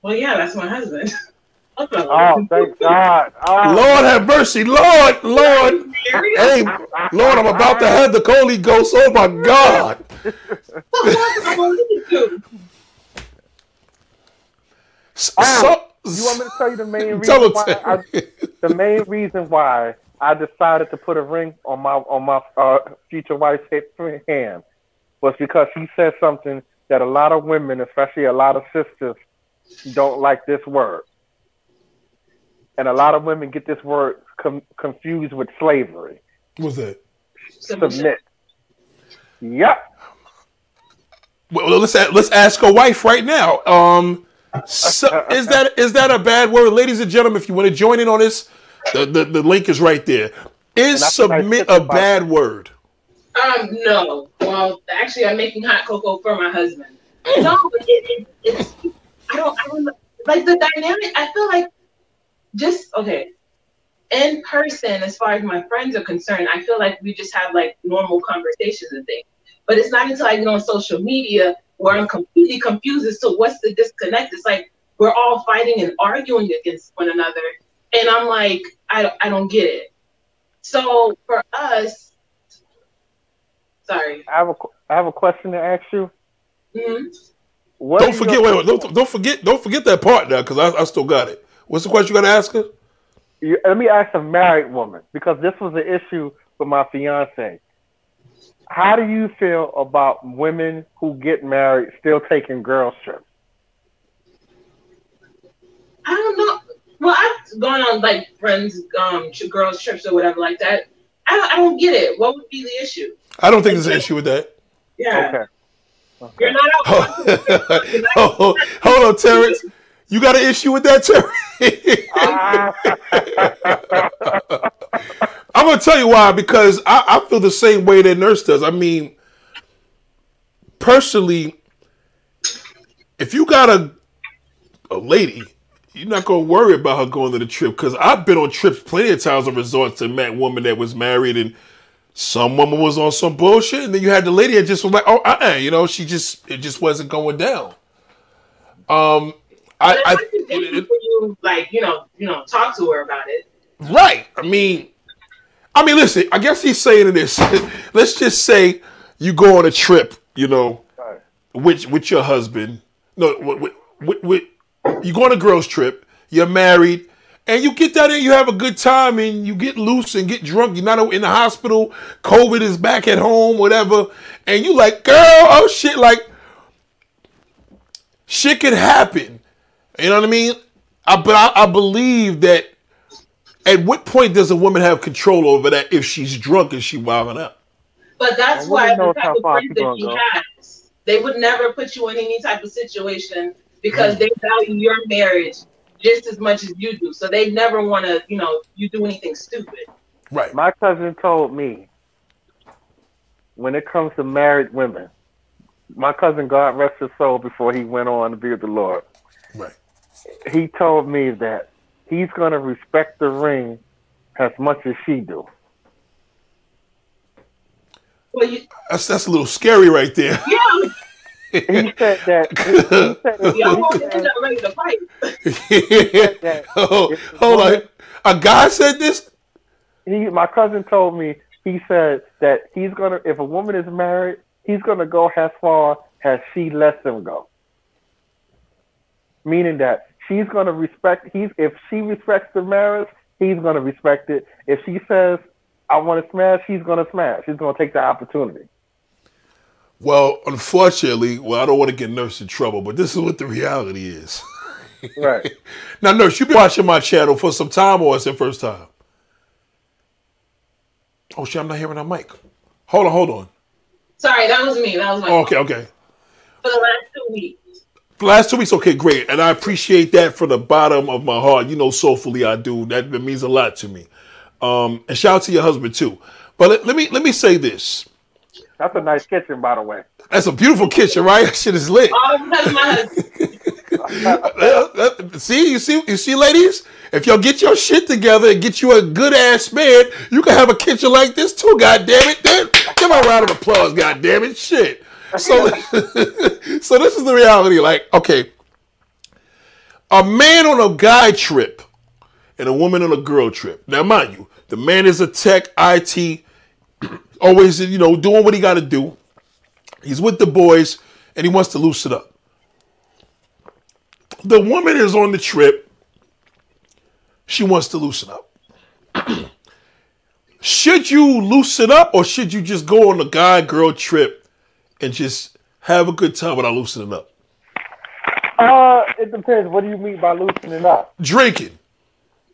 Well, yeah, that's my husband. <laughs> Oh, thank God. Oh, Lord have mercy, Lord, Lord. Hey, Lord, I'm about to have the Holy Ghost. Oh my God. So, You want me to tell you the main <laughs> reason him, why? tell I, the main reason why I decided to put a ring on my on my uh, future wife's hand was because she said something that a lot of women, especially a lot of sisters, don't like this word, and a lot of women get this word com- confused with slavery. What's that? Submit. Yep. Well, let's let's ask a wife right now. Um, so, <laughs> is that is that a bad word, ladies and gentlemen? If you want to join in on this, the the, the link is right there. Is that's what I submit a bad word? Um, no. Well, actually, I'm making hot cocoa for my husband. No, it, it, it's I don't I don't like the dynamic. I feel like just okay in person, as far as my friends are concerned, I feel like we just have like normal conversations and things. But it's not until I get on social media where I'm completely confused as to what's the disconnect. It's like we're all fighting and arguing against one another, and I'm like, I I don't get it. So for us, sorry. I have a qu- I have a question to ask you. hmm What Don't forget, wait, wait, don't, don't forget, don't forget that part now, because I, I still got it. What's the question you got to ask her? You, let me ask a married woman because this was an issue with my fiance. How do you feel about women who get married still taking girls trips? I don't know. Well, I've gone on like friends, um, to girls trips or whatever like that. I don't, I don't get it. What would be the issue? I don't think there's an issue with that. Yeah, Okay. you're not out. hold, <laughs> hold on, Terrence. You got an issue with that, Terrence? <laughs> I'm gonna tell you why. Because I, I feel the same way that nurse does. I mean, personally, if you got a a lady, you're not gonna worry about her going to the trip. Because I've been on trips plenty of times on resorts and met woman that was married and some woman was on some bullshit, and then you had the lady that just was like, "Oh, uh, you know, she just it just wasn't going down." Um, I, But I it's an issue you, like you know, you know, talk to her about it. right. I mean, I mean, listen. I guess he's saying this. <laughs> Let's just say you go on a trip, you know, Right. with with your husband. No, with, with, with you go on a girls trip. You're married, and you get down there. You have a good time, and you get loose and get drunk. You're not in the hospital. COVID is back at home, whatever. And you like, girl, oh shit, like shit could happen. You know what I mean? I, but I, I believe that. At what point does a woman have control over that if she's drunk and she wilding out? But that's why the type of friends that gonna he go. has, they would never put you in any type of situation because they value your marriage just as much as you do. So they never want to, you know, you do anything stupid. Right. My cousin told me when it comes to married women, my cousin, God rest his soul, before he went on to be with the Lord, Right. He told me that he's going to respect the ring as much as she do. Well, you, That's that's a little scary right there. yeah, <laughs> He said that. He, <laughs> he said that, y'all he won't said end up ready to fight. that <laughs> oh, if the hold on. A guy said this. he, my cousin told me he said that he's gonna if a woman is married, he's gonna go as far as she lets him go. Meaning that she's gonna respect he's if she respects the marriage, he's gonna respect it. If she says I want to smash, he's gonna smash. He's gonna take the opportunity. Well, unfortunately, well, I don't want to get nurse in trouble, but this is what the reality is. <laughs> Right. <laughs> Now, nurse, you've been watching my channel for some time, or it's the first time? Oh shit, I'm not hearing that mic. Hold on, hold on. Sorry, that was me. That was my Oh, okay, okay. for the last two weeks. The last two weeks, okay, great, and I appreciate that from the bottom of my heart. You know, soulfully, I do. That, that means a lot to me. Um, and shout out to your husband too. But let, let me let me say this. That's a nice kitchen, by the way. That's a beautiful kitchen, right? <laughs> That shit is lit. All because of my husband. Uh, see, you see, you see, ladies. If y'all get your shit together and get you a good ass man, you can have a kitchen like this too. God damn it! Damn, give me a round of applause. God damn it! Shit. So, <laughs> so this is the reality. Like, okay, a man on a guy trip, and a woman on a girl trip. Now, mind you, the man is a tech, IT, <clears throat> always, you know, doing what he got to do. He's with the boys and he wants to loosen up. The woman is on the trip. She wants to loosen up. <clears throat> should you loosen up or should you just go on a guy girl trip and just have a good time without loosening up? Uh, it depends. What do you mean by loosening up? Drinking, I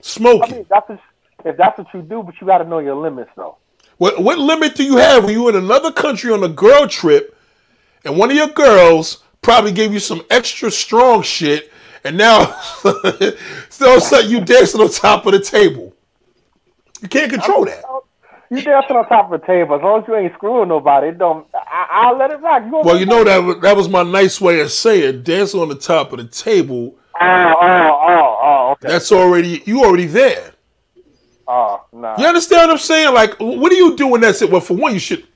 smoking. mean, that's what, if that's what you do, but you got to know your limits, though. What what limit do you have when you're in another country on a girl trip, and one of your girls probably gave you some extra strong shit, and now <laughs> so all of a sudden you dancing on top of the table. You can't control that. You dancing on top of the table. As long as you ain't screwing nobody, it don't. I, I'll let it rock. You Well, you know that was- that was my nice way of saying dance on the top of the table. Oh, oh, oh, oh. Okay. That's already you already there. Oh, nah. You understand what I'm saying? Like, what do you do in that? sit- Well, for one, you should.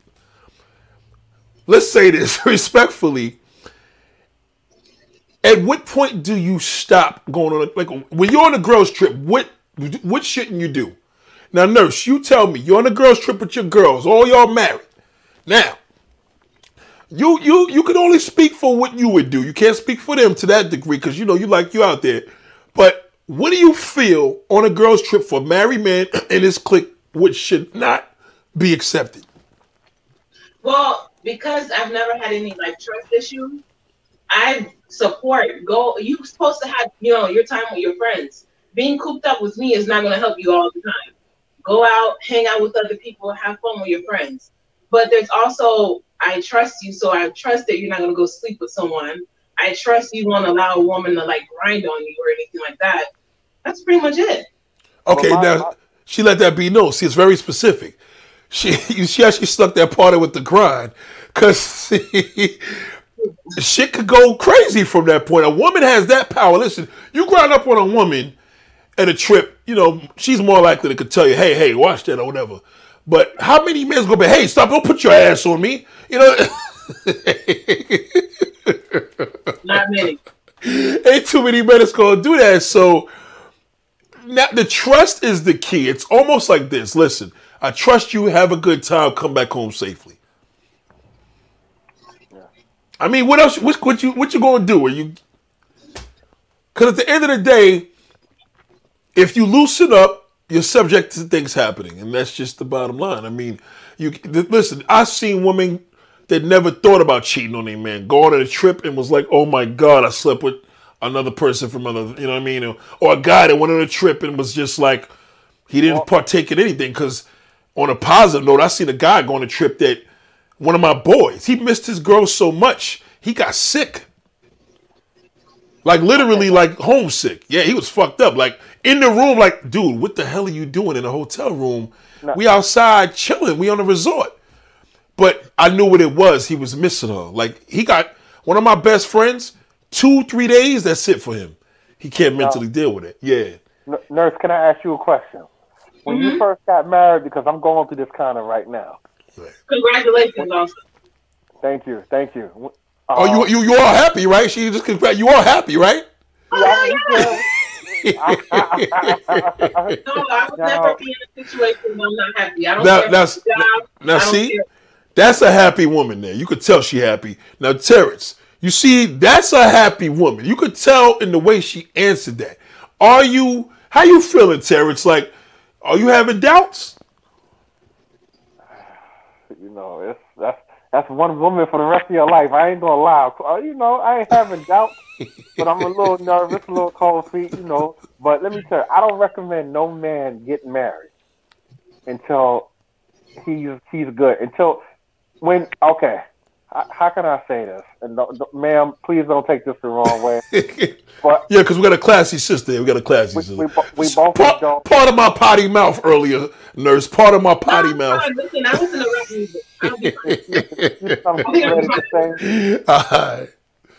Let's say this <laughs> respectfully. At what point do you stop going on? A, like, when you're on a girls trip, what what shouldn't you do? Now, nurse, you tell me. You're on a girls trip with your girls. All y'all married. Now, you you you can only speak for what you would do. You can't speak for them to that degree because you know you like you out there. But what do you feel on a girls trip for married man <clears throat> and his clique, which should not be accepted? Well, because I've never had any like trust issues, I support go. You're supposed to have you know your time with your friends. Being cooped up with me is not going to help you all the time. Go out, hang out with other people, have fun with your friends. But there's also I trust you, so I trust that you're not going to go sleep with someone. I trust you won't allow a woman to like grind on you or anything like that. That's pretty much it. Okay, Well, my- now my- she let that be known. See, it's very specific. She <laughs> you she actually stuck that part in with the grind, cause <laughs> shit could go crazy from that point. A woman has that power. Listen, you grind up on a woman at a trip, you know, she's more likely to could tell you, hey, hey, watch that or whatever. But how many men's gonna be, hey, stop, don't put your ass on me. You know, <laughs> Not many. ain't too many men that's gonna do that. So now the trust is the key. It's almost like this. Listen, I trust you. Have a good time. Come back home safely. I mean, what else? What, what you what you gonna do? Are you? Because at the end of the day, if you loosen up, you're subject to things happening, and that's just the bottom line. I mean, you listen. I've seen women that never thought about cheating on a man go on a trip and was like, "Oh my god, I slept with another person from another," you know what I mean? Or, or a guy that went on a trip and was just like, he didn't partake in anything. Because on a positive note, I seen a guy go on a trip that one of my boys he missed his girl so much he got sick. Like literally, like homesick. Yeah, he was fucked up. Like in the room, like, dude, what the hell are you doing in a hotel room? We outside chilling. We on a resort. But I knew what it was. He was missing her. Like he got one of my best friends. Two, three days. That's it for him. He can't mentally deal with it. Yeah. N- Nurse, can I ask you a question? When you mm-hmm. first got married, because I'm going through this kind of right now. Congratulations, also. Thank you, thank you. Oh, you uh, you you all happy, right? She just congrat- you all happy, right? Oh, yeah. yeah. No, I would No. <laughs> never be in a situation where I'm not happy. I don't Now- care now- about the job. now I don't see? care. That's a happy woman there. You could tell she happy. Now, Terrence, you see, that's a happy woman. You could tell in the way she answered that. Are you how you feeling, Terrence? Like, are you having doubts? <sighs> you know, it's that's one woman for the rest of your life. I ain't gonna lie. Uh, You know, I ain't having doubts, but I'm a little <laughs> nervous, a little cold feet. You know, but let me tell you, I don't recommend no man get married until he's he's good. Until when okay, how, how can I say this? And don't, don't- ma'am, please don't take this the wrong way. <laughs> But Yeah, because we got a classy sister. We got a classy We- sister. we bo- we both part, don't- part of my potty mouth earlier, nurse. Part of my potty No, mouth. no, Listen, I was in rap music. I'll be <laughs> fine. something ready to say. Alright.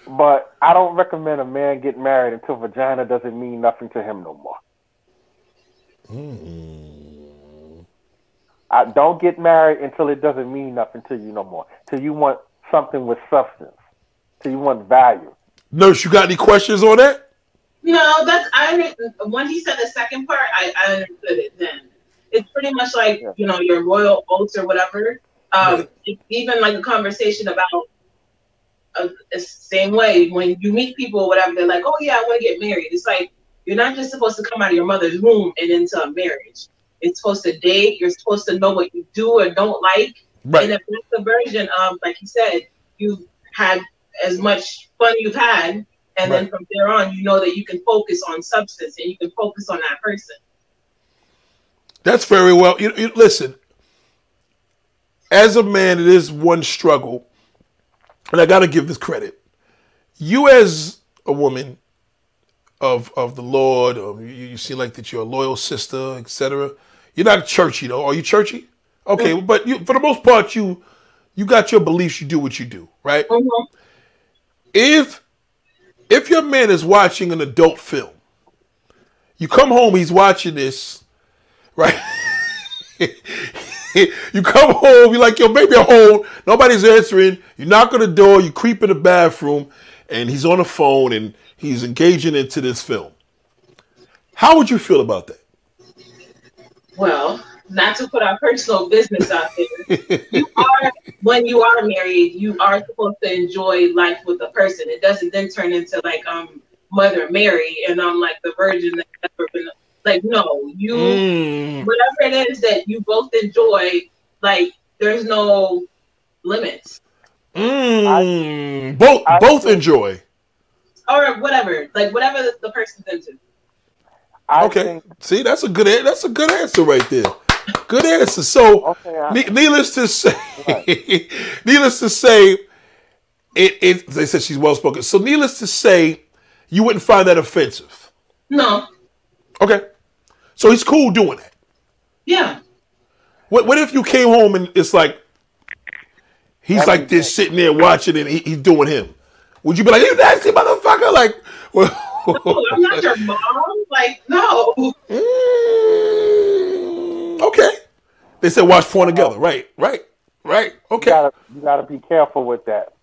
But I don't recommend a man get married until vagina doesn't mean nothing to him no more. Mm-hmm. I don't get married until it doesn't mean nothing to you no more. Till you want something with substance. So you want value. Nurse, you got any questions on that? No, that's I. When he said the second part, I, I understood it. Then it's pretty much like Yeah. you know your royal oaths or whatever. Um, it's even like a conversation about uh, the same way when you meet people or whatever. They're like, "Oh yeah, I want to get married." It's like you're not just supposed to come out of your mother's womb and into a marriage. It's supposed to date. You're supposed to know what you do or don't like. And Right. if that's the version of, like you said, you've had as much fun you've had, and then from there on, you know that you can focus on substance and you can focus on that person. That's very well. You, you listen. As a man, it is one struggle, and I got to give this credit. You, as a woman of of the Lord, um, you, you seem like that you're a loyal sister, etc. You're not churchy though. Are you churchy? Okay, but you, for the most part, you you got your beliefs. You do what you do, right? Mhm. if if your man is watching an adult film, you come home, he's watching this, right? <laughs> you come home, you're like, yo, baby, I'm home. Nobody's answering. You knock on the door, you creep in the bathroom, and he's on the phone and he's engaging into this film. How would you feel about that? Well, not to put our personal business out there, you are when you are married, you are supposed to enjoy life with the person. It doesn't then turn into like um Mother Mary and I'm like the virgin that's never been like no, you Mm, whatever it is that you both enjoy, like there's no limits mm, both I- both enjoy. or whatever, like whatever the, the person's into. I Okay. think See, that's a good that's a good answer right there. Good answer. So, okay. I, ne- needless to say, <laughs> needless to say, it, it. They said she's well spoken. So, needless to say, you wouldn't find that offensive. No, Okay. So he's cool doing that. yeah, What What if you came home and it's like he's Every like this sitting there watching and he, he's doing him? Would you be like, you nasty motherfucker? Like, <laughs> oh, I'm not your mom. Like no, Mm, <laughs> okay. They said watch porn together. Right, right, right. you Okay. gotta you gotta be careful with that.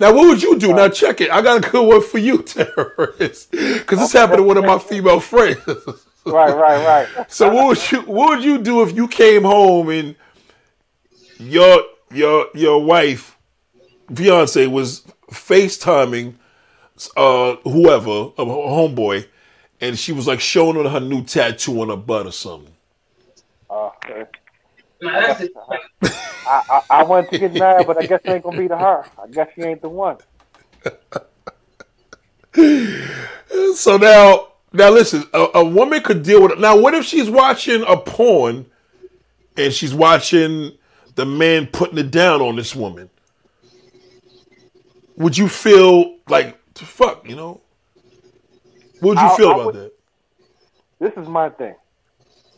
Now, what would you do? Now, check it. I got a good one for you, <laughs> terrorist, because this happened to one of my female friends. <laughs> Right, right, right. <laughs> so, what would you what would you do if you came home and your your your wife, fiance, was FaceTiming uh whoever, a homeboy, and she was like showing her her new tattoo on her butt or something. Uh, no, that's just, <laughs> I, I I wanted to get married, but I guess it ain't gonna be to her. I guess she ain't the one. <laughs> So now, now listen, a, a woman could deal with it. Now, what if she's watching a porn and she's watching the man putting it down on this woman? Would you feel like to fuck? You know, what would you I- feel I about would- that? This is my thing.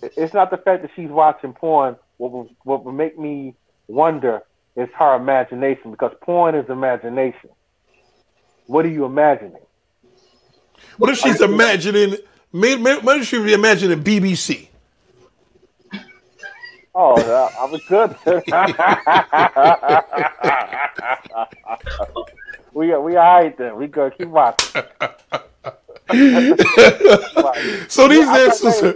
It- It's not the fact that she's watching porn. What will, what will make me wonder is her imagination because porn is imagination. What are you imagining? What if she's imagining? may- may- What if she's imagining BBC? Oh, I was good. <laughs> we we all right then. We good. Keep watching. <laughs> So these answers,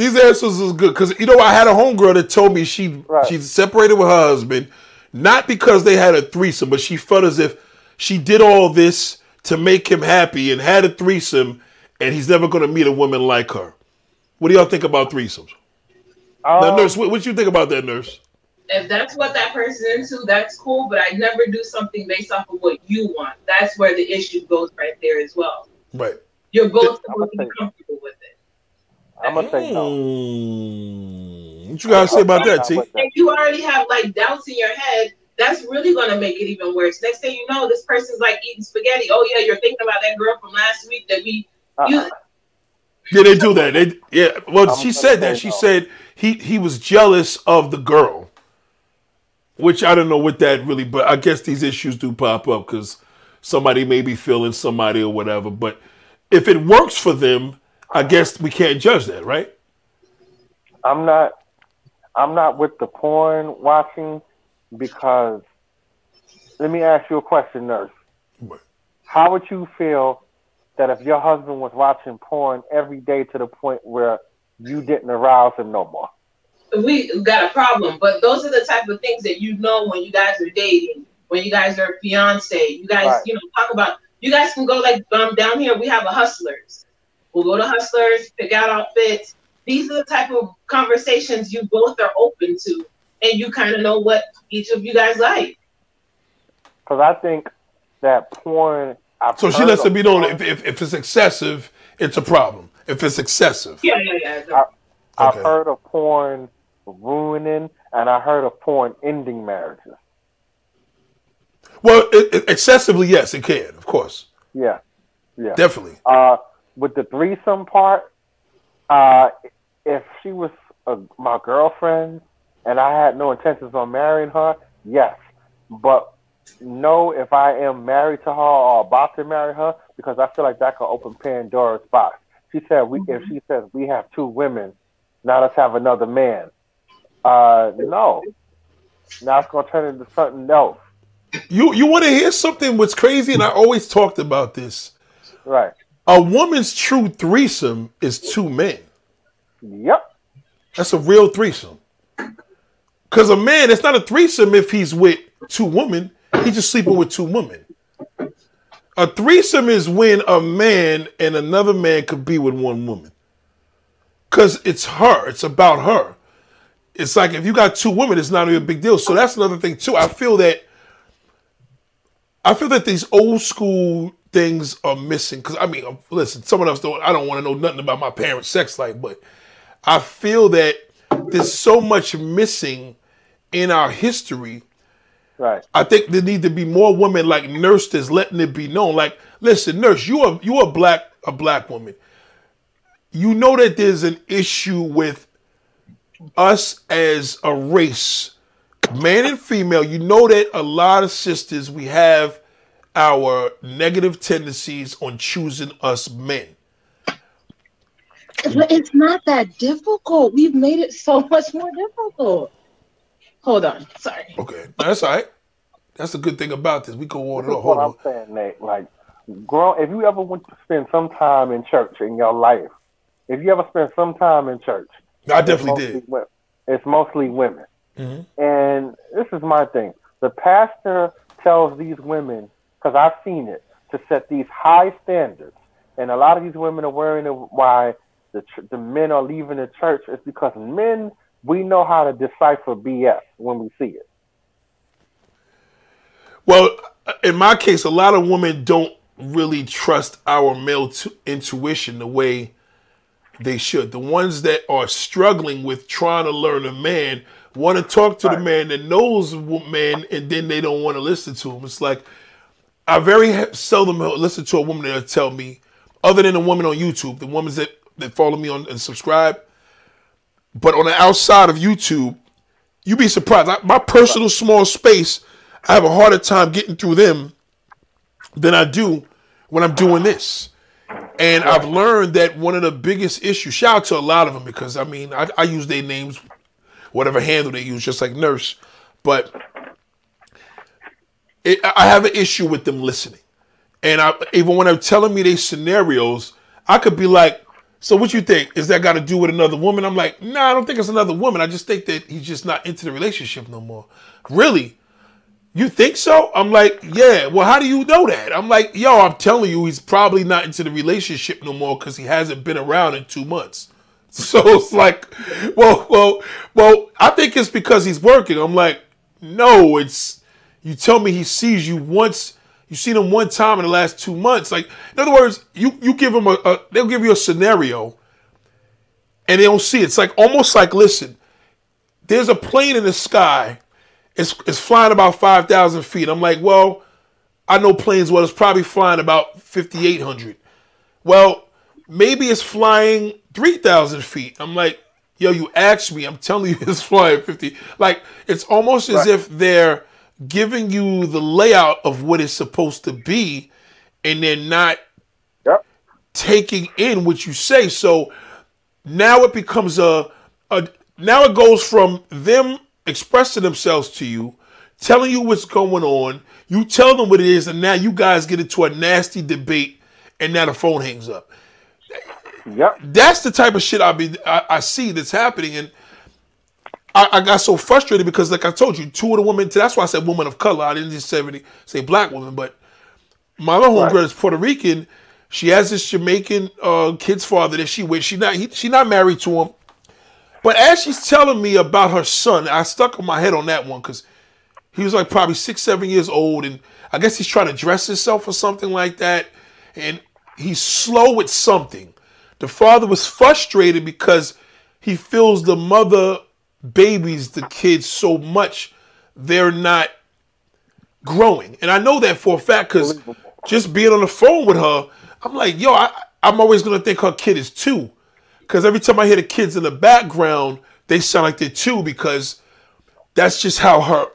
these answers is good because you know I had a homegirl that told me she Right. she's separated with her husband, not because they had a threesome, but she felt as if she did all this to make him happy and had a threesome, and he's never going to meet a woman like her. What do y'all think about threesomes? now, Um, nurse, what, what you think about that, nurse? if that's what that person's into, that's cool. But I never do something based off of what you want. That's where the issue goes right there as well. Right. You're both supposed to be gonna comfortable with it. I'm gonna say no. Mm, what you gotta say about that, T? If you already have like doubts in your head, that's really gonna make it even worse. Next thing you know, this person's like eating spaghetti. Oh yeah, you're thinking about that girl from last week that we. You, Uh-uh. Yeah, they do that. They yeah. Well, I'm she said that. say She said he he was jealous of the girl, which I don't know what that really. But I guess these issues do pop up because somebody may be feeling somebody or whatever. But if it works for them, I guess we can't judge that, right? I'm not. I'm not with the porn watching because. Let me ask you a question, nurse. What? How would you feel that if your husband was watching porn every day to the point where you didn't arouse him no more? we got a problem. But those are the type of things that you know when you guys are dating, when you guys are fiance. You guys, Right. you know, talk about. You guys can go like um down here. We have a hustlers. We'll go to hustlers, pick out outfits. These are the type of conversations you both are open to, and you kind of know what each of you guys like. Because I think that porn. I've So she lets it be known if, if, if it's excessive, it's a problem. If it's excessive. Yeah, yeah, yeah. I've Okay. heard of porn ruining, and I heard of porn ending marriages. Well, it, it- excessively, yes, it can, of course. Yeah, yeah. Definitely. Uh, with the threesome part, uh, if she was uh my girlfriend and I had no intentions on marrying her, yes. But no, if I am married to her or about to marry her, because I feel like that could open Pandora's box. She said, "We if she says we have two women, now let's have another man." Uh, no. Now it's gonna turn into something else, You you want to hear something what's crazy? And I always talked about this. right? A woman's true threesome is two men. Yep. That's a real threesome. Because a man, it's not a threesome if he's with two women. He's just sleeping with two women. A threesome is when a man and another man could be with one woman. Because it's her. It's about her. It's like if you got two women, it's not even a big deal. So that's another thing too. I feel that I feel that these old school things are missing. Because I mean, uh, listen, someone else don't. I don't want to know nothing about my parents' sex life, but I feel that there's so much missing in our history. Right. I think there need to be more women like Nurse that's letting it be known. Like, listen, Nurse, you are you are black a black woman. You know that there's an issue with us as a race, man and female. You know that a lot of sisters we have our negative tendencies on choosing us men. But it's not that difficult. We've made it so <laughs> much more difficult. Hold on. Sorry. Okay, that's all right. That's the good thing about this. We go on and on. is what Hold I'm on. saying, Nate. Like, grow. If you ever went to spend some time in church in your life, if you ever spent some time in church, I definitely mostly did. wo- It's mostly women, Mhm. and this is my thing. The pastor tells these women, because I've seen it, to set these high standards, and a lot of these women are worrying why the the men are leaving the church. It's because men we know how to decipher BS when we see it. Well, uh, in my case, a lot of women don't really trust our male t- intuition the way they should. The ones that are struggling with trying to learn a man want to talk to the man that knows a man, and then they don't want to listen to him. It's like I very seldom listen to a woman that'll tell me, other than the woman on YouTube, the women that that follow me on and subscribe. But on the outside of YouTube, you'd be surprised. I, my personal small space, I have a harder time getting through them than I do when I'm doing this. And I've learned that one of the biggest issues, shout out to a lot of them because I mean, I, I use their names, whatever handle they use, just like nurse. But I have an issue with them listening. And I, even when they're telling me these scenarios, I could be like, so what you think? Is that got to do with another woman? I'm like, no, nah, I don't think it's another woman. I just think that he's just not into the relationship no more. Really? You think so? I'm like, yeah. Well, how do you know that? I'm like, yo, I'm telling you, he's probably not into the relationship no more because he hasn't been around in two months. <laughs> So it's like, well, well, well, I think it's because he's working. I'm like, no, it's you tell me he sees you once, you seen him one time in the last two months. Like, in other words, you you give him a, a they'll give you a scenario, and they don't see it. It's like almost like, listen, there's a plane in the sky, it's it's flying about five thousand feet. I'm like, well, I know planes well. It's probably flying about fifty eight hundred. Well, maybe it's flying 3,000 feet. I'm like, yo, you asked me. I'm telling you <laughs> it's flying 50. Like, it's almost as if they're giving you the layout of what it's supposed to be and they're not Yep. taking in what you say. So now it becomes a, a now it goes from them expressing themselves to you, telling you what's going on, you tell them what it is, and now you guys get into a nasty debate and now the phone hangs up. Yep. That's the type of shit I be I, I see that's happening, and I, I got so frustrated because, like I told you, two of the women. That's why I said woman of color. I didn't just say say black woman, but my other homegirl Right. is Puerto Rican. She has this Jamaican uh, kid's father that she with. She not he, she not married to him. But as she's telling me about her son, I stuck my head on that one because he was like probably six, seven years old, and I guess he's trying to dress himself or something like that. And he's slow with something. The father was frustrated because he feels the mother babies the kids so much they're not growing. And I know that for a fact because just being on the phone with her, I'm like, yo, I, I'm always gonna think her kid is two. Because every time I hear the kids in the background, they sound like they're two because that's just how her.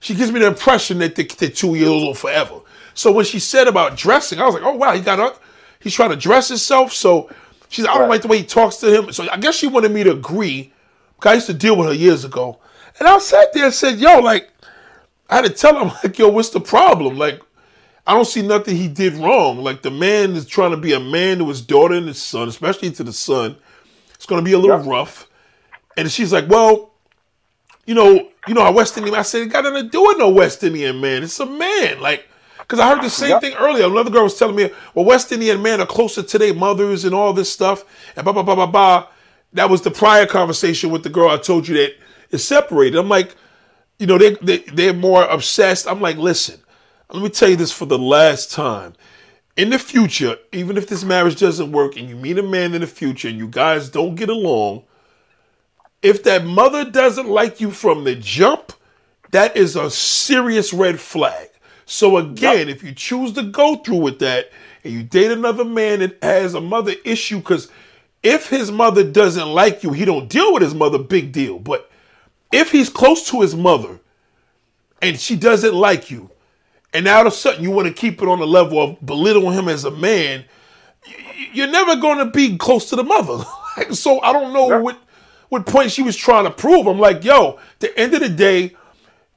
She gives me the impression that they- they're two years old forever. So when she said about dressing, I was like, oh wow, he got up. He's trying to dress himself. So she's, I don't like the way he talks to him. So I guess she wanted me to agree. Because I used to deal with her years ago, and I sat there and said, yo, like, I had to tell him, <laughs> like, yo, what's the problem? Like, I don't see nothing he did wrong. Like the man is trying to be a man to his daughter and his son, especially to the son. It's gonna be a little Yeah. rough. And she's like, Well, you know, you know, a West Indian I said it got nothing to do with no West Indian man. It's a man. Like, cause I heard the same Yep. thing earlier. Another girl was telling me, well, West Indian men are closer to their mothers and all this stuff. And blah blah blah blah blah. That was the prior conversation with the girl I told you that is separated. I'm like, you know, they, they they're more obsessed. I'm like, listen, let me tell you this for the last time. In the future, even if this marriage doesn't work and you meet a man in the future and you guys don't get along, if that mother doesn't like you from the jump, that is a serious red flag. So again, if you choose to go through with that and you date another man that has a mother issue, because if his mother doesn't like you, he don't deal with his mother, big deal. But if he's close to his mother and she doesn't like you, and all of a sudden you want to keep it on the level of belittling him as a man, you're never going to be close to the mother. <laughs> So I don't know Yeah. what what point she was trying to prove. I'm like, yo, the end of the day,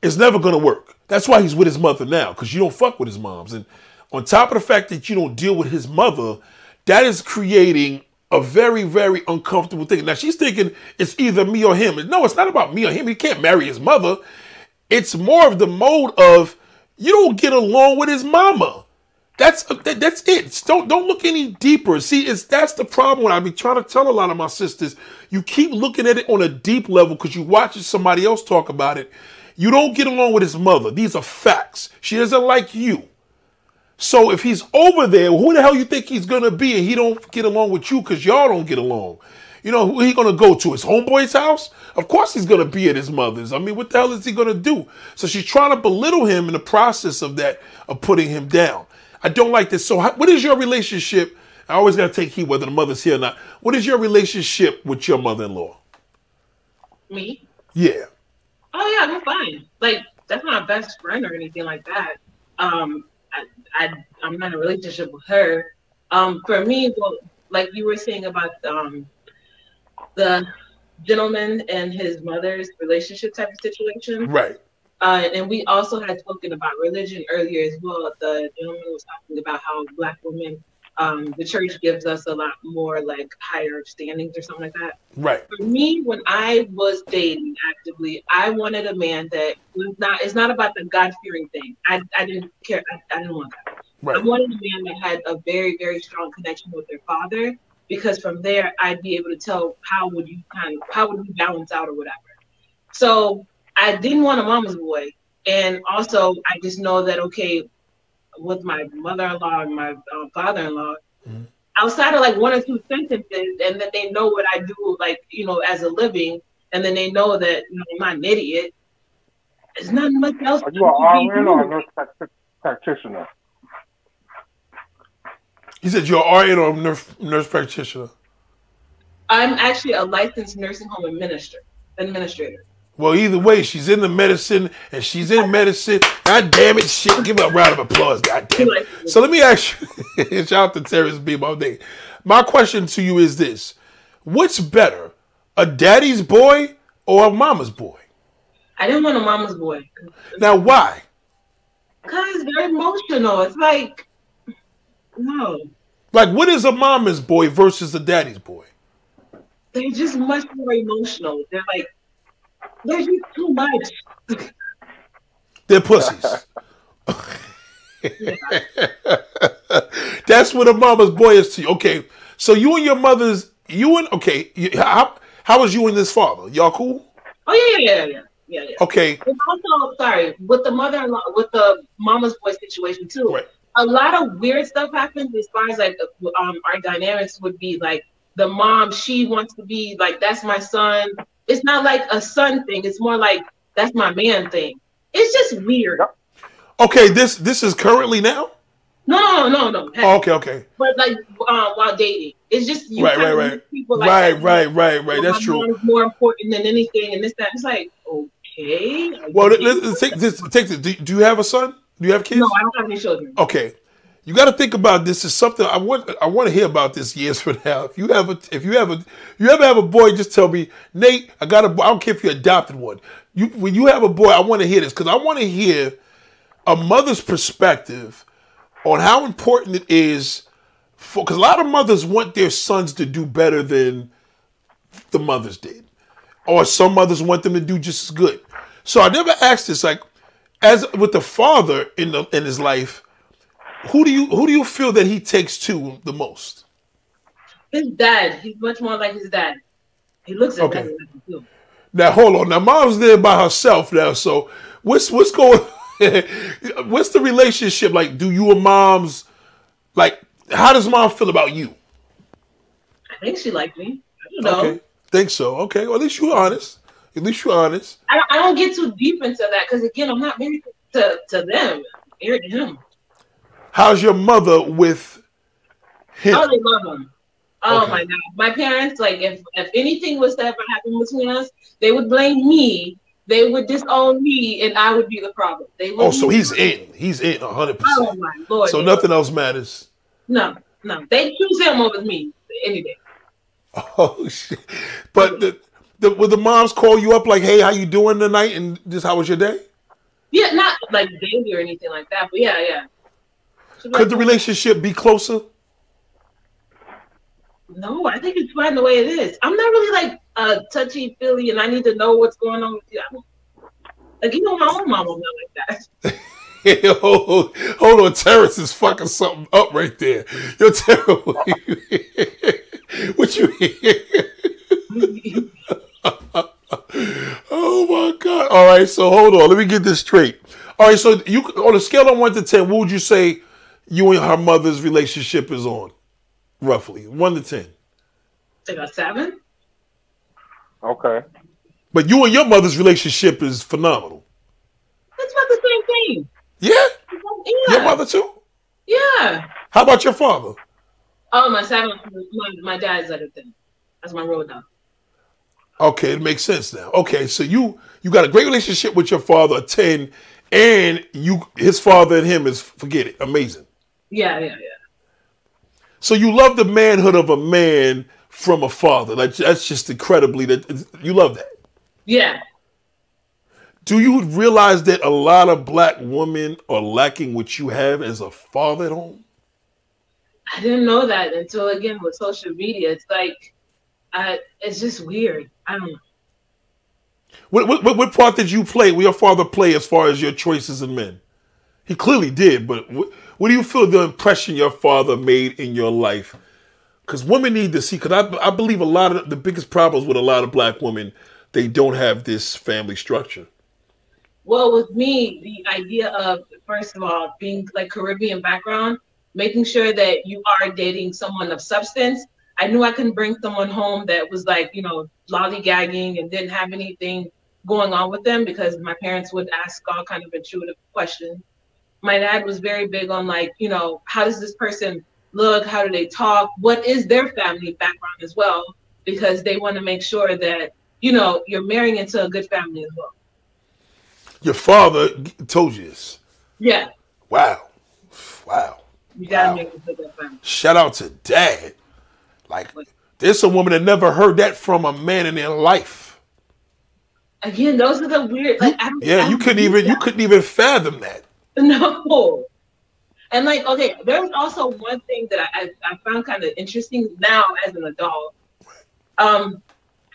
it's never going to work. That's why he's with his mother now, because you don't fuck with his moms. And on top of the fact that you don't deal with his mother, that is creating a very, very uncomfortable thing. Now she's thinking it's either me or him. No, it's not about me or him. He can't marry his mother. It's more of the mode of you don't get along with his mama. That's that, that's it. Don't don't look any deeper. See, it's that's the problem. When I be trying to tell a lot of my sisters, you keep looking at it on a deep level because you watching somebody else talk about it. You don't get along with his mother. These are facts. She doesn't like you. So if he's over there, who the hell you think he's gonna be, and he don't get along with you because y'all don't get along? You know who he gonna go to? His homeboy's house? Of course he's gonna be at his mother's. I mean, what the hell is he gonna do? So she's trying to belittle him in the process of that of putting him down. I don't like this. So how, what is your relationship? I always gotta take heed whether the mother's here or not. What is your relationship with your mother-in-law? Me? Yeah. Oh yeah, we're fine. Like that's not a best friend or anything like that. Um, I, I'm not in a relationship with her. Um, for me, well, like you were saying about um the gentleman and his mother's relationship type of situation. Right. Uh, and we also had spoken about religion earlier as well. The gentleman was talking about how black women, um, the church gives us a lot more like higher standings or something like that Right. for me, when I was dating actively, I wanted a man that was not. It's not about the God fearing thing. I, I didn't care. I, I didn't want that. I wanted a man that had a very very strong connection with their father, because from there I'd be able to tell how would you kind of how would we balance out or whatever. So I didn't want a mama's boy, and also I just know that okay, with my mother-in-law and my uh, father-in-law, Mhm. outside of like one or two sentences, and then they know what I do, like you know, as a living, and then they know that you know I'm not an idiot. There's not much else. Are you an RN or a nurse practitioner? He said you're an RN or a nurse, nurse practitioner. I'm actually a licensed nursing home administrator. Administrator. Well, either way, she's in the medicine and she's in medicine. God damn it, shit. Give her a round of applause. God damn it. So let me ask you, <laughs> shout out to Terrence B. My day. My question to you is this What's better, a daddy's boy or a mama's boy? I didn't want a mama's boy Now, why? because it's very emotional. It's like no. Like, what is a mama's boy versus a daddy's boy? They're just much more emotional. They're like, they're just too much. They're pussies. <laughs> <laughs> That's what a mama's boy is to you. Okay, so you and your mother's, you and okay, you, how how was you and this father? Y'all cool? Oh yeah, yeah, yeah, yeah, yeah. yeah. Okay, And also, sorry, with the mother-in-law, with the mama's boy situation too. Right. A lot of weird stuff happens as far as like um our dynamics would be like the mom she wants to be like that's my son. It's not like a son thing. It's more like that's my man thing. It's just weird. okay. This this is currently now. No, no, no, no. Oh, okay, okay. But like um, while dating, it's just you Right, right, right. People like Right, right, right, right. That's true. more important than anything, and this that. It's like okay. Well, let's take this. Take this. Do, do you have a son? Do you have kids? no, I don't have any children. Okay, you got to think about this. Is something I want. I want to hear about this years from now. If you have a, if you have a, you ever have a boy, just tell me, Nate. I got a. I don't care if you adopted one. You when you have a boy, I want to hear this because I want to hear a mother's perspective on how important it is for. Because a lot of mothers want their sons to do better than the mothers did, or some mothers want them to do just as good. So I never asked this. Like, as with the father in the in his life, who do you who do you feel that he takes to the most? His dad, he's much more like his dad. He looks at Okay. him too. Now hold on. Now mom's there by herself now. So what's what's going? <laughs> what's the relationship like? Do you and mom's like? How does mom feel about you? I think she liked me. I don't know. Okay, think so. Okay, well at least you're honest. At least you're honest. I, don't, I don't get too deep into that because again, I'm not married to, to them. I'm married to him. How's your mother with him? Oh, they love him. Oh Okay. my god, my parents like if if anything was to ever happen between us, they would blame me. They would disown me, and I would be the problem. They would. Oh, so he's in. He's in hundred Oh percent. Oh my lord. So nothing else matters. No, no, they choose him over me any day. <laughs> Oh shit! But the, the would the moms call you up like, "Hey, how you doing tonight?" And just how was your day? Yeah, not like daily or anything like that, but yeah, yeah. Could the relationship be closer? No, I think it's fine the way it is. I'm not really like uh, touchy feely, and I need to know what's going on with you. I don't, like you know, my own mom, I'm not like that. hold, <laughs> <laughs> hold on, Terrence is fucking something up right there. Yo, Terrence, <laughs> what you hear? oh my god! All right, so hold on, let me get this straight. All right, so you on a scale of one to ten, what would you say you and her mother's relationship is on, roughly one to ten? Like a seven? Okay. But you and your mother's relationship is phenomenal. That's about the same thing. Yeah, Yeah. your mother too. Yeah. How about your father? Oh, my seven. My, my dad's like a ten. That's my road dog. Okay, it makes sense now. Okay, so you you got a great relationship with your father, a ten, and you his father and him is forget it, amazing. Yeah, yeah, yeah. So you love the manhood of a man from a father. Like that's just incredibly that you love that. Yeah. Do you realize that a lot of black women are lacking what you have as a father at home? I didn't know that until again with social media. It's like, I, it's just weird. I don't know. What, what, what part did you play? Will your father play as far as your choices in men? He clearly did, but what, what do you feel the impression your father made in your life? Because women need to see. Because I, I believe a lot of the biggest problems with a lot of black women, they don't have this family structure. Well, with me, the idea of first of all being like Caribbean background, making sure that you are dating someone of substance. I knew I couldn't bring someone home that was like you know lollygagging and didn't have anything going on with them because my parents would ask all kind of intuitive questions. My dad was very big on like you know how does this person look? How do they talk? What is their family background as well? Because they want to make sure that you know you're marrying into a good family as well. Your father told you this. Yeah. Wow. Wow. You gotta Wow. make it for that family. Shout out to dad. Like, there's some woman that never heard that from a man in their life. Again, those are the weird. Like, I don't, Yeah, don't you couldn't even you couldn't even fathom that. No. And like, okay, there's also one thing that I, I, I found kind of interesting now as an adult. Um,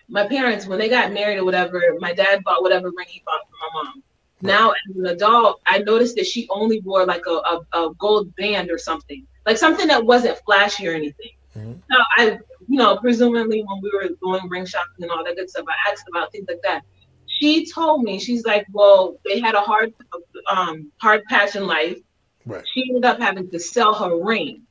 my parents, when they got married or whatever, my dad bought whatever ring he bought for my mom. Now as an adult, I noticed that she only wore like a, a, a gold band or something, like something that wasn't flashy or anything. Mhm. Now I, you know, presumably when we were going ring shopping and all that good stuff, I asked about things like that. She told me, she's like, well, they had a hard, um, hard patch in life. Right. She ended up having to sell her ring.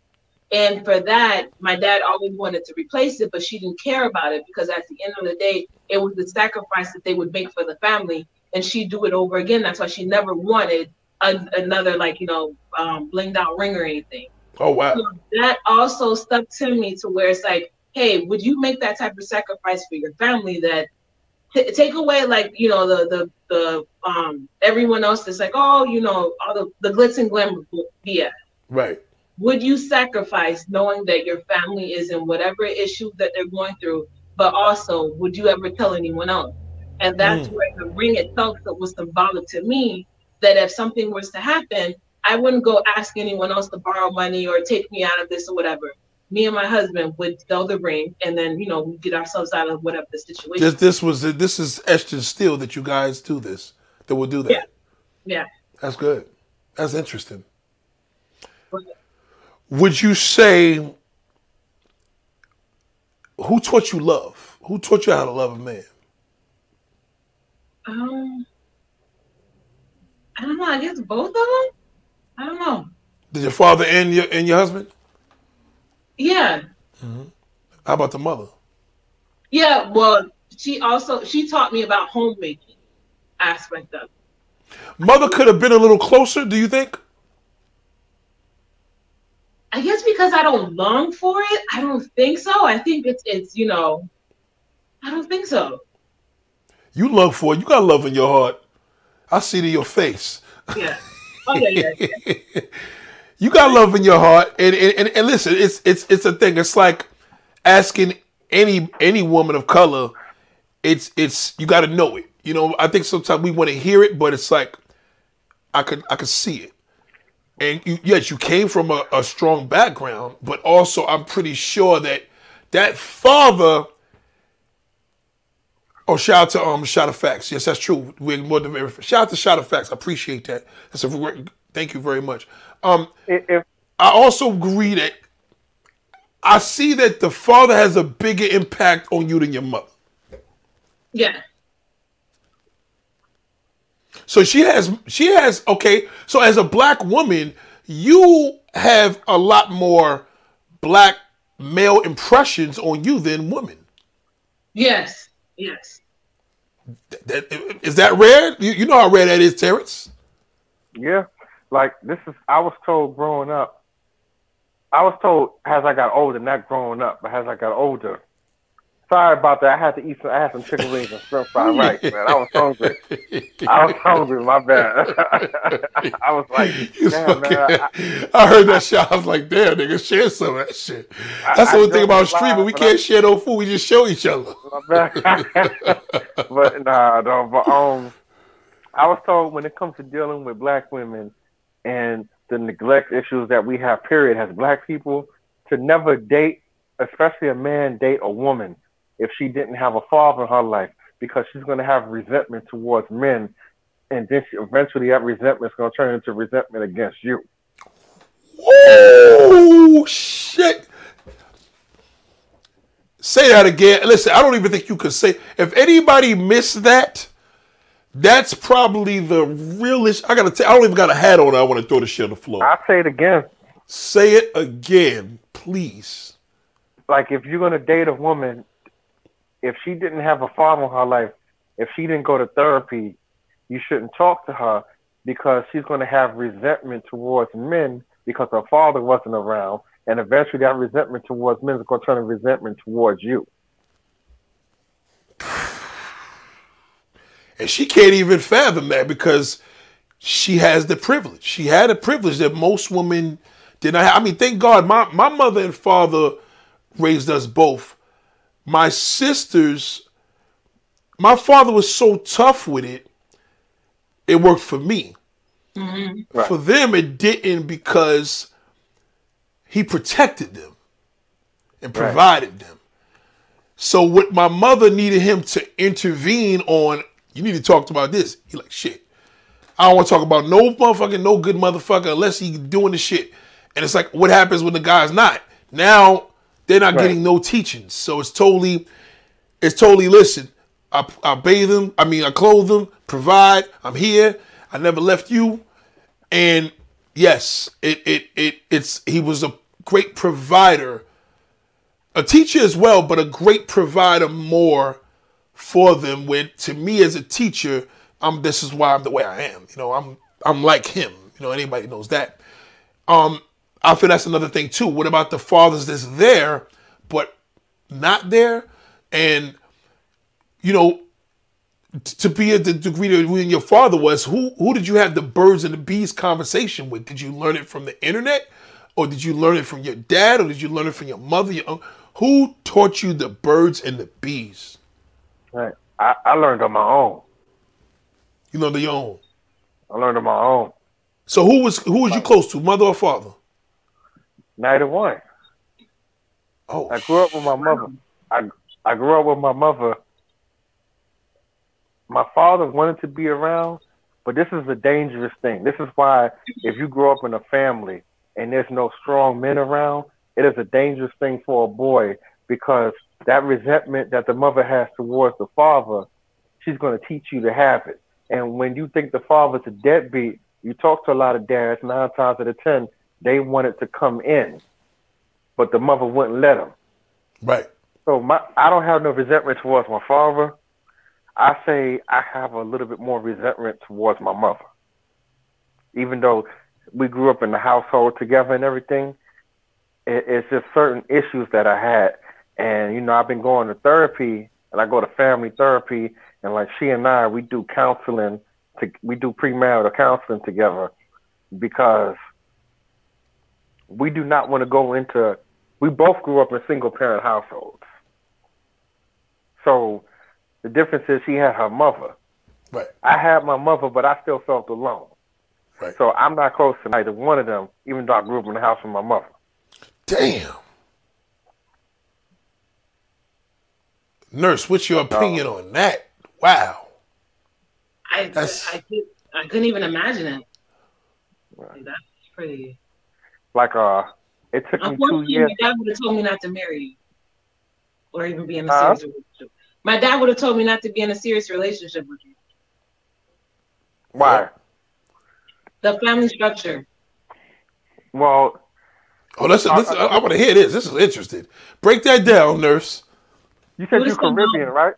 And for that, my dad always wanted to replace it, but she didn't care about it because at the end of the day, it was the sacrifice that they would make for the family, and she'd do it over again. That's why she never wanted a, another like you know um, blinged out ring or anything. Oh wow. So that also stuck to me to where it's like, hey, would you make that type of sacrifice for your family that t- take away like you know the the the um everyone else that's like oh you know all the the glitz and glamour yeah. Right. would you sacrifice knowing that your family is in whatever issue that they're going through but also would you ever tell anyone else and that's Mm. where the ring itself was symbolic to me that if something was to happen i wouldn't go ask anyone else to borrow money or take me out of this or whatever me and my husband would sell the ring and then you know we get ourselves out of whatever the situation This this was this is etched in steel that you guys do this. That will do that. Yeah. yeah That's good. That's interesting. Would you say who taught you love? Who taught you how to love a man? um i don't know i guess both of them i don't know Did your father and your and your husband? yeah mm-hmm. How about the mother? Yeah, well, she also she taught me about homemaking aspect of. it. Mother could have been a little closer. Do you think? I guess because I don't long for it, I don't think so. I think it's it's you know, I don't think so. You long for it. You got love in your heart. I see it in your face. Yeah. <laughs> <laughs> You got love in your heart, and and, and, and listen, it's it's it's a thing. It's like asking any any woman of color. It's it's you got to know it. You know, I think sometimes we want to hear it, but it's like I could I could see it. And you, yes, you came from a, a strong background, but also I'm pretty sure that that father. Oh, shout out to um, Shot of Facts. Yes, that's true. We're more than very. Shout out to Shot of Facts. I appreciate that. That's a great- thank you very much. Um, If, if I also agree that I see that the father has a bigger impact on you than your mother. yeah. So she has she has okay. So as a black woman, you have a lot more black male impressions on you than women. Yes. Yes. Is that rare? You, you know how rare that is, Terrence. Yeah, like this is. I was told growing up. I was told as I got older, not growing up, but as I got older. Sorry about that. I had to eat some. I had some chicken wings and shrimp fried rice, man. I was hungry. I was hungry. My bad. <laughs> I was like, damn, man. I, <laughs> I heard that shit. I was like, damn, nigga, share some of that shit. That's the only thing about streaming. We can't share no food. We just show each other. <laughs> But nah, no, but um, I was told when it comes to dealing with black women and the neglect issues that we have, period, as black people, to never date, especially a man, date a woman if she didn't have a father in her life, because she's going to have resentment towards men, and then she, eventually that resentment is going to turn into resentment against you. Oh shit! Say that again. Listen, I don't even think you could say. If anybody missed that, that's probably the realest. I gotta. T- I don't even got a hat on. I want to throw the shit on the floor. I'll say it again. say it again, please. like if you're gonna date a woman, if she didn't have a father in her life, if she didn't go to therapy, you shouldn't talk to her because she's gonna have resentment towards men because her father wasn't around, and eventually that resentment towards men is gonna turn to resentment towards you. And she can't even fathom that because she has the privilege. She had a privilege that most women did not have. I mean, thank God, my, my mother and father raised us both. My sisters, my father was so tough with it, it worked for me. hmm Right. For them, it didn't because he protected them and Right. provided them. So what my mother needed him to intervene on, you need to talk about this. He like, shit. I don't want to talk about no motherfucking no good motherfucker unless he doing the shit. And it's like, what happens when the guy's not? Now they're not Right. getting no teachings. So it's totally, it's totally listen. I, I bathe them. I mean, I clothe them, provide. I'm here. I never left you. And yes, it it it it's he was a great provider, a teacher as well, but a great provider more for them. When to me as a teacher, I'm this is why I'm the way I am. You know, I'm I'm like him. You know, anybody knows that. Um, I feel that's another thing too. What about the fathers that's there but not there? And you know, to be at the degree that when your father was, who who did you have the birds and the bees conversation with? Did you learn it from the internet, or did you learn it from your dad, or did you learn it from your mother? Your uncle? Who taught you the birds and the bees? Right. I, I learned on my own. You know, your own. I learned on my own. So who was who was you close to, mother or father? Neither one. Oh, I grew up with my mother. I I grew up with my mother. My father wanted to be around, but this is a dangerous thing. This is why if you grow up in a family and there's no strong men around, it is a dangerous thing for a boy because that resentment that the mother has towards the father, she's going to teach you to have it. And when you think the father's a deadbeat, you talk to a lot of dads, nine times out of ten, they wanted to come in, but the mother wouldn't let them. right. So my I don't have no resentment towards my father. I say I have a little bit more resentment towards my mother. Even though we grew up in the household together and everything, it, it's just certain issues that I had. And you know, I've been going to therapy, and I go to family therapy, and like she and I, we do counseling. To, we do premarital counseling together because we do not want to go into. We both grew up in single parent households. So the difference is she had her mother. Right. I had my mother, but I still felt alone. Right. So I'm not close to either one of them, even though I grew up in the house with my mother. Damn. Nurse, what's your opinion on that? Wow. I, That's- I, could, I couldn't even imagine it. Right. That's pretty. Like uh, it took me two years. my dad would have told me not to marry you, or even be in a Huh? serious relationship. My dad would have told me not to be in a serious relationship with you. Why? The family structure. Well, Oh, listen, Uh, listen I, I want to hear this. This is interesting. Break that down, nurse. you said What you're is the Caribbean, right?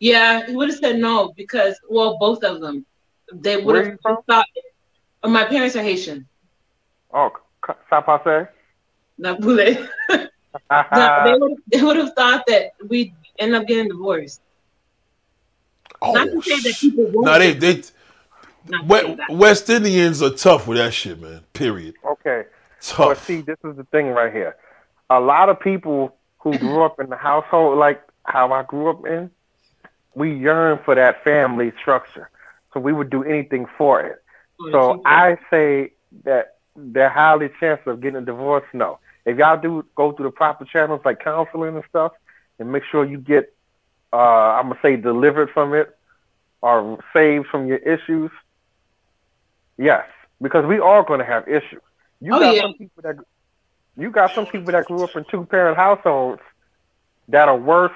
Yeah, he would have said no because, well, both of them. They would Where have thought. My parents are Haitian. Oh, C- South Passe. Not Boule. No, they would have thought that we'd end up getting divorced. Oh, Not to say that people won't. no, they they not to say we- that. West Indians are tough with that shit, man. Period. okay. But Tough. see, this is the thing right here. A lot of people who grew up in the household like how I grew up in, we yearn for that family structure. So we would do anything for it. Oh, so I say that they're highly chance of getting a divorce. No, if y'all do go through the proper channels like counseling and stuff, and make sure you get, uh, I'm gonna say delivered from it or saved from your issues. Yes, because we are gonna have issues. You Oh, got yeah. some people that you got some people that grew up in two parent households that are worse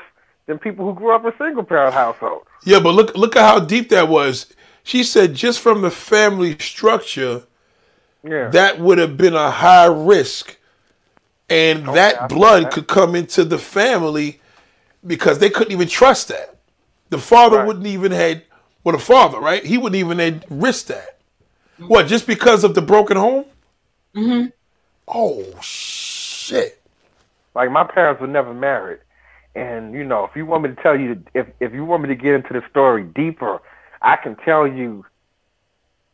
than people who grew up in single parent households. Yeah, but look look at how deep that was. She said just from the family structure, Yeah. that would have been a high risk. And I that see blood that. could come into the family because they couldn't even trust that. The father Right. wouldn't even had well the father, right? He wouldn't even had risked that. What, just because of the broken home? hmm Oh shit. Like my parents were never married, and you know, if you want me to tell you, if if you want me to get into the story deeper, I can tell you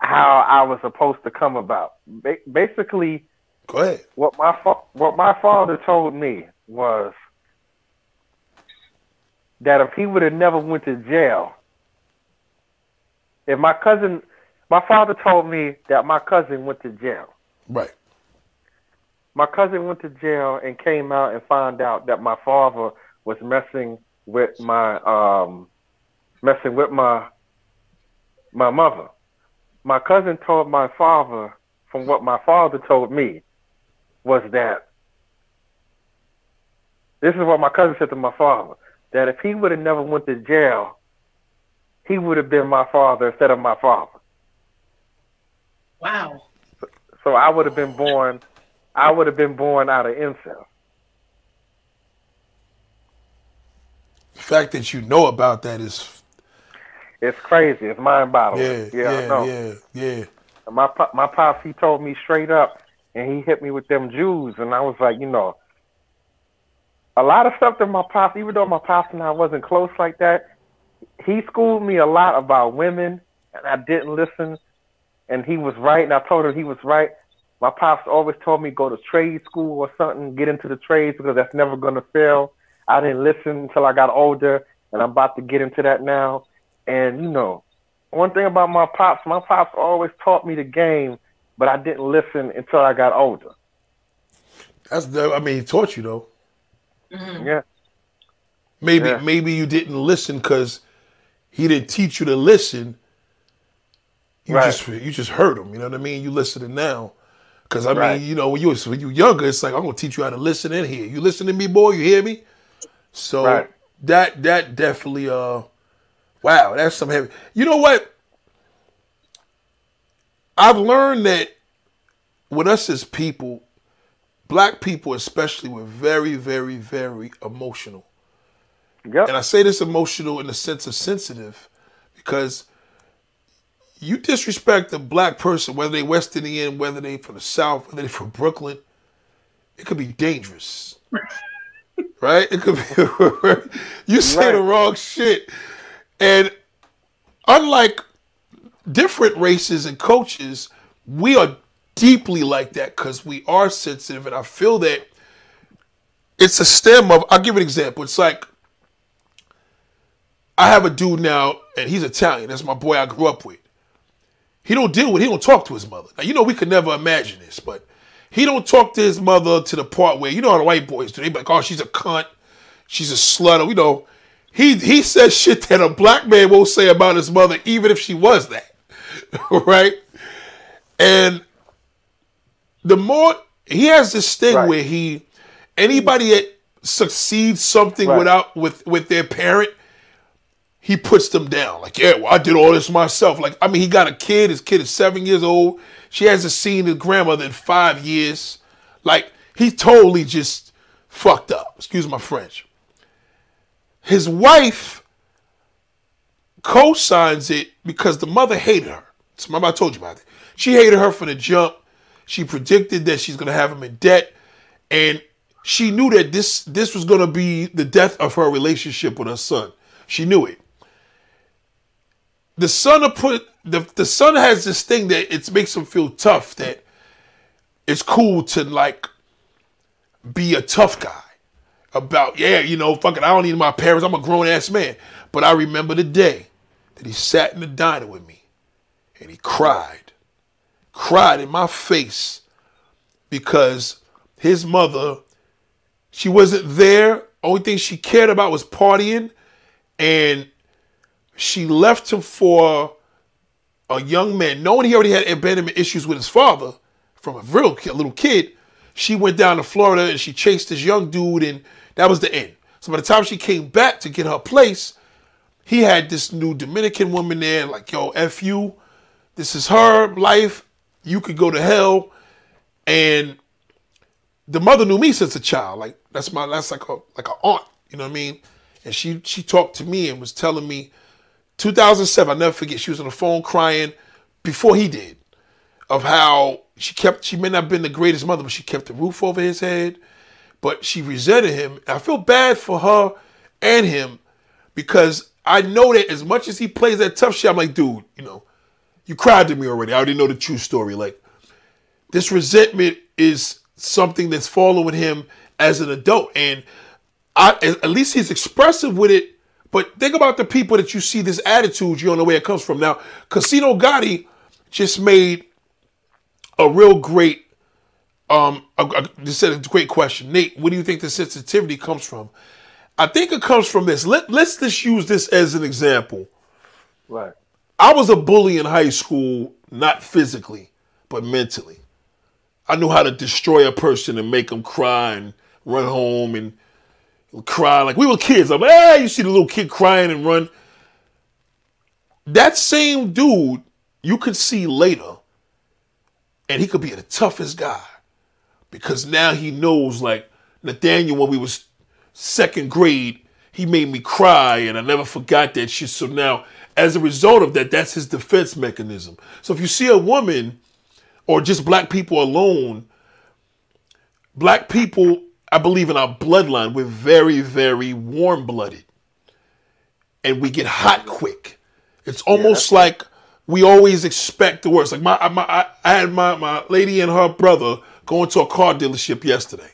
how I was supposed to come about. Ba- basically, Go ahead. what my fa- what my father told me was that if he would have never went to jail, if my cousin, my father told me that my cousin went to jail. Right. My cousin went to jail and came out and found out that my father was messing with my um messing with my my mother. My cousin told my father from what my father told me was that this is what my cousin said to my father that if he would have never went to jail, he would have been my father instead of my father. Wow. So I would have been born I would have been born out of incest. The fact that you know about that is It's crazy. It's mind boggling. yeah, yeah, I yeah, know. yeah, yeah. my pop, my pops he told me straight up, and he hit me with them Jews, and I was like, you know, a lot of stuff that my pops, even though my pops and I wasn't close like that, he schooled me a lot about women, and I didn't listen, and he was right, and I told him he was right. My pops always told me go to trade school or something, get into the trades because that's never gonna fail. I didn't listen until I got older, and I'm about to get into that now. And you know, one thing about my pops, my pops always taught me the game, but I didn't listen until I got older. That's the, I mean, he taught you though. Mhm. Yeah, Maybe Yeah. maybe you didn't listen because he didn't teach you to listen. You Right. just you just heard him. You know what I mean? You listening now. Because I mean, Right. you know, when you was when you younger, it's like I'm gonna teach you how to listen in here. You listen to me, boy. You hear me? So Right. that that definitely uh, wow, that's some heavy. You know what? I've learned that with us as people, black people especially, we're very, very, very emotional. yep, And I say this emotional in the sense of sensitive because you disrespect a black person, whether they West Indian, whether they from the South, whether they from Brooklyn, it could be dangerous. <laughs> right? It could be <laughs> you say the wrong shit. And unlike different races and coaches, we are deeply like that because we are sensitive. And I feel that it's a stem of, I'll give an example. It's like, I have a dude now, and he's Italian. That's my boy I grew up with. He don't deal with, he don't talk to his mother. Now, you know, we could never imagine this, but he don't talk to his mother to the part where, you know how the white boys do. They be like, oh, she's a cunt. She's a slut. Or, you know, he, he says shit that a black man won't say about his mother, even if she was that. <laughs> right? And the more, he has this thing Right. where he, anybody that succeeds something Right. without, with, with their parent, he puts them down. Like, yeah, well, I did all this myself. Like, I mean, he got a kid. His kid is seven years old. She hasn't seen his grandmother in five years. Like, he totally just fucked up. Excuse my French. His wife co-signs it because the mother hated her. Remember I told you about it. She hated her from the jump. She predicted that she's gonna have him in debt, and she knew that this this was gonna be the death of her relationship with her son. She knew it. The son put the the son has this thing that it makes him feel tough. That it's cool to like be a tough guy about yeah, you know, fucking I don't need my parents. I'm a grown ass man. But I remember the day that he sat in the diner with me and he cried, cried in my face because his mother, she wasn't there. Only thing she cared about was partying, and she left him for a young man, knowing he already had abandonment issues with his father from a real ki- little kid. She went down to Florida and she chased this young dude, and that was the end. So by the time she came back to get her place, he had this new Dominican woman there, like, yo, F you. This is her life. You could go to hell. And the mother knew me since a child. Like that's my that's like a like a aunt, you know what I mean? And she she talked to me and was telling me 2007, I'll never forget, she was on the phone crying before he did of how she kept she may not have been the greatest mother, but she kept the roof over his head. But she resented him. I feel bad for her and him because I know that as much as he plays that tough shit, I'm like, dude, you know, you cried to me already. I already know the true story. Like, this resentment is something that's following him as an adult. And I, at least he's expressive with it. But think about the people that you see this attitude, you don't know where it comes from. Now, Casino Gotti just made a real great um a, just said a great question. Nate, where do you think the sensitivity comes from? I think it comes from this. Let, let's just use this as an example. Right. I was a bully in high school, not physically, but mentally. I knew how to destroy a person and make them cry and run home and cry like we were kids. I'm like, hey, you see the little kid crying and run. That same dude you could see later, and he could be the toughest guy because now he knows like Nathaniel when we was second grade, he made me cry and I never forgot that shit. So now, as a result of that, that's his defense mechanism. So if you see a woman or just black people alone, black people, I believe in our bloodline, we're very, very warm blooded. And we get hot quick. It's almost like we always expect the worst. Like my, my I, I had my, my lady and her brother going to a car dealership yesterday.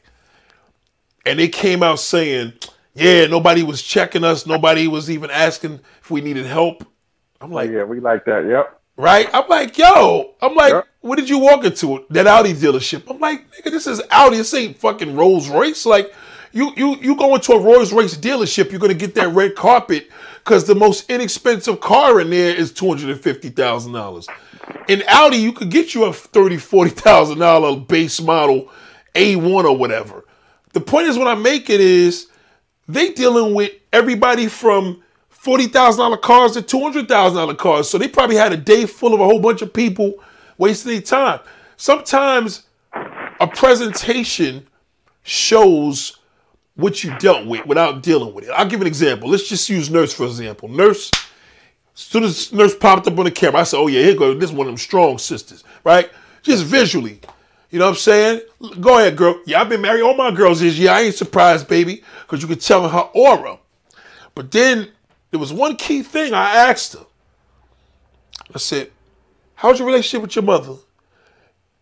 And they came out saying, yeah, nobody was checking us. Nobody was even asking if we needed help. I'm like, yeah, we like that. Yep. right? I'm like, yo, I'm like, Yep. what did you walk into? That Audi dealership. I'm like, nigga, this is Audi. This ain't fucking Rolls Royce. Like, you you you go into a Rolls Royce dealership, you're gonna get that red carpet because the most inexpensive car in there is two hundred and fifty thousand dollars. In Audi, you could get you a thirty, forty thousand dollar base model A1 or whatever. The point is, what I make it is they dealing with everybody from forty thousand dollar cars to two hundred thousand dollar cars. So they probably had a day full of a whole bunch of people wasting their time. Sometimes a presentation shows what you dealt with without dealing with it. I'll give an example. Let's just use nurse for example. Nurse, as soon as nurse popped up on the camera, I said, "Oh yeah, here go. This is one of them strong sisters, right?" Just visually, you know what I'm saying? Go ahead, girl. Yeah, I've been married. All my girls is yeah. I ain't surprised, baby, because you could tell her aura. But then there was one key thing I asked her. I said, "How's your relationship with your mother?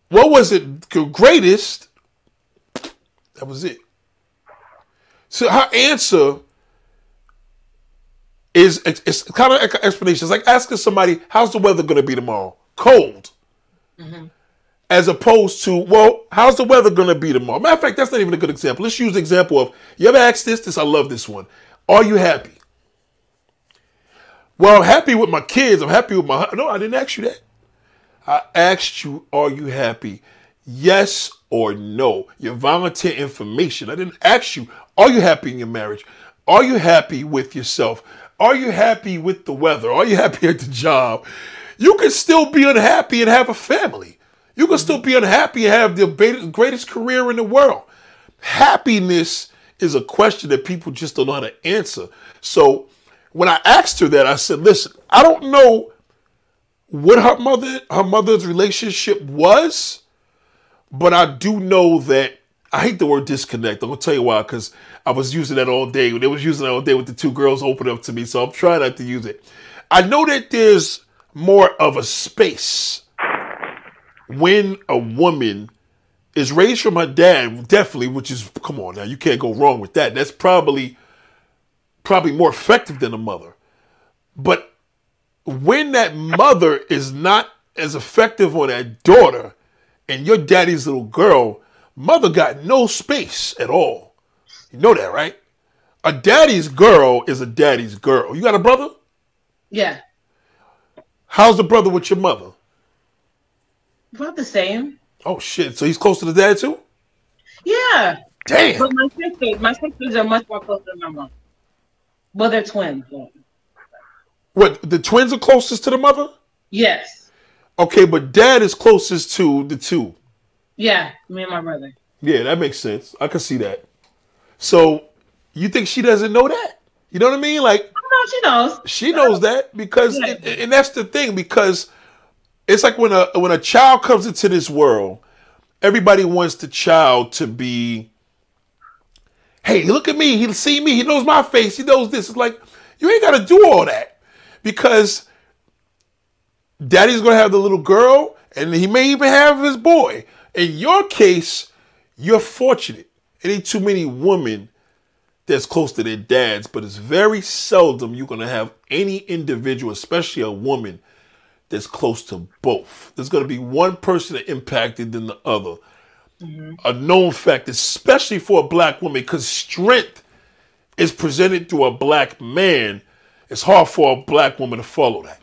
What was it the greatest?" That was it. So her answer is it's, kind of explanation. It's like asking somebody, "How's the weather going to be tomorrow? Cold." Mm-hmm. As opposed to, well, how's the weather going to be tomorrow? Matter of fact, that's not even a good example. Let's use the example of, you ever asked this? This I love this one. Are you happy? Well, I'm happy with my kids. I'm happy with my. No, I didn't ask you that. I asked you, are you happy? Yes or no. You volunteer information. I didn't ask you, are you happy in your marriage? Are you happy with yourself? Are you happy with the weather? Are you <laughs> happy at the job? You can still be unhappy and have a family. You can still be unhappy and have the greatest career in the world. Happiness is a question that people just don't know how to answer. So when I asked her that, I said, listen, I don't know what her mother her mother's relationship was, but I do know that I hate the word disconnect. I'm gonna tell you why, because I was using that all day. They was using that all day with the two girls opening up to me, so I'm trying not to use it. I know that there's more of a space when a woman is raised from her dad, definitely, which is come on now, you can't go wrong with that. That's probably probably more effective than a mother. But when that mother is not as effective on that daughter and your daddy's little girl, mother got no space at all. You know that, right? A daddy's girl is a daddy's girl. You got a brother? Yeah, How's the brother with your mother? about the same. Oh shit! So he's close to the dad too? Yeah, Damn. but my sisters, my sisters are much more close than my mom. Well, they're twins. What? The twins are closest to the mother? Yes. Okay, but dad is closest to the two. Yeah, me and my brother. Yeah, that makes sense. I can see that. So you think she doesn't know that? You know what I mean? Like No, she knows. she knows that because, Yeah. and, and that's the thing because it's like when a when a child comes into this world, everybody wants the child to be. Hey, look at me. He see me. He knows my face. He knows this. It's like you ain't got to do all that because daddy's gonna have the little girl, and he may even have his boy. In your case, you're fortunate. It ain't too many women that's close to their dads, but it's very seldom you're gonna have any individual, especially a woman, that's close to both. There's going to be one person that impacted than the other. Mm-hmm. A known fact, especially for a black woman, because strength is presented through a black man. It's hard for a black woman to follow that.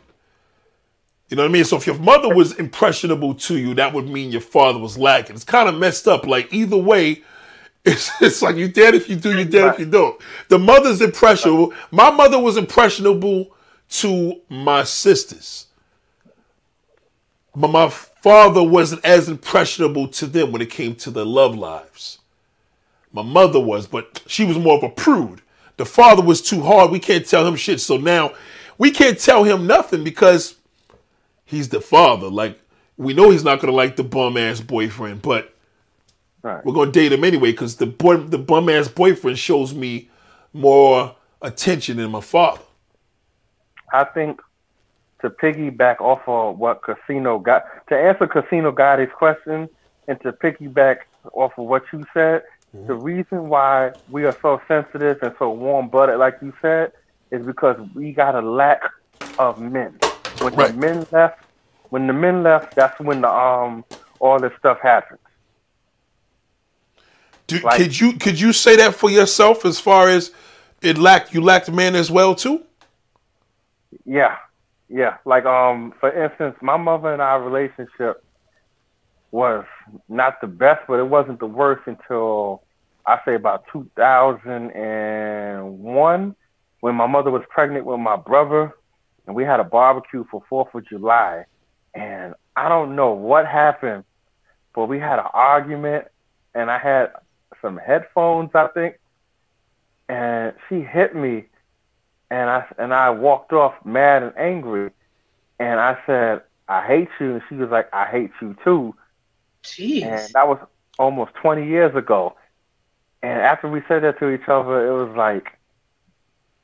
You know what I mean? So if your mother was impressionable to you, that would mean your father was lacking. It's kind of messed up. Like either way, <laughs> it's, it's like you dead if you do, you dead if you don't. The mother's impressionable. My mother was impressionable to my sisters. But my father wasn't as impressionable to them when it came to their love lives. My mother was, but she was more of a prude. The father was too hard. We can't tell him shit. So now we can't tell him nothing because he's the father. Like we know he's not gonna like the bum ass boyfriend, but Right. we're gonna date him anyway because the boy, the bum ass boyfriend shows me more attention than my father. I think to piggyback off of what Casino got to answer Casino Gotti's question and to piggyback off of what you said, mm-hmm. the reason why we are so sensitive and so warm blooded, like you said, is because we got a lack of men. When Right. the men left, when the men left, that's when the um all this stuff happens. Do, Like- could you could you say that for yourself as far as it lacked you lacked men as well too? Yeah, yeah. Like um, for instance, my mother and our relationship was not the best, but it wasn't the worst until I say about 2001, when my mother was pregnant with my brother, and we had a barbecue for Fourth of July, and I don't know what happened, but we had an argument, and I had some headphones, I think, and she hit me and I and I walked off mad and angry, and I said, "I hate you," and she was like, "I hate you too," Jeez. and that was almost 20 years ago. And after we said that to each other, it was like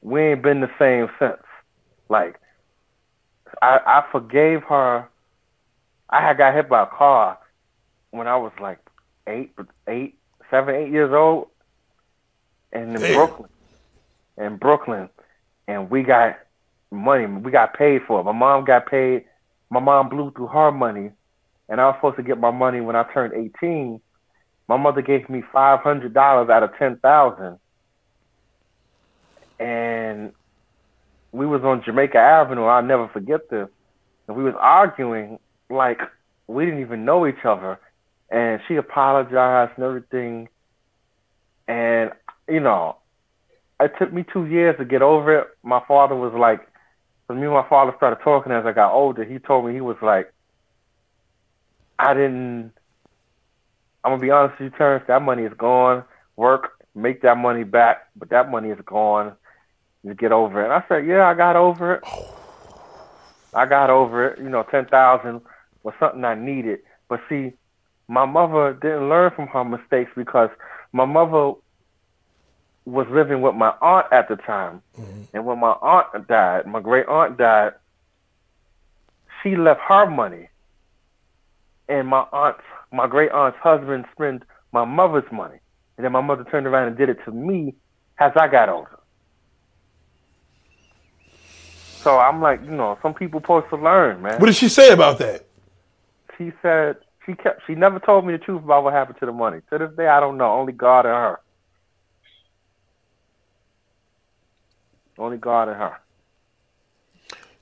we ain't been the same since. Like I I forgave her. I had got hit by a car when I was like eight, eight, seven, eight years old, and in Damn. Brooklyn, in Brooklyn, and we got money. We got paid for it. My mom got paid. My mom blew through her money, and I was supposed to get my money when I turned 18. My mother gave me five hundred dollars out of ten thousand, and we was on Jamaica Avenue. I'll never forget this. And we was arguing like we didn't even know each other, and she apologized and everything. And you know, it took me two years to get over it. My father was like, me and my father started talking as I got older, he told me he was like, I didn't. I'm gonna be honest with you, Terrence. That money is gone. Work, make that money back, but that money is gone. You get over it. And I said, yeah, I got over it. <sighs> I got over it. You know, ten thousand was something I needed. But see, my mother didn't learn from her mistakes because my mother was living with my aunt at the time. Mm-hmm. And when my aunt died, my great aunt died, she left her money. And my aunt's my great aunt's husband spent my mother's money. And then my mother turned around and did it to me as I got older. So I'm like, you know, some people supposed to learn, man. What did she say about that? she said she kept she never told me the truth about what happened to the money. To this day I don't know. Only God and her. Only God and her.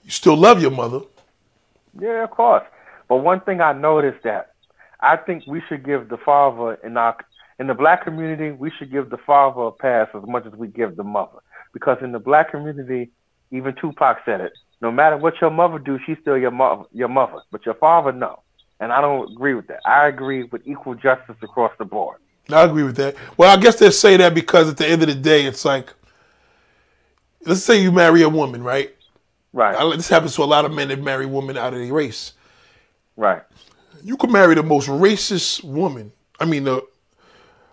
You still love your mother. Yeah, of course. But one thing I noticed that I think we should give the father in our in the black community, we should give the father a pass as much as we give the mother. Because in the black community, even Tupac said it. No matter what your mother do, she's still your mother, your mother. But your father, no. And I don't agree with that. I agree with equal justice across the board. I agree with that. Well, I guess they say that because at the end of the day, it's like, let's say you marry a woman, right? Right. I- This happens to a lot of men that marry women out of their race. Right. You could marry the most racist woman. I mean, a,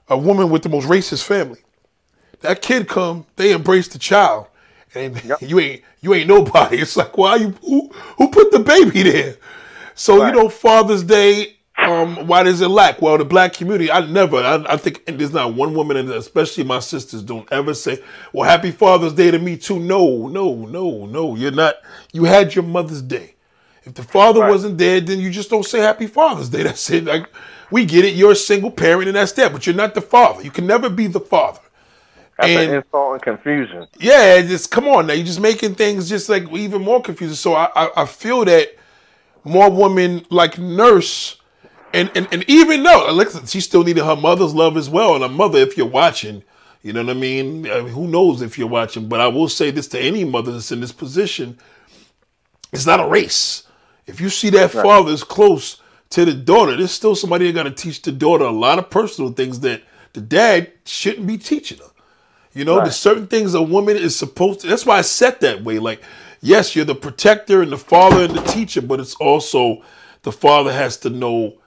a woman with the most racist family. That kid come, they embrace the child, and Yep. you ain't you ain't nobody. It's like, why you who, who put the baby there? So Right. you know, Father's Day. Um, why does it lack? Well, the black community, I never, I, I think, and there's not one woman, and especially my sisters, don't ever say, "Well, Happy Father's Day to me too." No, no, no, no. You're not. You had your Mother's Day. If the father Right. wasn't there, then you just don't say Happy Father's Day. That's it. Like we get it. You're a single parent, and that's that. But you're not the father. You can never be the father. That's And- an insult and confusion. Yeah, just come on now. You're just making things just like even more confusing. So I, I, I feel that more women like nurse and, and, and even though Alexa, she still needed her mother's love as well. And a mother, if you're watching, you know what I mean? I mean, Who knows if you're watching? But I will say this to any mother that's in this position: it's not a race. If you see that father is close to the daughter, there's still somebody that got to teach the daughter a lot of personal things that the dad shouldn't be teaching her. You know, there's certain things a woman is supposed to. That's why I said that way. Like, yes, you're the protector and the father and the teacher, but it's also the father has to know.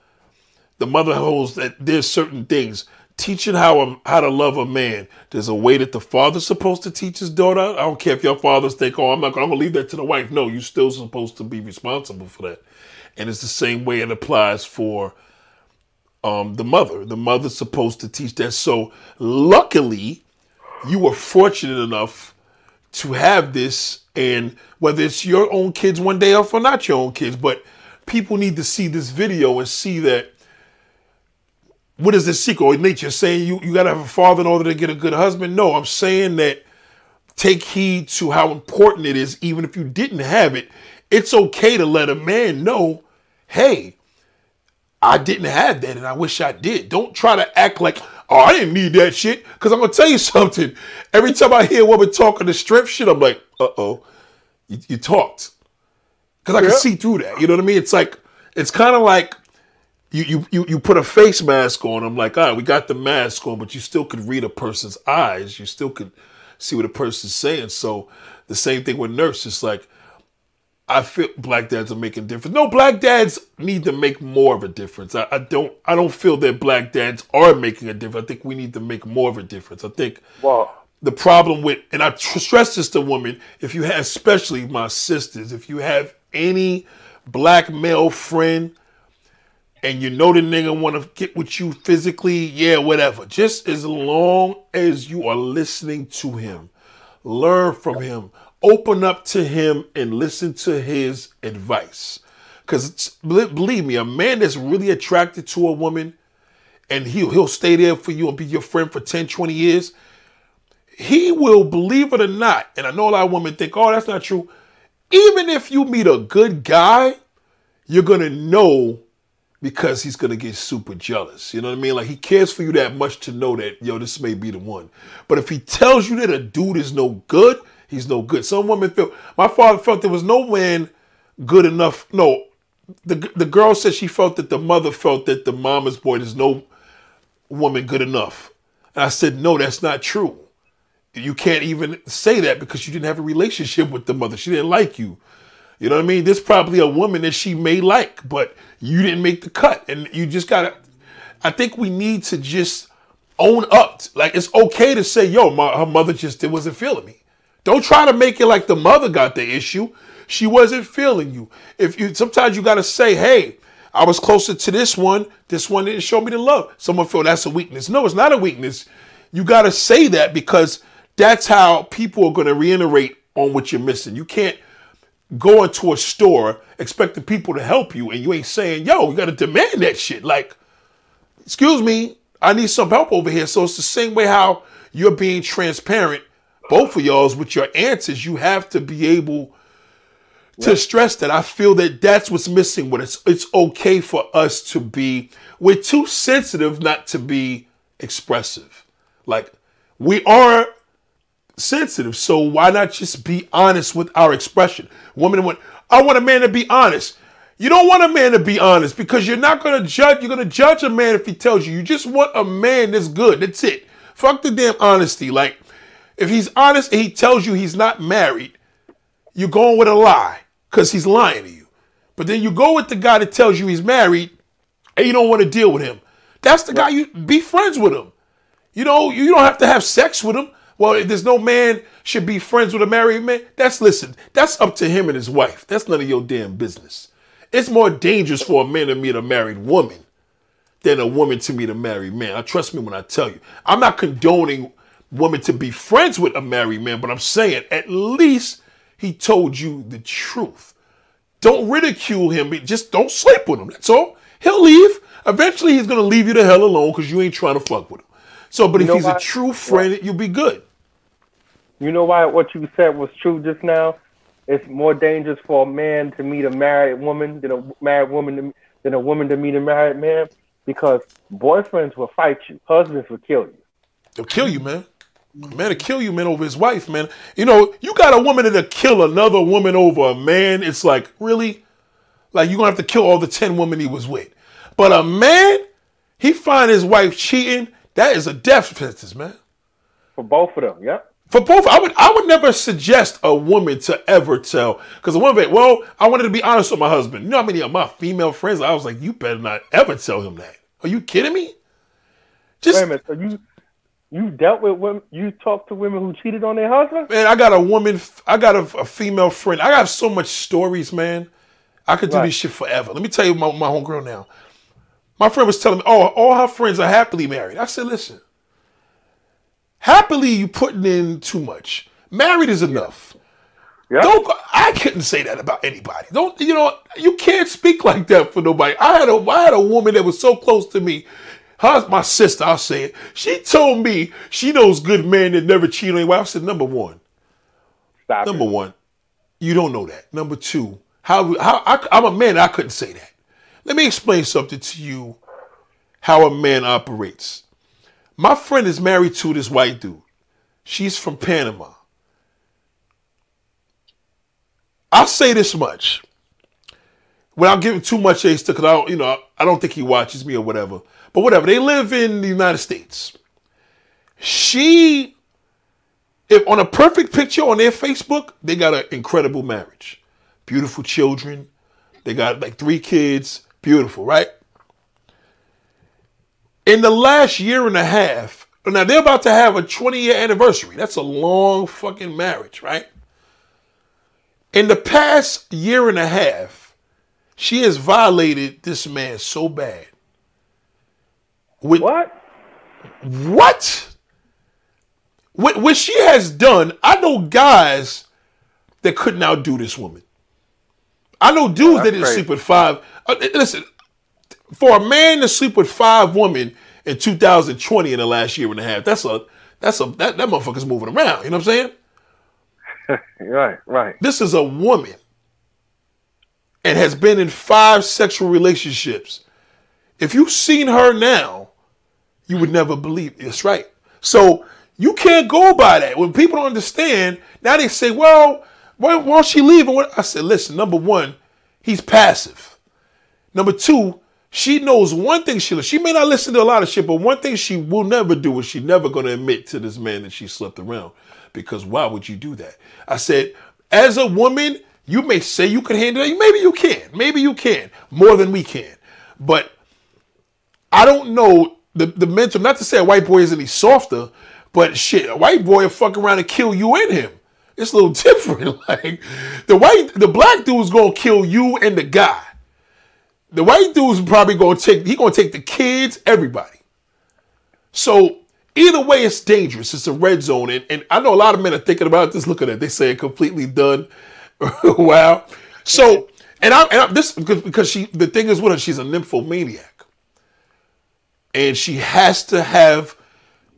The mother holds that there's certain things. Teaching how a, how to love a man. There's a way that the father's supposed to teach his daughter. I don't care if your fathers think, "Oh, I'm not. gonna- I'm gonna leave that to the wife." No, you're still supposed to be responsible for that. And it's the same way it applies for um, the mother. The mother's supposed to teach that. So, luckily, you were fortunate enough to have this and whether it's your own kids one day off or not your own kids but people need to see this video and see that what is the secret? Or nate you're saying you, you got to have a father in order to get a good husband? No i'm saying that take heed to how important it is even if you didn't have it. It's okay to let a man know hey I didn't have that and I wish I did. Don't try to act like, oh, I didn't need that shit. Because I'm going to tell you <laughs> something. Every time I hear a woman talking the strip shit, I'm like, uh oh, you, you talked. Because I can see through that. You know what I mean? It's like, it's kind of like you, you, you, you put a face mask on. I'm like, all right, we got the mask on, but you still could read a person's eyes. You still could see what a person's saying. So the same thing with nurse. It's like, I feel black dads are making a difference. No, black dads need to make more of a difference. I, I don't I don't feel that black dads are making a difference. I think we need to make more of a difference. I think Well, the problem with and I tr- stress this to women, if you have especially my sisters, if you have any black male friend and you know the nigga want to get with you physically, yeah, whatever. Just as long as you are listening to him, learn from him, open up to him, and listen to his advice. Because believe me, a man that's really attracted to a woman and he'll, he'll stay there for you and be your friend for 10, 20 years, he will, believe it or not, and I know a lot of women think, oh, that's not true. Even if you meet a good guy, you're going to know because he's gonna get super jealous. You know what I mean? Like he cares for you that much to know that yo, this may be the one. But if he tells you that a dude is no good, he's no good. Some women feel. My father felt there was no man good enough. No, the the girl said she felt that the mother felt that the mama's boy there's no woman good enough. And I said no, that's not true. You can't even say that because you didn't have a relationship with the mother. She didn't like you. You know what I mean? This probably a woman that she may like, but you didn't make the cut. And you just gotta I think we need to just own up. Like it's okay to say, yo, my her mother just wasn't feeling me. Don't try to make it like the mother got the issue. She wasn't feeling you. If you sometimes you gotta say, hey, I was closer to this one. This one didn't show me the love. Someone feel that's a weakness. No, it's not a weakness. You gotta say that because that's how people are gonna reiterate on what you're missing. You can't go into a store expecting people to help you and you ain't saying, yo, you gotta demand that shit. Like, excuse me, I need some help over here. So it's the same way how you're being transparent, both of y'all's with your answers. You have to be able to stress that. I feel that that's what's missing with us. It's okay for us to be, we're too sensitive not to be expressive. Like, we are sensitive. So why not just be honest with our expression? Women want, I want a man to be honest. You don't want a man to be honest because you're not going to judge. You're going to judge a man if he tells you. You just want a man that's good. That's it. Fuck the damn honesty. Like, if he's honest and he tells you he's not married, you're going with a lie because he's lying to you. But then you go with the guy that tells you he's married and you don't want to deal with him. That's the guy you be friends with him. You know, you don't have to have sex with him. Well, if there's no man should be friends with a married man. That's listen, that's up to him and his wife. That's none of your damn business. It's more dangerous for a man to meet a married woman than a woman to meet a married man. I trust me when I tell you. I'm not condoning women to be friends with a married man, but I'm saying at least he told you the truth. Don't ridicule him. Just don't sleep with him. That's all. He'll leave. Eventually, he's gonna leave you the hell alone because you ain't trying to fuck with him. So, but You if he's a true friend, you'll be good. You know why what you said was true just now? It's more dangerous for a man to meet a married woman than a married woman to, than a woman to meet a married man because boyfriends will fight you, husbands will kill you. They'll kill you, man. Man, to kill you, man, over his wife, man. You know, you got a woman that'll kill another woman over a man. It's like, really? Like, you're going to have to kill all the 10 women he was with. But a man, he find his wife cheating, that is a death sentence, man. For both of them, yep. For both, I would I would never suggest a woman to ever tell because a woman, well, I wanted to be honest with my husband. You know how many of my female friends? I was like, you better not ever tell him that. Are you kidding me? Just Wait a minute, so you you dealt with women, you talked to women who cheated on their husbands? man, I got a woman, I got a, a female friend. I got so much stories, man. I could do Right. this shit forever. Let me tell you my, my homegirl now. My friend was telling me, oh, all her friends are happily married. I said, listen, happily you putting in too much. Married is enough. Yeah. Don't. I couldn't say that about anybody. Don't. You know. You can't speak like that for nobody. I had a. I had a woman that was so close to me. Her, my sister. I'll say it. She told me she knows good men that never cheat on their wife. I said, number one. Stop Number it. one, you don't know that. Number two, how how I, I'm a man. I couldn't say that. Let me explain something to you. How a man operates. My friend is married to this white dude. She's from Panama. I'll say this much. Without giving too much ace to, because I don't, you know, I don't think he watches me or whatever. But whatever. They live in the United States. She if on a perfect picture on their Facebook, they got an incredible marriage, beautiful children. They got like three kids, beautiful, right? In the last year and a half, now they're about to have a 20 year anniversary. That's a long fucking marriage, right? In the past year and a half, she has violated this man so bad. With What? what? What, what she has done, I know guys that couldn't outdo this woman. I know dudes that didn't crazy. sleep with five. uh, listen, for a man to sleep with five women in 2020 in the last year and a half, that's a that's a that, that motherfucker's moving around. You know what I'm saying? <laughs> Right, right. This is a woman and has been in five sexual relationships. If you've seen her now, you would never believe it's right. So you can't go by that. When people don't understand, now they say, well, why won't she leave? And? I said, listen, number one, he's passive. Number two, she knows one thing she she may not listen to a lot of shit, but one thing she will never do is she's never gonna admit to this man that she slept around. Because why would you do that? I said, as a woman, you may say you can handle it. Maybe you can. Maybe you can. More than we can. But I don't know the, the mental, not to say a white boy is any softer, but shit, a white boy will fuck around and kill you and him. It's a little <laughs> different. Like the white, the black dude's gonna kill you and the guy. The white dude's probably gonna take, he gonna take the kids, everybody. So either way, it's dangerous. It's a red zone. And, and I know a lot of men are thinking about this, looking at it, they say it completely done. <laughs> wow. So, and I'm, and I'm this because, because she, the thing is with her, she's a nymphomaniac and she has to have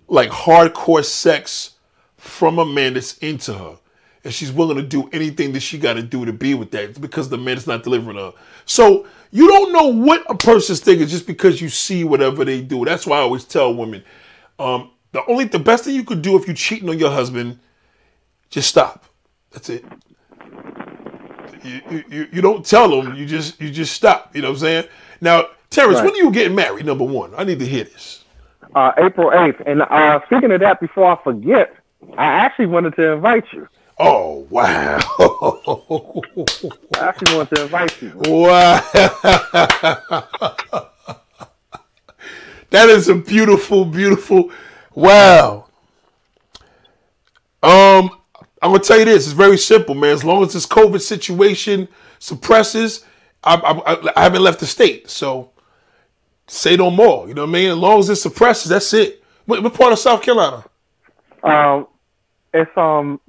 like hardcore sex from a man that's into her. And she's willing to do anything that she got to do to be with that because the man is not delivering her. So you don't know what a person's thinking just because you see whatever they do. That's why I always tell women, um, the only the best thing you could do if you're cheating on your husband, just stop. That's it. You, you, you- don't tell them. You just you just stop. You know what I'm saying? Now, Terrence, Right. when are you getting married? Number one, I need to hear this. Uh, April 8th. And uh, speaking of that, before I forget, I actually wanted to invite you. Oh wow! <laughs> I actually wanted to invite you. wow! <laughs> that is a beautiful, beautiful. Wow. Um, I'm gonna tell you this. It's very simple, man. As long as this COVID situation suppresses, I, I, I haven't left the state, so say no more. You know what I mean? As long as it suppresses, that's it. What, what part of South Carolina? Um, it's um,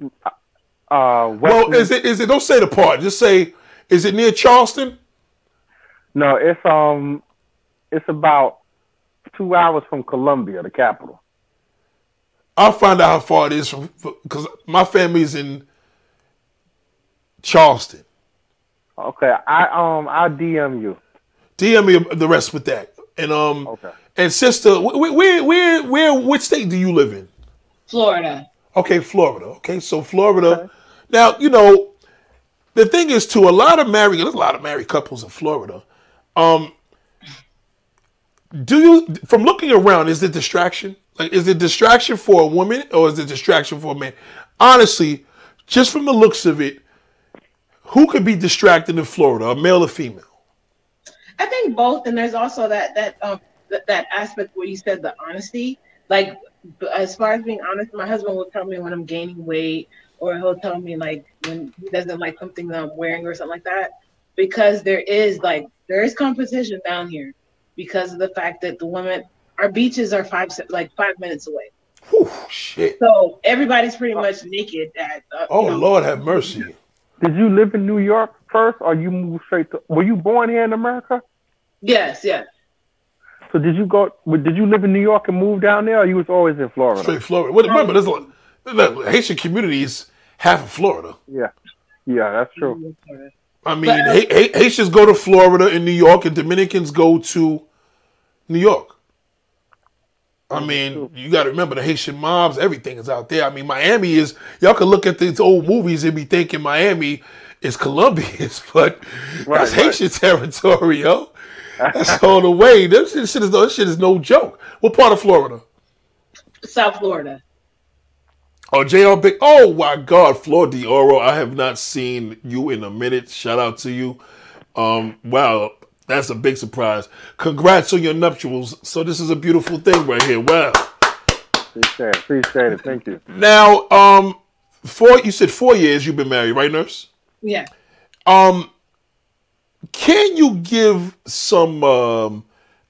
uh, Well, is it is it? Don't say the part. Just say Is it near Charleston? No, it's um, it's about two hours from Columbia, the capital. I'll find out how far it is from because my family's in Charleston. Okay, I um, I'll DM you. DM me the rest with that. And um, Okay. and sister, where where where where what state do you live in? Florida. Okay, Florida. Okay, so Florida. Now you know the thing is too. A lot of married, there's a lot of married couples in Florida. Um, do you, from looking around, is it distraction? Like, is it distraction for a woman or is it distraction for a man? Honestly, just from the looks of it, who could be distracted in Florida, a male or female? I think both, and there's also that that um that, that aspect where you said the honesty. Like b- as far as being honest, my husband will tell me when I'm gaining weight, or he'll tell me like when he doesn't like something that I'm wearing or something like that. Because there is like there is competition down here because of the fact that the women our beaches are five like five minutes away. Whew, shit. So everybody's pretty much naked at uh, Oh you know, Lord, have mercy. Did you live in New York first, or you moved straight to? Were you born here in America? Yes, yes. So did you go? Did you live in New York and move down there, or you was always in Florida? Straight Florida. What- Remember, there's a lot, the Haitian community is half of Florida. Yeah, yeah, that's true. I mean, uh, Ha- Ha- Haitians go to Florida and New York, and Dominicans go to New York. I mean, you got to remember the Haitian mobs. Everything is out there. I mean, Miami is. Y'all can look at these old movies and be thinking Miami is <laughs> Colombians, but that's Right, right. Haitian territory, yo. <laughs> That's all the way. This shit, shit is no. This shit is no joke. What part of Florida? South Florida. Oh, JR Big. Oh my God, Flor Dioro. I have not seen you in a minute. Shout out to you. Um, wow, that's a big surprise. Congrats on your nuptials. So this is a beautiful thing right here. Wow. Appreciate it. Appreciate it. Thank you. Now, um, four. You said four years you've been married, right, nurse? Yeah. Um, can you give some? Um,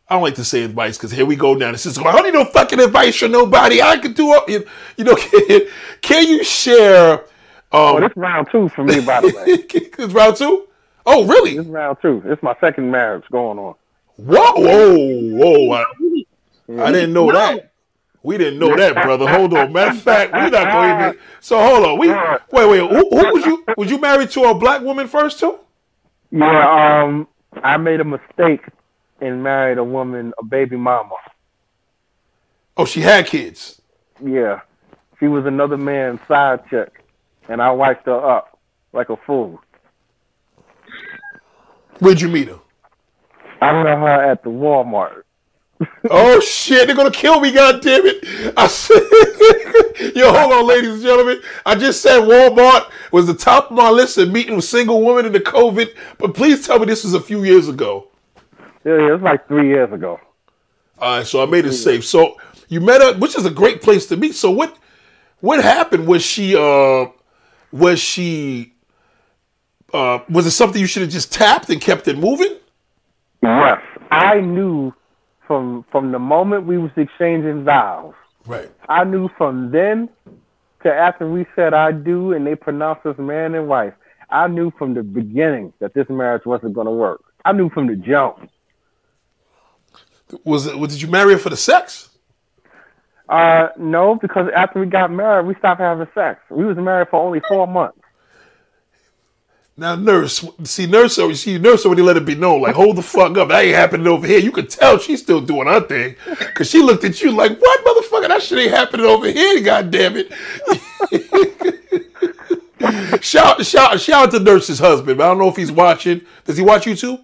I don't like to say advice because here we go now. This is I don't need no fucking advice from nobody. I can do all, you, you know. Can, <laughs> can you share? Oh, Um, this round two for me, by the way. <laughs> it's round two. Oh, really? This round two. It's my second marriage going on. Whoa, whoa, whoa! I, I didn't know that. We didn't know that, brother. Hold on. Matter of fact, we're not going even. So hold on. We wait, wait. Who, who was you? Was you married to a black woman first too? Yeah, um, I made a mistake and married a woman, a baby mama. Oh, she had kids. Yeah, she was another man's side chick, and I wiped her up like a fool. Where'd you meet her? I met her at the Walmart. <laughs> Oh shit! They're gonna kill me. God damn it! I said, <laughs> yo, hold on, ladies and gentlemen. I just said Walmart was the top of my list of meeting with single women in the COVID. But please tell me this was a few years ago. Yeah, yeah, it was like three years ago. All right, so I made it safe. So you met her, which is a great place to meet. So what what happened? Was she uh was she uh was it something you should have just tapped and kept it moving? Yes, I knew from from the moment we was exchanging vows. Right. I knew from then to after we said I do and they pronounced us man and wife. I knew from the beginning that this marriage wasn't going to work. I knew from the jump. Was it did you marry her for the sex? Uh, no, because after we got married, we stopped having sex. We was married for only four months. Now nurse see nurse already see nurse already let it be known, like hold the fuck up. That ain't happening over here. You could tell she's still doing her thing. Cause she looked at you like, what motherfucker? That shit ain't happening over here, god damn it. <laughs> shout shout shout out to nurse's husband. I don't know if he's watching. Does he watch you too?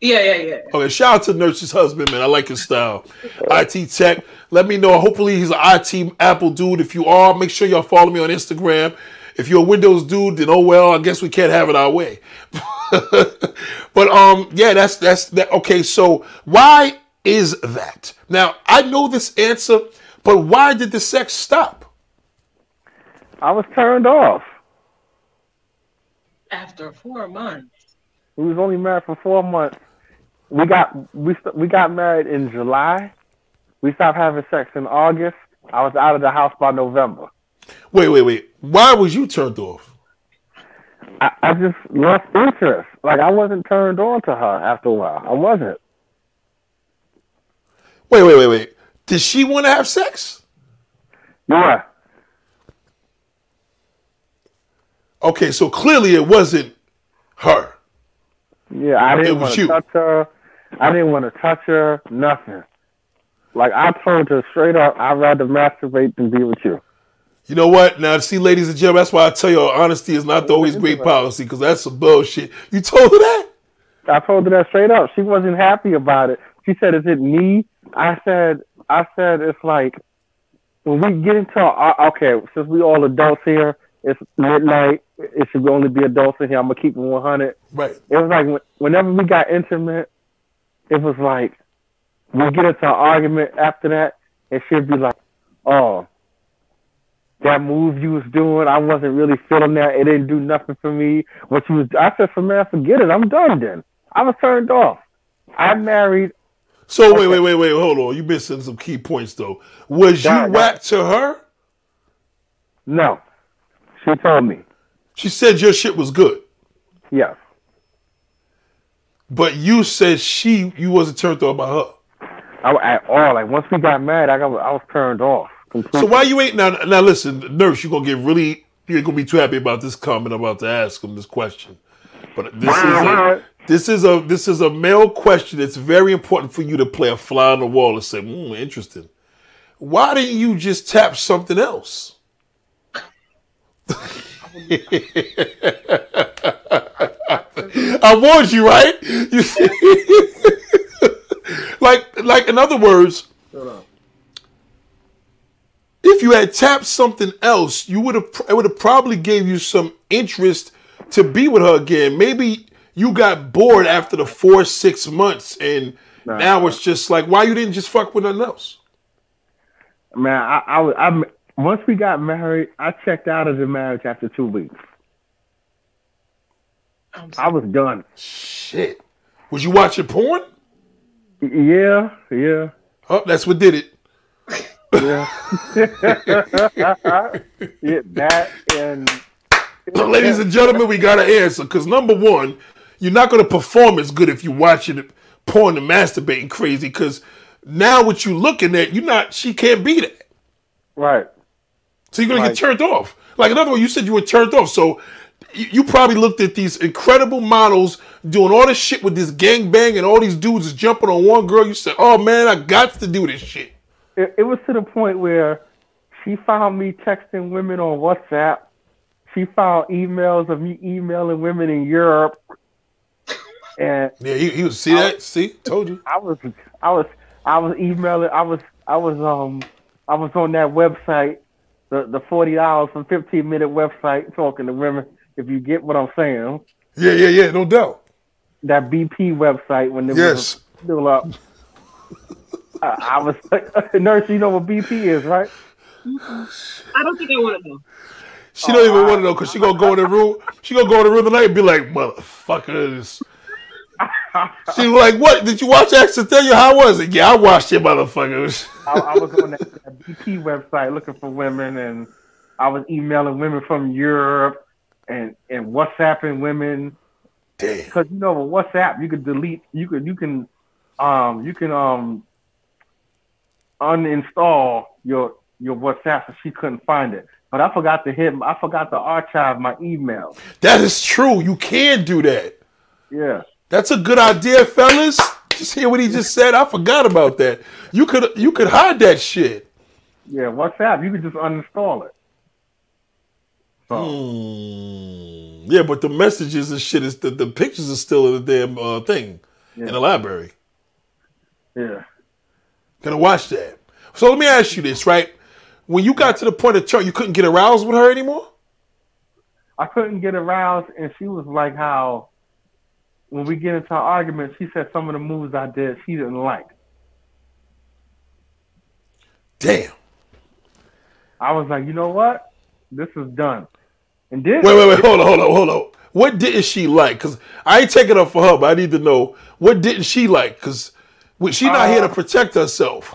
Yeah, yeah, yeah. Okay, shout out to Nurse's husband, man. I like his style. IT Tech. Let me know. Hopefully, he's an IT Apple dude. If you are, make sure y'all follow me on Instagram. If you're a Windows dude, then oh well, I guess we can't have it our way. <laughs> but um, yeah, that's that's that. Okay, so why is that? Now I know this answer, but why did the sex stop? I was turned off. After four months. We was only married for four months. We got we st- we got married in July. We stopped having sex in August. I was out of the house by November. Wait, wait, wait. Why was you turned off? I, I just lost interest. Like I wasn't turned on to her after a while. I wasn't. Wait, wait, wait, wait. Did she want to have sex? Yeah. Okay, so clearly it wasn't her. Yeah, I didn't want to touch her. I didn't want to touch her. Nothing. Like I told her straight up, I'd rather masturbate than be with you. You know what? Now, see, ladies and gentlemen, that's why I tell you honesty is not always great policy because that's some bullshit. You told her that? I told her that straight up. She wasn't happy about it. She said, "Is it me?" I said, "I said it's like when we get into our, okay, since we all adults here, it's midnight. It should only be adults in here. I'm gonna keep it 100. Right. It was like whenever we got intimate, it was like we get into an argument after that, and she'd be like, "Oh, that move you was doing, I wasn't really feeling that. It didn't do nothing for me. What you was, I said, for man, forget it. I'm done. Then I was turned off. I married. So, wait, wait, wait, wait. Hold on. You missing some key points, though. Was you Nah, nah. whacked to her? No, she told me She said your shit was good. yes. But you said she, you wasn't turned off by her. I, at all. Like once we got married, I got, I was turned off. Completely. So why you ain't now? Now listen, nurse, you're gonna get really, you ain't gonna be too happy about this comment I'm about to ask him this question. But this is a, this is a this is a male question. It's very important for you to play a fly on the wall and say, hmm, interesting. Why didn't you just tap something else? <laughs> I warned you, right? <laughs> You see? <laughs> like, like in other words, if you had tapped something else, you would have it would have probably gave you some interest to be with her again. Maybe you got bored after the four six months, and now it's just like why you didn't just fuck with nothing else. Man, I, I, was- I, once we got married, I checked out of the marriage after two weeks. I'm I was done. Shit, was you watching porn? Yeah, yeah, Oh, that's what did it. Yeah. <laughs> yeah, that and So, ladies and gentlemen, we got to answer because number one, you're not going to perform as good if you're watching it, porn and masturbating crazy. Because now what you're looking at, you're not. She can't be that. right. So you're gonna get turned off. Like in other words, you said you were turned off. So you, you probably looked at these incredible models doing all this shit with this gangbang and all these dudes jumping on one girl. You said, "Oh man, I got to do this shit." It, it was to the point where she found me texting women on WhatsApp. She found emails of me emailing women in Europe, and Yeah, he, he was see that. See, told you. I was, I was, I was emailing. I was, I was, um, I was on that website, the the forty dollars and fifteen minute website, talking to women. If you get what I'm saying, Yeah, yeah, yeah, no doubt. that BP website when they Yes. was still up. <laughs> I, I was like, <laughs> nurse. You know what BP is, right? I don't think I want to know. She don't even want to know because she gonna go in the room. She gonna go in the room tonight and be like, "Motherfuckers." She was like, "What? Did you watch Access? Tell you how was it? Yeah, I watched it, motherfuckers." I, I was on that, that BP website looking for women, and I was emailing women from Europe and and WhatsApping women Damn. because you know with WhatsApp you could delete, you could you can um you can um uninstall your your WhatsApp so she couldn't find it. But I forgot to hit, I forgot to archive my email. That is true. You can do that. Yeah, That's a good idea, fellas. Just hear what he just said. I forgot about that. You could you could hide that shit. yeah, WhatsApp you could just uninstall it. So Hmm. Yeah, but the messages and shit is the, the pictures are still in the damn uh, thing in the library. yeah. Gonna watch that. So let me ask you this, right? When you got to the point of turn, you couldn't get aroused with her anymore. I couldn't get aroused, and she was like, "How when we get into an argument, she said some of the moves I did she didn't like." Damn. I was like, "You know what? This is done." And then Wait, wait, wait. Hold on, hold on, hold on. What didn't she like? Because I ain't taking up for her, but I need to know what didn't she like? Because she's not here to Uh, protect herself.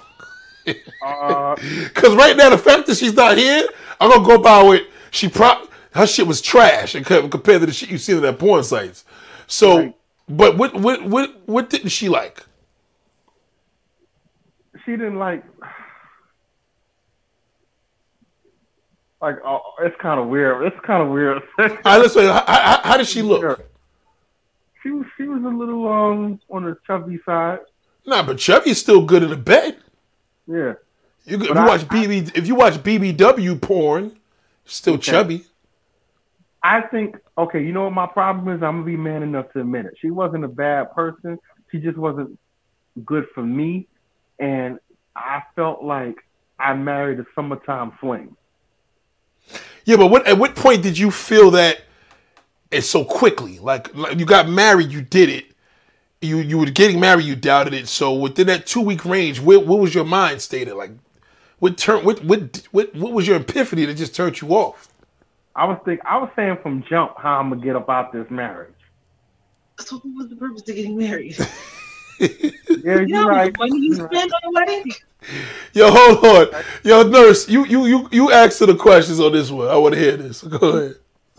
uh, <laughs> Because right now, the fact that she's not here, I'm gonna go by with she pro. her shit was trash and compared to the shit you see on that porn sites. So, Right. but what what what what didn't she like? She didn't like. Like, oh, it's kind of weird. It's kind of weird. <laughs> All right, let's wait. How, how, how did she look? She was she was a little um on the chubby side. Nah, but Chubby's still good in the bed. Yeah. You, if But you I- watch BB, if you watch BBW porn, still Okay. chubby. I think okay, you know what my problem is? I'm gonna be man enough to admit it. She wasn't a bad person. She just wasn't good for me. And I felt like I married a summertime fling. Yeah, but what at what point did you feel that it's so quickly? Like, like you got married, you did it. You you were getting married, you doubted it. So within that two week range, where what was your mind stated? Like, what turn what what what what was your epiphany that just turned you off? I was think I was saying from jump how I'm gonna get about this marriage. So what was the purpose of getting married? <laughs> Yeah, You know you're how right. much money you You're right. spend on a wedding? Yo, hold on. Yo, nurse, you you you you answer the questions on this one. I want to hear this. Go ahead.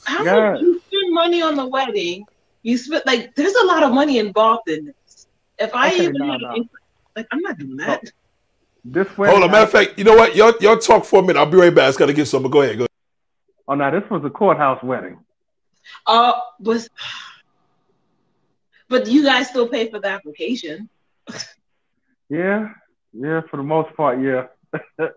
How Yeah. much you spend money on the wedding? You spend like there's a lot of money involved in this. If I Okay, even no, had no. an like I'm not doing that. This way. Hold on. Matter of fact, you know what? Y'all y'all talk for a minute. I'll be right back. I just gotta get something. Go ahead. Go. Ahead. Oh no, this was a courthouse wedding. Uh was but you guys still pay for the application. <laughs> Yeah, yeah, for the most part, yeah. <laughs>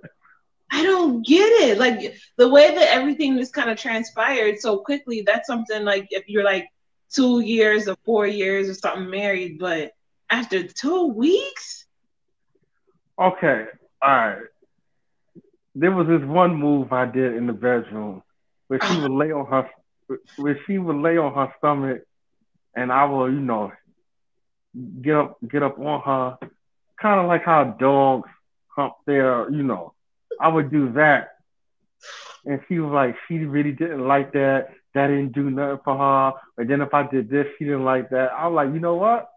I don't get it. Like the way that everything just kind of transpired so quickly, that's something like if you're like two years or four years or something married, but after two weeks, Okay, all right. There was this one move I did in the bedroom where she would lay on her, where she would lay on her stomach, and I will, you know, get up, get up on her, kind of like how dogs hump their, you know. I would do that, and she was like, she really didn't like that. That didn't do nothing for her. And then if I did this, she didn't like that. I'm like, you know what?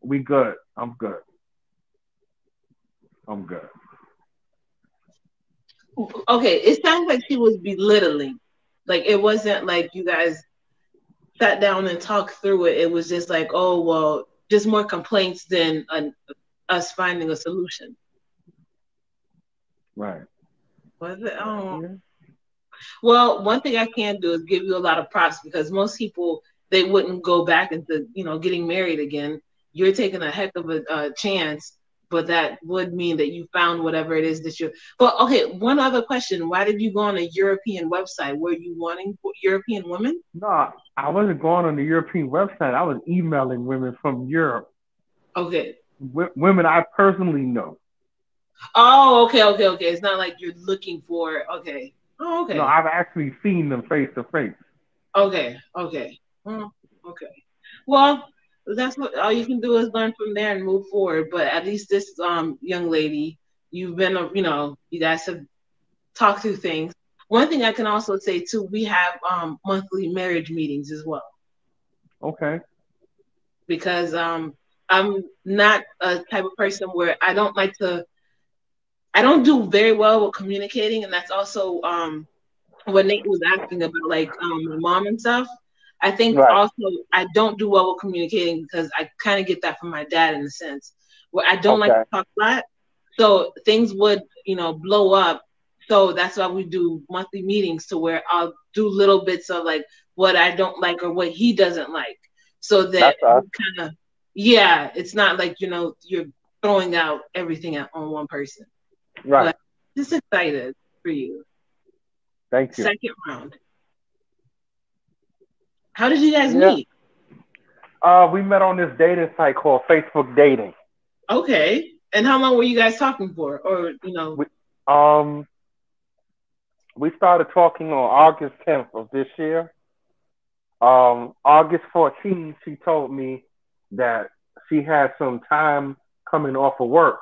We good. I'm good. I'm good. okay, it sounds like she was belittling. Like it wasn't like you guys sat down and talked through it. It was just like, oh well, just more complaints than an, us finding a solution. Right. Was it? Oh. Yeah. Well, one thing I can do is give you a lot of props because most people they wouldn't go back into you know getting married again. You're taking a heck of a uh, chance, but that would mean that you found whatever it is that you. But okay, one other question: Why did you go on a European website? Were you wanting European women? No, I wasn't going on the European website. I was emailing women from Europe, Okay. w- women I personally know. Oh, okay, okay, okay. It's not like you're looking for. Okay. Oh, okay. No, I've actually seen them face to face. Okay, okay, Mm, okay. Well, that's what all you can do is learn from there and move forward. But at least this um young lady, you've been, you know, you guys have talked through things. One thing I can also say too, we have um monthly marriage meetings as well Okay. because um I'm not a type of person where I don't like to. I don't do very well with communicating, and that's also um what Nate was asking about, like um my mom and stuff. I think Right. also I don't do well with communicating because I kind of get that from my dad in a sense where I don't like to talk a lot, so things would you know blow up. So that's why we do monthly meetings to where I'll do little bits of like what I don't like or what he doesn't like, so that kind of yeah, it's not like you know you're throwing out everything at, on one person. Right. Just excited for you. Thank you. Second round. How did you guys Yeah. meet? Uh, we met on this dating site called Facebook Dating. Okay. And how long were you guys talking for? Or you know, Um, we started talking on August 10th of this year. Um, August 14th, she told me that she had some time coming off of work.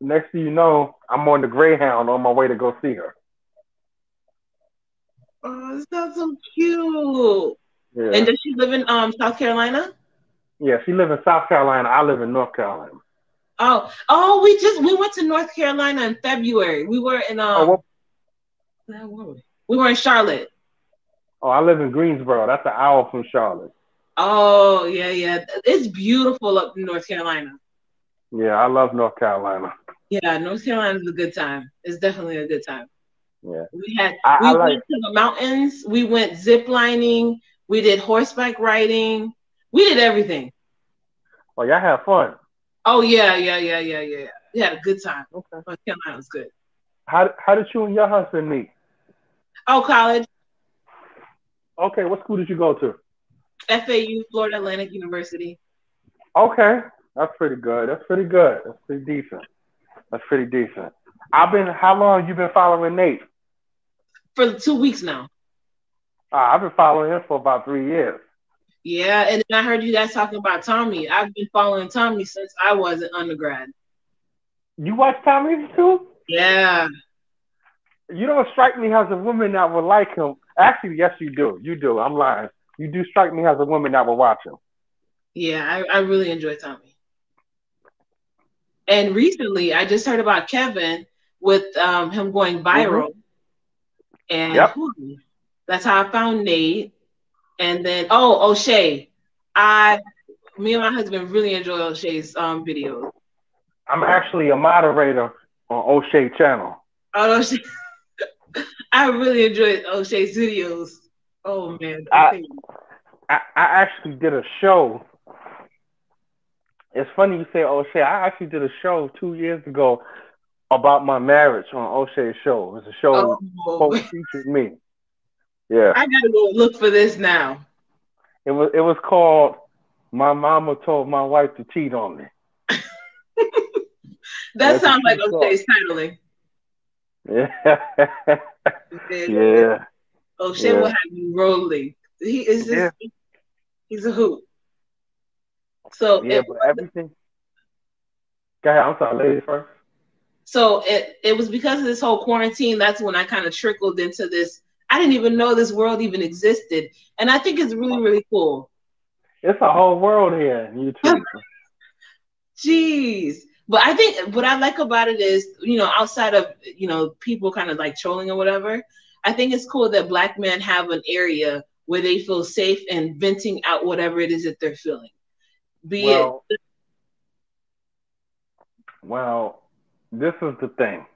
Next thing you know, I'm on the Greyhound on my way to go see her. oh, sounds so cute. Yeah, And does she live in um South Carolina? yeah. She lives in South Carolina. I live in North Carolina. Oh, oh, we just we went to North Carolina in February. We were in um Oh, what, Where were we? We were in Charlotte. Oh, I live in Greensboro. That's an hour from Charlotte. Oh yeah, yeah. It's beautiful up in North Carolina. Yeah, I love North Carolina. Yeah, North Carolina is a good time. It's definitely a good time. Yeah. We had I- we I went to the mountains. We went zip lining. We did horseback riding. We did everything. Oh, y'all have fun. Oh yeah, yeah, yeah, yeah, yeah. We had a good time. Okay. North Carolina was good. How how did you and your husband meet? Oh, college, Okay, what school did you go to? FAU, Florida Atlantic University. Okay, that's pretty good. That's pretty good. That's pretty decent. That's pretty decent. I've been. How long you been following Nate? For two weeks now. Uh, I've been following him for about three years. Yeah, and then I heard you guys talking about Tommy. I've been following Tommy since I was an undergrad. You watch Tommy too? Yeah. You don't strike me as a woman that would like him. Actually, yes, you do. You do. I'm lying. You do strike me as a woman that would watch him. Yeah, I, I really enjoy Tommy. And recently, I just heard about Kevin with um, him going viral. And Yep. hmm, that's how I found Nate. And then, oh, O'Shea. I, me and my husband really enjoy O'Shea's um, videos. I'm actually a moderator on O'Shea channel. Oh, O'Shea. <laughs> I really enjoy O'Shea's videos. Oh, man. I- I, I actually did a show. It's funny you say O'Shea. I actually did a show two years ago about my marriage on O'Shea's show. It was a show oh, that featured me. Yeah. I gotta go look for this now. It was it was called My Mama Told My Wife to Cheat on Me. <laughs> That sounds like O'Shea's titling. Yeah. Yeah. <laughs> yeah. O'Shea Yeah. will have you rolling. He is just Yeah. he's a hoot. So Yeah, it, but everything. Go ahead. I'm sorry, ladies first. so it it was because of this whole quarantine. That's when I kind of trickled into this. I didn't even know this world even existed, and I think it's really really cool. It's a whole world here YouTube. <laughs> Jeez. But I think what I like about it is, you know, outside of you know people kind of like trolling or whatever, I think it's cool that black men have an area where they feel safe and venting out whatever it is that they're feeling. Be well, well, this is the thing.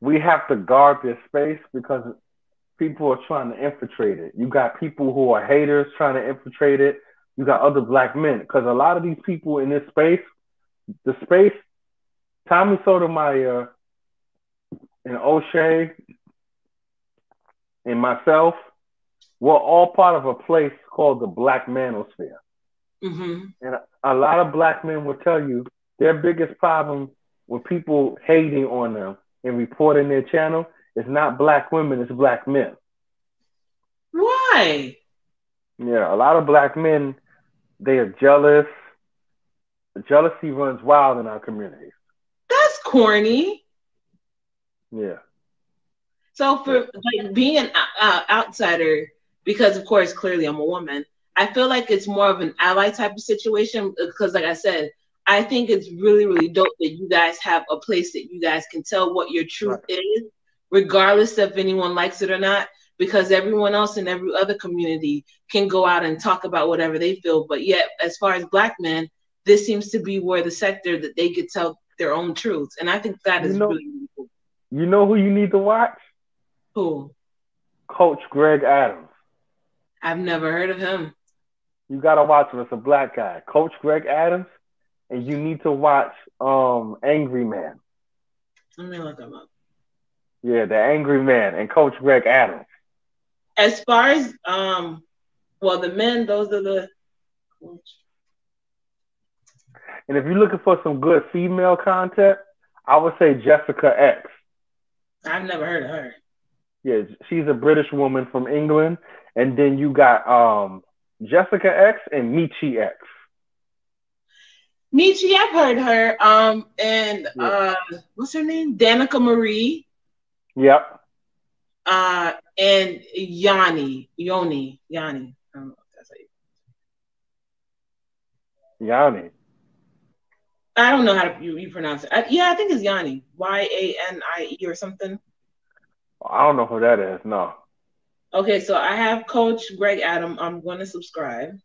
We have to guard this space because people are trying to infiltrate it. You got people who are haters trying to infiltrate it. You got other black men because a lot of these people in this space, the space, Tommy Sotomayor and O'Shea and myself, we're all part of a place called the Black Manosphere. It, hmm And a lot of black men will tell you their biggest problem with people hating on them and reporting their channel is not black women, it's black men. Why? Yeah, a lot of black men, they are jealous. The jealousy runs wild in our communities. That's corny. Yeah. So for like being an uh, outsider, because of course clearly I'm a woman, I feel like it's more of an ally type of situation. Because like I said, I think it's really really dope that you guys have a place that you guys can tell what your truth is, regardless of if anyone likes it or not. Because everyone else in every other community can go out and talk about whatever they feel, but yet as far as black men, this seems to be where the sector that they could tell their own truths, and I think that You is know- really, cool. You know who you need to watch? Cool. Coach Greg Adams. I've never heard of him. You gotta watch him. It's a black guy. Coach Greg Adams. And you need to watch um Angry Man. Let me look him up. Yeah, the Angry Man and Coach Greg Adams. As far as um, well, the men, those are the. And if you're looking for some good female content, I would say Jessica X. I've never heard of her. Yeah, she's a British woman from England. And then you got um Jessica X and Michi X. Michi, I've heard her. Um, and uh, what's her name? Danica Marie. Yep. Uh, and Yanni, Yoni, Yanni. I don't know if that's how you. Yanni. I don't know how to, you, you pronounce it. I, yeah, I think it's Yanni. Y A N I E or something. I don't know who that is. No. Okay, so I have Coach Greg Adam. I'm going to subscribe.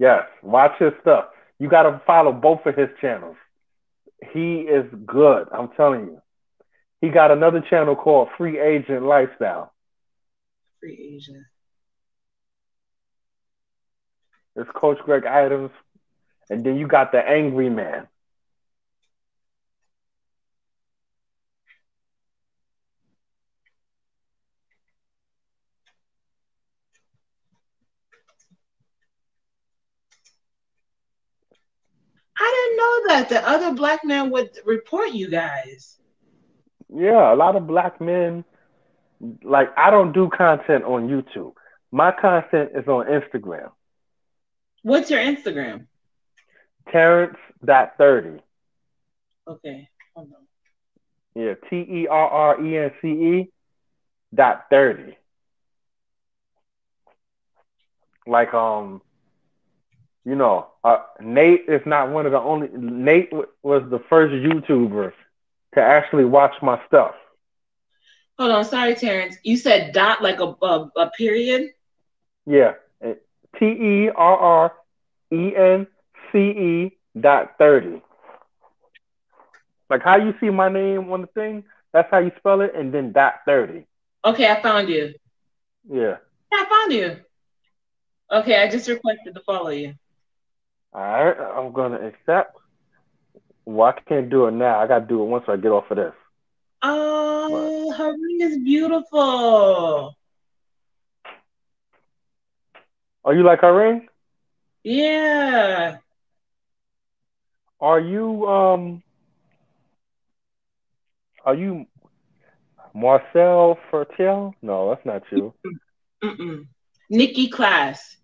Yes, watch his stuff. You got to follow both of his channels. He is good. I'm telling you. He got another channel called Free Agent Lifestyle. Free agent. It's Coach Greg Adams, and then you got the Angry Man. I didn't know that the other black man would report you guys. Yeah, a lot of black men. Like I don't do content on YouTube. My content is on Instagram. What's your Instagram? Terrence dot thirty. Okay, hold on. Yeah, T E R R E N C E dot thirty. Like um, you know, uh, Nate is not one of the only. Nate w- was the first YouTuber to actually watch my stuff. Hold on, sorry, Terrence. You said dot like a a, a period. Yeah, T E R R E N C E dot thirty. Like how you see my name on the thing, that's how you spell it, and then dot thirty. Okay, I found you. Yeah. Yeah, I found you. Okay, I just requested to follow you. All right, I'm gonna accept. Well, I can't do it now. I gotta do it once I get off of this. Oh, her ring is beautiful. Are you like her ring? Yeah. Are you um? Are you Marcel Fertel? No, that's not you. Mm-mm. Nikki Class.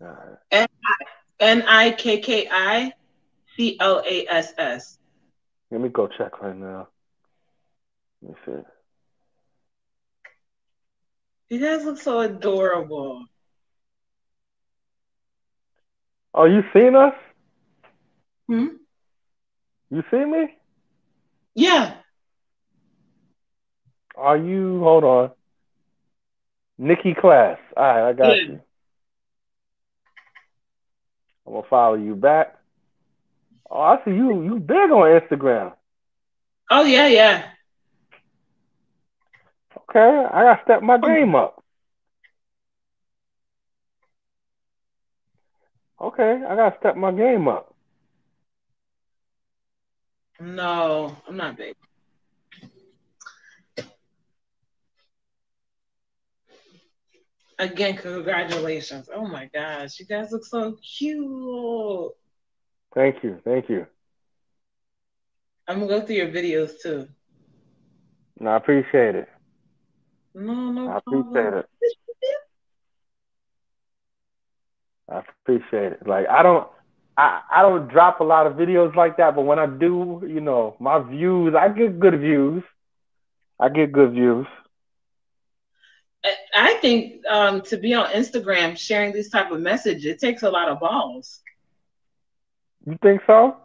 N I K K I C L A S S. Let me go check right now. Let me see. You guys look so adorable. Oh, you seen us? Hmm? You see me? Yeah. Are you? Hold on. Nikki Class. All right, I got Yeah. you. I'm gonna follow you back. Oh, I see you. You big on Instagram. Oh yeah, yeah. Okay, I gotta step my hmm. game up. Okay, I gotta step my game up. No, I'm not big. Again, congratulations. Oh my gosh, you guys look so cute. Thank you, thank you. I'm gonna go through your videos too. No, I appreciate it. No, no I problem. appreciate it. I appreciate it. Like I don't, I, I don't drop a lot of videos like that, but when I do, you know, my views, I get good views. I get good views. I- think um, to be on Instagram sharing this type of message, it takes a lot of balls. You think so?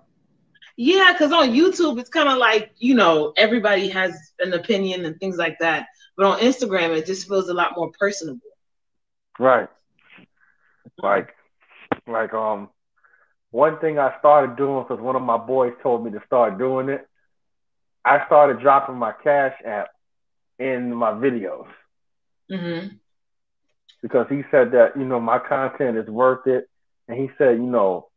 Yeah, because on YouTube, it's kind of like, you know, everybody has an opinion and things like that. But on Instagram, it just feels a lot more personable. Right. Like, like um, one thing I started doing because one of my boys told me to start doing it. I started dropping my Cash App in my videos hmm because he said that you know my content is worth it, and he said you know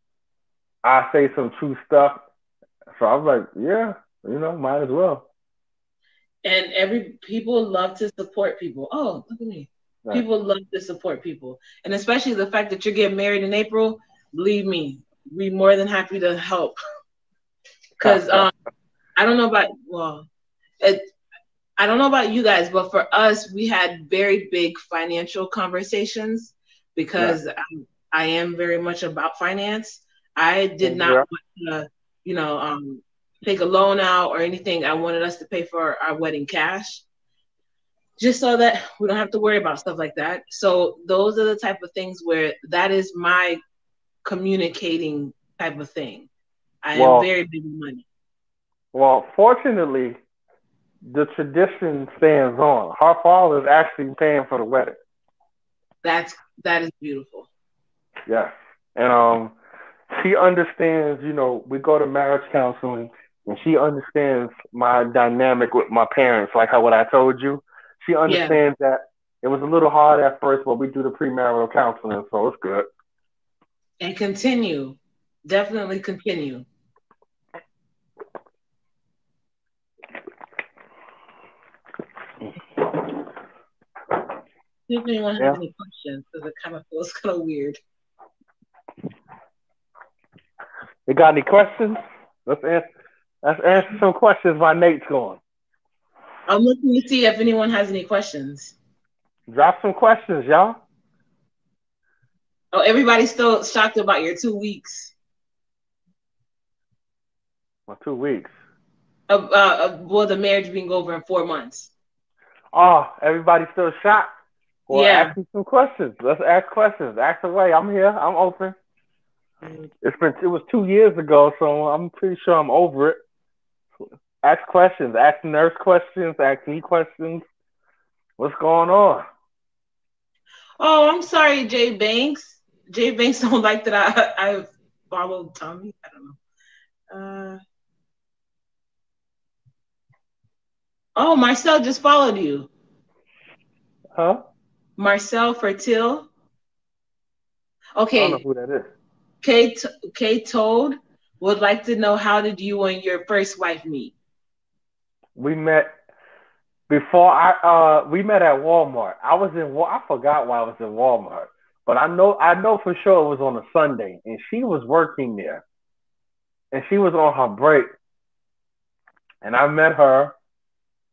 I say some true stuff. So I was like, yeah, you know, might as well. And every people love to support people. Oh, look at me. Right. People love to support people. And especially the fact that you're getting married in April, believe me, we more than happy to help. <laughs> Because um, I don't know about, well, it, I don't know about you guys, but for us, we had very big financial conversations because I'm, I am very much about finance. I did not Yeah. want to, you know, um, take a loan out or anything. I wanted us to pay for our wedding cash, just so that we don't have to worry about stuff like that. So those are the type of things where that is my communicating type of thing. I Well- am very big on money. Well, fortunately, the tradition stands on. Her father is actually paying for the wedding. That's that is beautiful. Yes. And um she understands, you know, we go to marriage counseling and she understands my dynamic with my parents, like how what I told you. She understands that it was a little hard at first, but we do the premarital counseling, so it's good. And continue. Definitely continue. See if anyone has Yeah. any questions, because it kind <laughs> of feels kind of weird. You got any questions? Let's answer, let's answer some questions while Nate's going. I'm looking to see if anyone has any questions. Drop some questions, y'all. Oh, everybody's still shocked about your two weeks. For two weeks. Of, uh, well, the marriage being over in four months. Oh, everybody's still shocked. Well, Yeah. ask me some questions. Let's ask questions. Ask away. I'm here. I'm open. It's been it was two years ago, so I'm pretty sure I'm over it. Ask questions. Ask nurse questions. Ask me questions. What's going on? Oh, I'm sorry, Jay Banks. Jay Banks <laughs> don't like that I I followed Tommy. I don't know. Uh, oh, Marcel just followed you. Huh? Marcel Fertil. Okay. I don't know who that is. Kate Kate Toad would like to know how did you and your first wife meet? We met before I uh we met at Walmart. I was in I forgot why I was in Walmart, but I know I know for sure it was on a Sunday, and she was working there, and she was on her break, and I met her,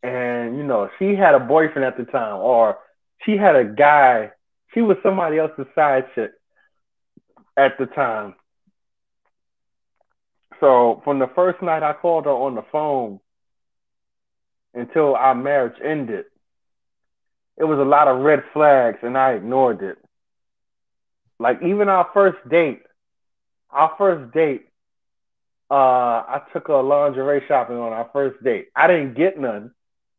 and you know she had a boyfriend at the time, or she had a guy. She was somebody else's side chick at the time. So from the first night I called her on the phone until our marriage ended, it was a lot of red flags and I ignored it. Like even our first date, our first date, uh, I took her lingerie shopping on our first date. I didn't get none.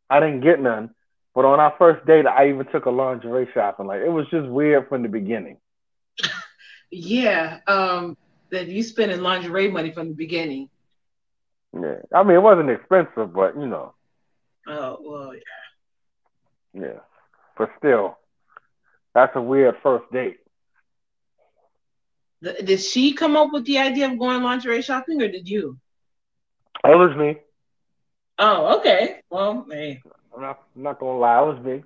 I didn't get none. But on our first date, I even took a lingerie shopping. Like it was just weird from the beginning. <laughs> Yeah, um, that you spending lingerie money from the beginning. Yeah. I mean, it wasn't expensive, but you know, Oh well, yeah. yeah. But still, that's a weird first date. Th- Did she come up with the idea of going lingerie shopping, or did you? It was me. Oh, okay. Well, hey. I'm not, I'm not gonna lie, it was big.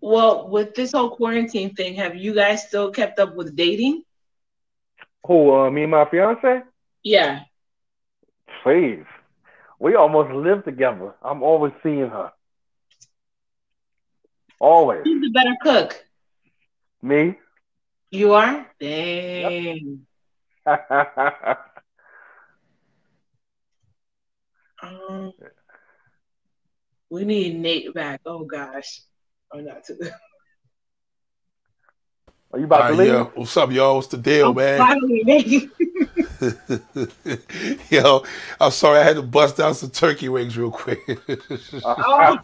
Well, with this whole quarantine thing, have you guys still kept up with dating? Who? Uh, me and my fiance? Yeah. Please. We almost live together. I'm always seeing her. Always. Who's the better cook? Me? You are? Dang. <laughs> Um, we need Nate back. Oh gosh. Oh, not to Are you about All to leave? yeah. What's up, y'all? What's the deal, man? Finally, Nate. <laughs> <laughs> Yo, I'm sorry, I had to bust out some turkey wings real quick. Oh.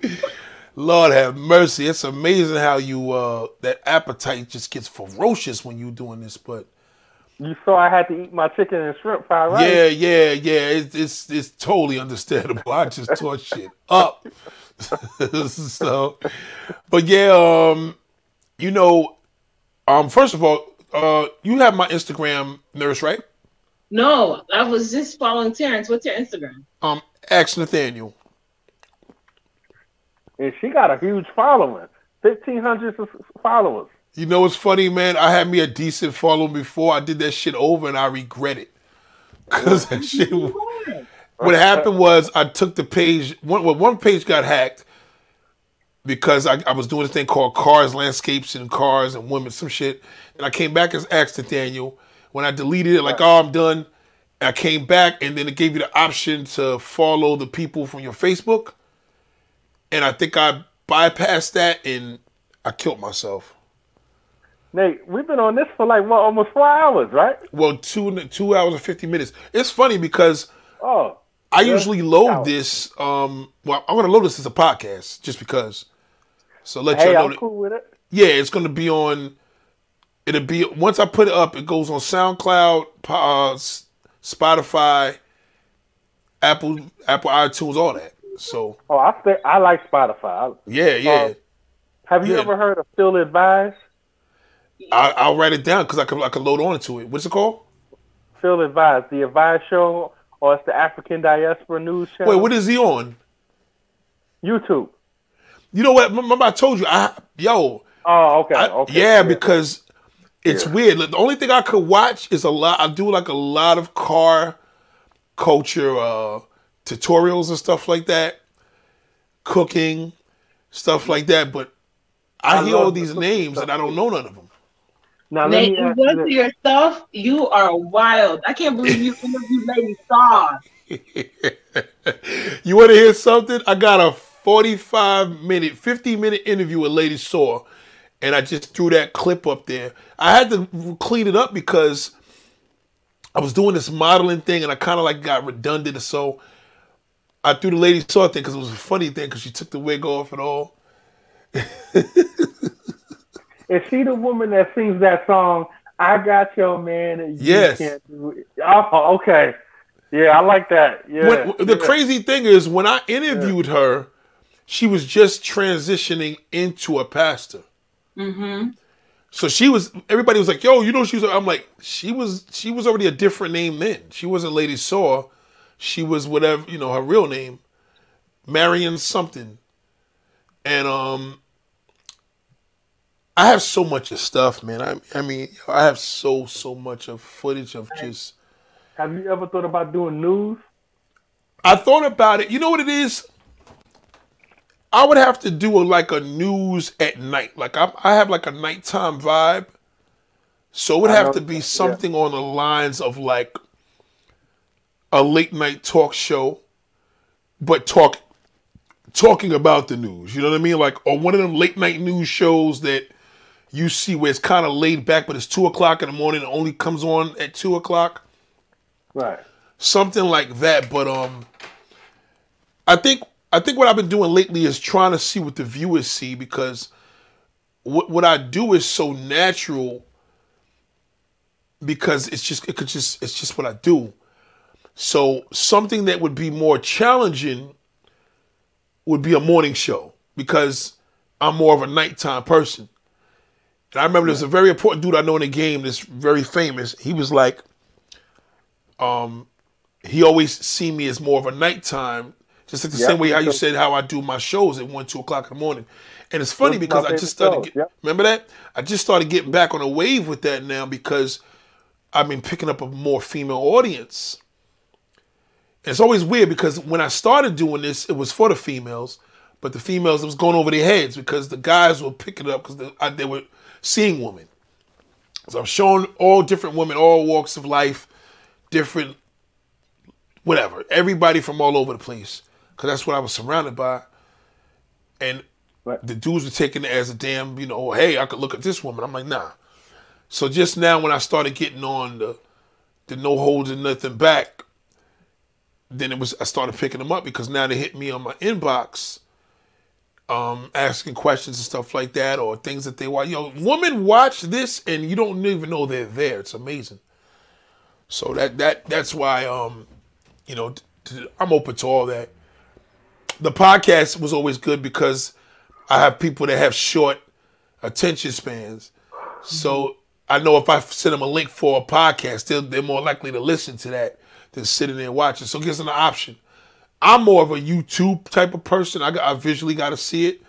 <laughs> Lord have mercy. It's amazing how you uh that appetite just gets ferocious when you're doing this, but you saw I had to eat my chicken and shrimp fried rice. yeah, yeah, yeah. It's it's it's totally understandable. I just tore shit up. <laughs> so but yeah, um, you know, um, first of all, uh you have my Instagram nurse, right? no, I was just following Terrence. What's your Instagram? Um, ask Nathaniel. And she got a huge following. Fifteen hundred followers. You know what's funny, man? I had me a decent following before. I did that shit over and I regret it. <laughs> Cause that shit. What happened was I took the page. One, well, one page got hacked because I, I was doing this thing called Cars, Landscapes, and Cars and Women, some shit. And I came back as asked Nathaniel. When I deleted it, like, oh, I'm done. I came back and then it gave you the option to follow the people from your Facebook. And I think I bypassed that and I killed myself. Nate, we've been on this for like what, almost four hours, right? Well, two two hours and fifty minutes. It's funny because Oh, I usually load Out. this. Um, well, I'm gonna load this as a podcast just because. So let Hey, you know. That- cool with it. Yeah, it's gonna be on. It'll be once I put it up. It goes on SoundCloud, uh, Spotify, Apple, Apple iTunes, all that. So Oh, I stay, I like Spotify. Yeah, yeah. Uh, Have you Yeah. ever heard of Still Advised? I, I'll write it down because I can I can load on to it. What's it called? Still Advised, the Advised Show, or it's the African Diaspora News Show. Wait, what is he on? YouTube. You know what? Remember I told you. I yo, Oh, okay, I- okay. yeah, because it's Yeah. weird. The only thing I could watch is a lot. I do like a lot of car culture uh, tutorials and stuff like that, cooking stuff like that. But I, I hear all these the names stuff, and I don't know none of them. Now let Nate, me you ask you work yourself. You are wild. I can't believe you interviewed Lady Saw. <laughs> you want to hear something? I got a 45 minute, 50 minute interview with Lady Saw, and I just threw that clip up there. I had to clean it up because I was doing this modeling thing and I kind of like got redundant. So I threw the Lady Saw thing because it was a funny thing because she took the wig off and all. <laughs> Is she the woman that sings that song? I got your man. And you Yes. Can't do it. Oh, okay. Yeah, I like that. Yeah. When- the yeah. crazy thing is, when I interviewed her, she was just transitioning into a pastor. Mm-hmm. So she was. Everybody was like, "Yo, you know she was." I'm like, she was. She was already a different name then. She wasn't Lady Saw. She was whatever you know her real name, Marion something. And um, I have so much of stuff, man. I I mean, I have so so much of footage of just. Have you ever thought about doing news? I thought about it. You know what it is? I would have to do a, like a news at night. Like I, I have like a nighttime vibe. So it would have to be that, yeah. something on the lines of like a late night talk show, but talk talking about the news. You know what I mean? Like or one of them late night news shows that you see where it's kind of laid back, but it's two o'clock in the morning. It only comes on at two o'clock Right. something like that. But um, I think I think what I've been doing lately is trying to see what the viewers see because what what I do is so natural because it's just it could just it's just what I do. So something that would be more challenging would be a morning show because I'm more of a nighttime person. And I remember there's a very important dude I know in the game that's very famous. He was like, um, he always see me as more of a nighttime, just like the Yeah, same way how you said how I do my shows at one, two o'clock in the morning. And it's funny Those are my because I just started. Get, yeah. Remember that? I just started getting back on a wave with that now because I've been picking up a more female audience. And it's always weird because when I started doing this, it was for the females, but the females it was going over their heads because the guys were picking it up because they, they were seeing women. So I'm showing all different women, all walks of life, different, whatever, everybody from all over the place, because that's what I was surrounded by. And Right. the dudes were taking it as a damn, you know, hey, I could look at this woman. I'm like, nah. So just now, when I started getting on the the no holding nothing back, then it was I started picking them up because now they hit me on my inbox, um, asking questions and stuff like that, or things that they watch. Yo, women watch this and you don't even know they're there. It's amazing. So that that that's why um, you know, I'm open to all that. The podcast was always good because I have people that have short attention spans. So I know if I send them a link for a podcast, they're, they're more likely to listen to that than sitting there watching. So it gives them an option. I'm more of a YouTube type of person. I, got, I visually got to see it.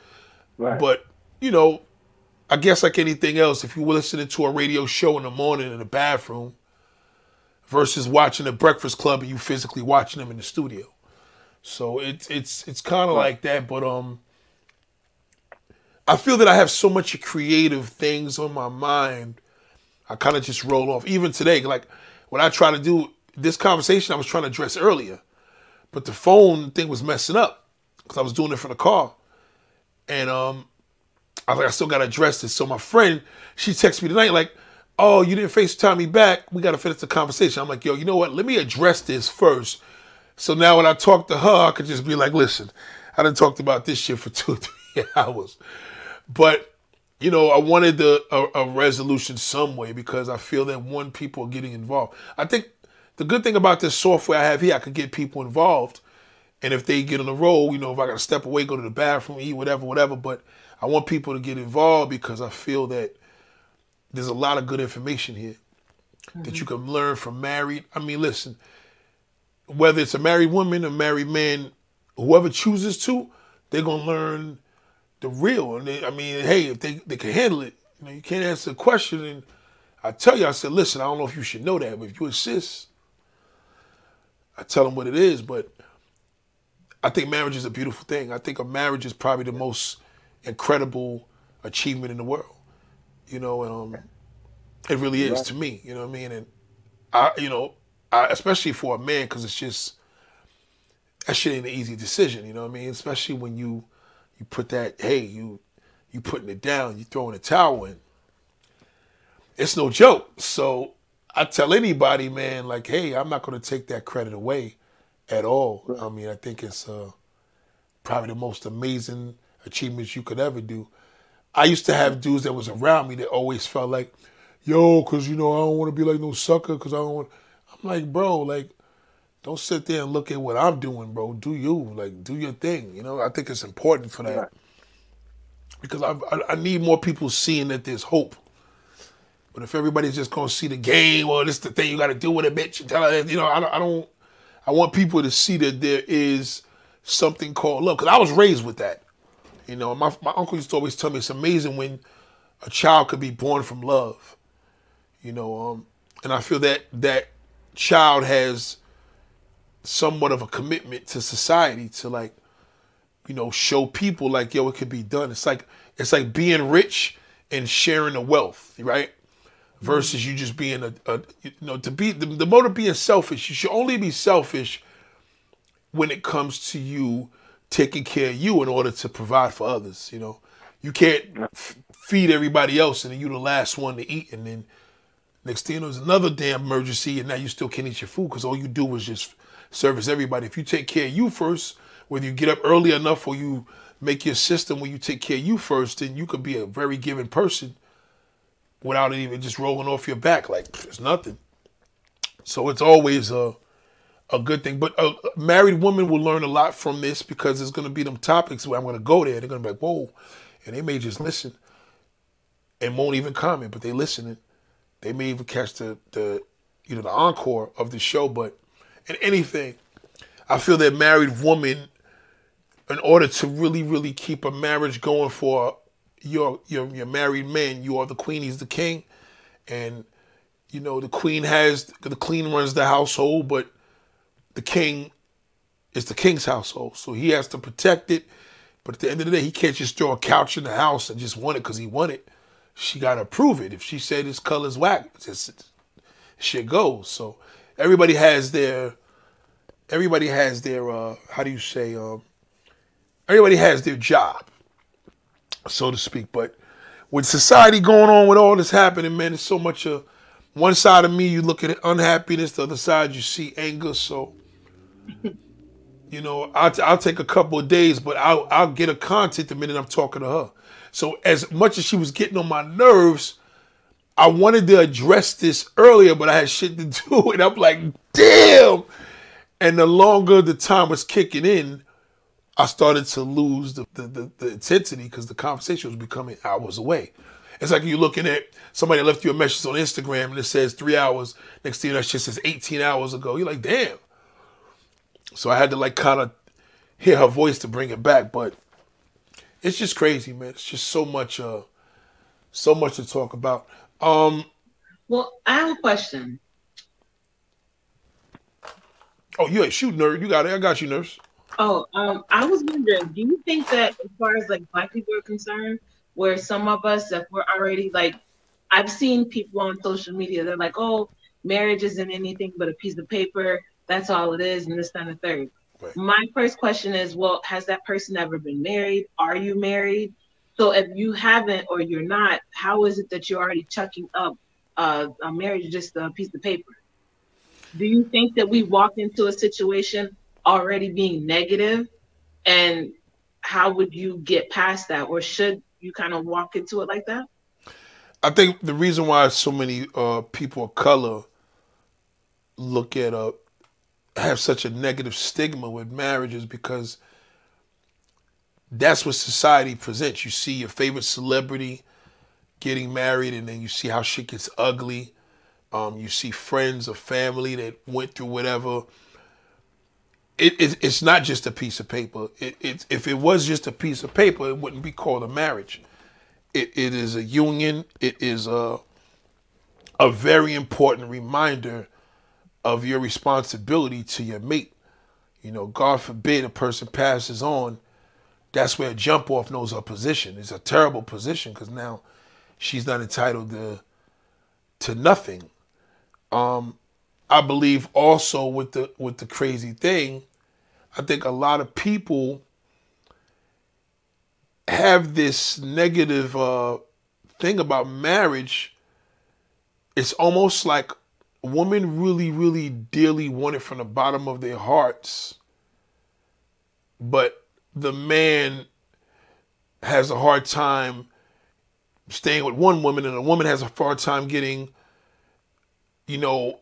Right. But, you know, I guess like anything else, if you were listening to a radio show in the morning in the bathroom versus watching the Breakfast Club and you physically watching them in the studio. So it's it's it's kind of like that, but um I feel that I have so much creative things on my mind. I kind of just roll off. Even today, like when I try to do this conversation, I was trying to address earlier, but the phone thing was messing up because I was doing it from the car, and um, I was like, I still got to address this. So my friend, she texted me tonight, like, "Oh, you didn't FaceTime me back. We got to finish the conversation." I'm like, "Yo, you know what? Let me address this first, So now when I talk to her, I could just be like, listen, I done talked about this shit for <laughs> two three hours. But, you know, I wanted the, a, a resolution some way because I feel that one, people are getting involved. I think the good thing about this software I have here, I could get people involved. And if they get on the roll, you know, if I got to step away, go to the bathroom, eat, whatever, whatever. But I want people to get involved because I feel that there's a lot of good information here that mm-hmm. you can learn from married. I mean, listen, whether it's a married woman or married man, whoever chooses to, they're gonna learn the real. And they, I mean, hey, if they, they can handle it, you know, you can't answer a question. And I tell you, I said, listen, I don't know if you should know that, but if you insist, I tell them what it is. But I think marriage is a beautiful thing. I think a marriage is probably the most incredible achievement in the world. You know, um, it really is Right. to me. You know what I mean? And I, you know, I, especially for a man, because it's just that shit ain't an easy decision. You know what I mean? Especially when you you put that, hey, you you putting it down, you throwing a towel in. It's no joke. So I tell anybody, man, like, hey, I'm not going to take that credit away at all. I mean, I think it's uh, probably the most amazing achievements you could ever do. I used to have dudes that was around me that always felt like, yo, cause you know I don't want to be like no sucker, cause I don't want. I'm like, bro, like, don't sit there and look at what I'm doing, bro. Do you like do your thing? You know, I think it's important for that Right. because I, I I need more people seeing that there's hope. But if everybody's just gonna see the game, well, this is the thing you got to do with it, bitch. And tell her, you know, I don't, I don't. I want people to see that there is something called love because I was raised with that. You know, my my uncle used to always tell me it's amazing when a child could be born from love. You know, um, and I feel that that child has somewhat of a commitment to society to like, you know, show people like, yo, it could be done. It's like it's like being rich and sharing the wealth, right? Versus you just being a, a you know, to be the, the mode of being selfish. You should only be selfish when it comes to you taking care of you in order to provide for others. You know, you can't f- feed everybody else and then you the last one to eat, and then next thing you know, there's another damn emergency, and now you still can't eat your food because all you do is just service everybody. If you take care of you first, whether you get up early enough or you make your system where you take care of you first, then you could be a very giving person without it even just rolling off your back like it's nothing. So it's always a a good thing. But a married woman will learn a lot from this because there's going to be them topics where I'm going to go there. They're going to be like, whoa. And they may just listen and won't even comment, but they listening. They may even catch the, the you know, the encore of the show. But in anything, I feel that married woman, in order to really, really keep a marriage going for your your your married man, you are the queen, he's the king. And you know, the queen has the queen runs the household, but the king is the king's household. So he has to protect it. But at the end of the day, he can't just throw a couch in the house and just want it because he want it. She got to prove it. If she said his color's whack, shit goes. So everybody has their, everybody has their, uh, how do you say, um, everybody has their job, so to speak. But with society going on with all this happening, man, it's so much of one side of me, you look at unhappiness, the other side, you see anger. So, you know, I'll, I'll take a couple of days, but I'll, I'll get a content the minute I'm talking to her. So, as much as she was getting on my nerves, I wanted to address this earlier, but I had shit to <laughs> do. And I'm like, damn. And the longer the time was kicking in, I started to lose the, the, the, the intensity because the conversation was becoming hours away. It's like you're looking at somebody left you a message on Instagram and it says three hours. Next thing you know, that shit says 18 hours ago. You're like, damn. So I had to like kind of hear her voice to bring it back. But it's just crazy, man. It's just so much, uh, so much to talk about. Um, Well, I have a question. oh, you ain't shoot nerd. You got it. I got you, nurse. Oh, um, I was wondering, do you think that as far as like black people are concerned, where some of us if we're already like I've seen people on social media, they're like, Oh, marriage isn't anything but a piece of paper, that's all it is, and this, that, and the third. Right. My first question is, well, has that person ever been married? Are you married? So if you haven't or you're not, how is it that you're already chucking up uh, a marriage just a piece of paper? Do you think that we walk into a situation already being negative and how would you get past that or should you kind of walk into it like that I think the reason why so many uh, people of color look at uh, have such a negative stigma with marriage is because that's what society presents. You see your favorite celebrity getting married, and then you see how shit gets ugly. Um, you see friends or family that went through whatever. It, it, it's not just a piece of paper. It, if it was just a piece of paper, it wouldn't be called a marriage. It, it is a union. It is a a very important reminder of your responsibility to your mate. You know, God forbid a person passes on. That's where a jump off knows her position. It's a terrible position because now she's not entitled to to nothing. Um, I believe also with the with the crazy thing, I think a lot of people have this negative uh, thing about marriage. It's almost like women really, really dearly want it from the bottom of their hearts, but the man has a hard time staying with one woman, and a woman has a hard time getting, you know,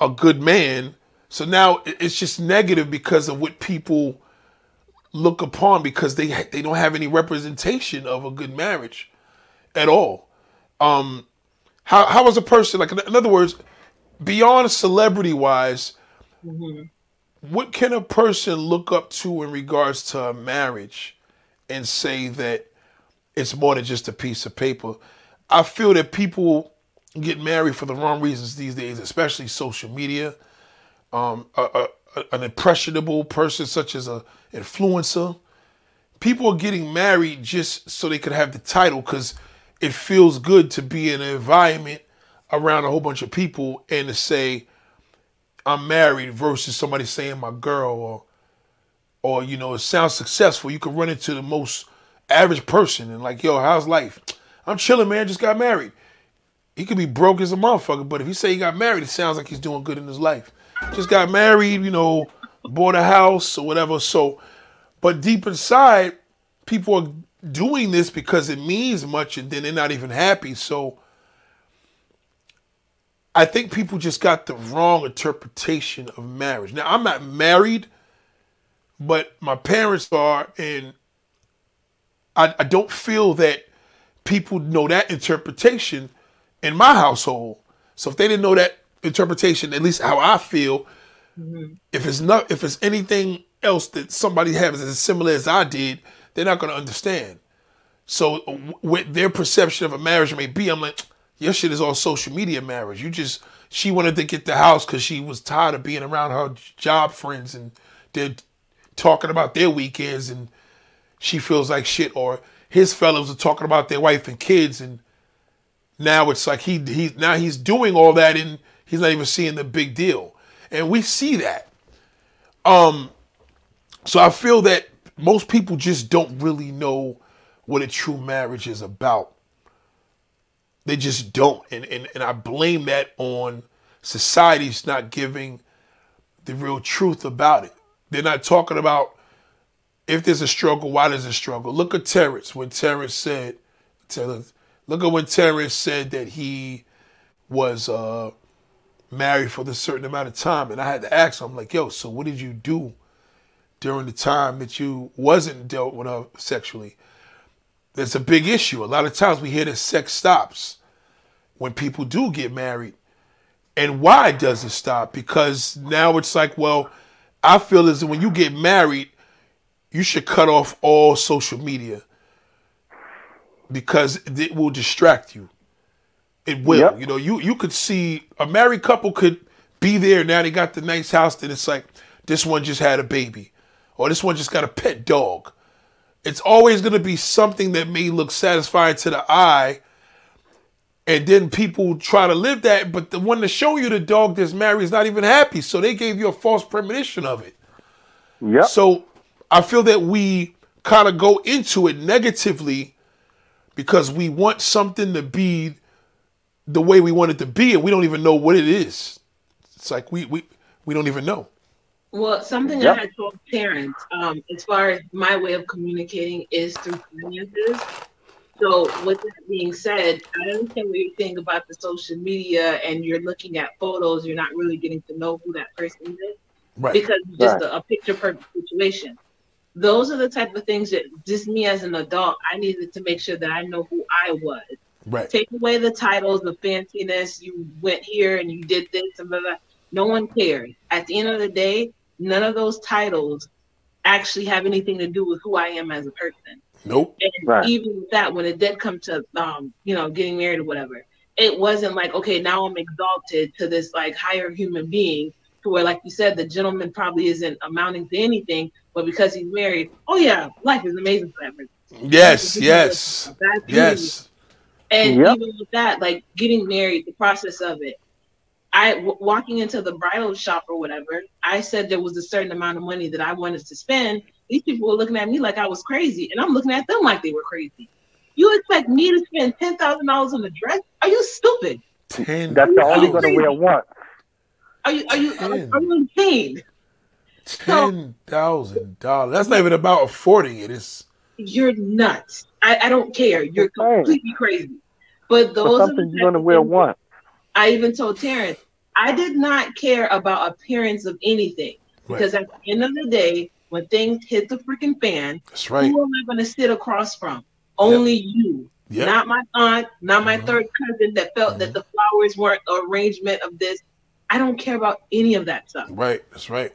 a good man. So now it's just negative because of what people look upon because they they don't have any representation of a good marriage at all. Um, how how was a person like in other words, beyond celebrity wise, mm-hmm. what can a person look up to in regards to a marriage and say that it's more than just a piece of paper? I feel that people get married for the wrong reasons these days, especially social media. Um, a, a, an impressionable person such as a influencer. People are getting married just so they could have the title because it feels good to be in an environment around a whole bunch of people and to say I'm married versus somebody saying my girl or or you know it sounds successful. You could run into the most average person and like, yo, how's life? I'm chilling, man. Just got married. He could be broke as a motherfucker, but if he say he got married, it sounds like he's doing good in his life. Just got married, you know, bought a house or whatever. So, but deep inside, people are doing this because it means much, and then they're not even happy. So I think people just got the wrong interpretation of marriage. Now, I'm not married, but my parents are, and I, I don't feel that people know that interpretation in my household. So if they didn't know that interpretation, at least how I feel, mm-hmm. if it's not, if it's anything else that somebody has as similar as I did, they're not going to understand. So what their perception of a marriage may be, I'm like, your shit is all social media marriage. You just she wanted to get the house because she was tired of being around her job friends and they're talking about their weekends and she feels like shit. Or his fellows are talking about their wife and kids and now it's like he he now he's doing all that and he's not even seeing the big deal. And we see that. Um so I feel that most people just don't really know what a true marriage is about. They just don't. And, and, and I blame that on society's not giving the real truth about it. They're not talking about if there's a struggle, why there's a struggle. Look at Terrence when Terrence said, look at when Terrence said that he was uh, married for a certain amount of time. And I had to ask him, like, yo, so what did you do during the time that you wasn't dealt with her sexually? That's a big issue. A lot of times we hear that sex stops when people do get married. And why does it stop? Because now it's like, well, I feel as when you get married, you should cut off all social media because it will distract you. It will. Yep. You know, you you could see a married couple could be there now they got the nice house, then it's like this one just had a baby. Or this one just got a pet dog it's always going to be something that may look satisfying to the eye. And then people try to live that, but the one to show you the dog that's married is not even happy. So they gave you a false premonition of it. Yeah. So I feel that we kind of go into it negatively because we want something to be the way we want it to be, and we don't even know what it is. It's like we we we don't even know. Well, something Yep. I had told parents, um, as far as my way of communicating is through finances. So, with that being said, I understand what you're saying about the social media and you're looking at photos, you're not really getting to know who that person is Right. because it's just Right. a, a picture perfect situation. Those are the type of things that just me as an adult, I needed to make sure that I know who I was. Right. Take away the titles, the fanciness. You went here and you did this and blah, blah. No one cares. At the end of the day, none of those titles actually have anything to do with who I am as a person. Nope. And Right. even with that, when it did come to um, you know, getting married or whatever, it wasn't like, okay, now I'm exalted to this like higher human being to where, like you said, the gentleman probably isn't amounting to anything, but because he's married, oh yeah, life is amazing for that person. Yes. Yes. Yes. and Yep. even with that, like getting married, the process of it, I w- walking into the bridal shop or whatever, I said there was a certain amount of money that I wanted to spend. These people were looking at me like I was crazy, and I'm looking at them like they were crazy. You expect me to spend ten thousand dollars on a dress? Are you stupid? Ten. That's the only Oh, gonna wear once. Are you are you are, Ten. are you insane? Ten thousand dollars. That's not even about affording it. It's You're nuts. I, I don't care. You're completely crazy. But those are something you're gonna wear once. I even told Terrence, I did not care about appearance of anything because at the end of the day, when things hit the freaking fan, that's right. who am I going to sit across from? Only you, Yep. not my aunt, not my Mhm. third cousin that felt that the flowers weren't an arrangement of this. I don't care about any of that stuff. Right. That's right.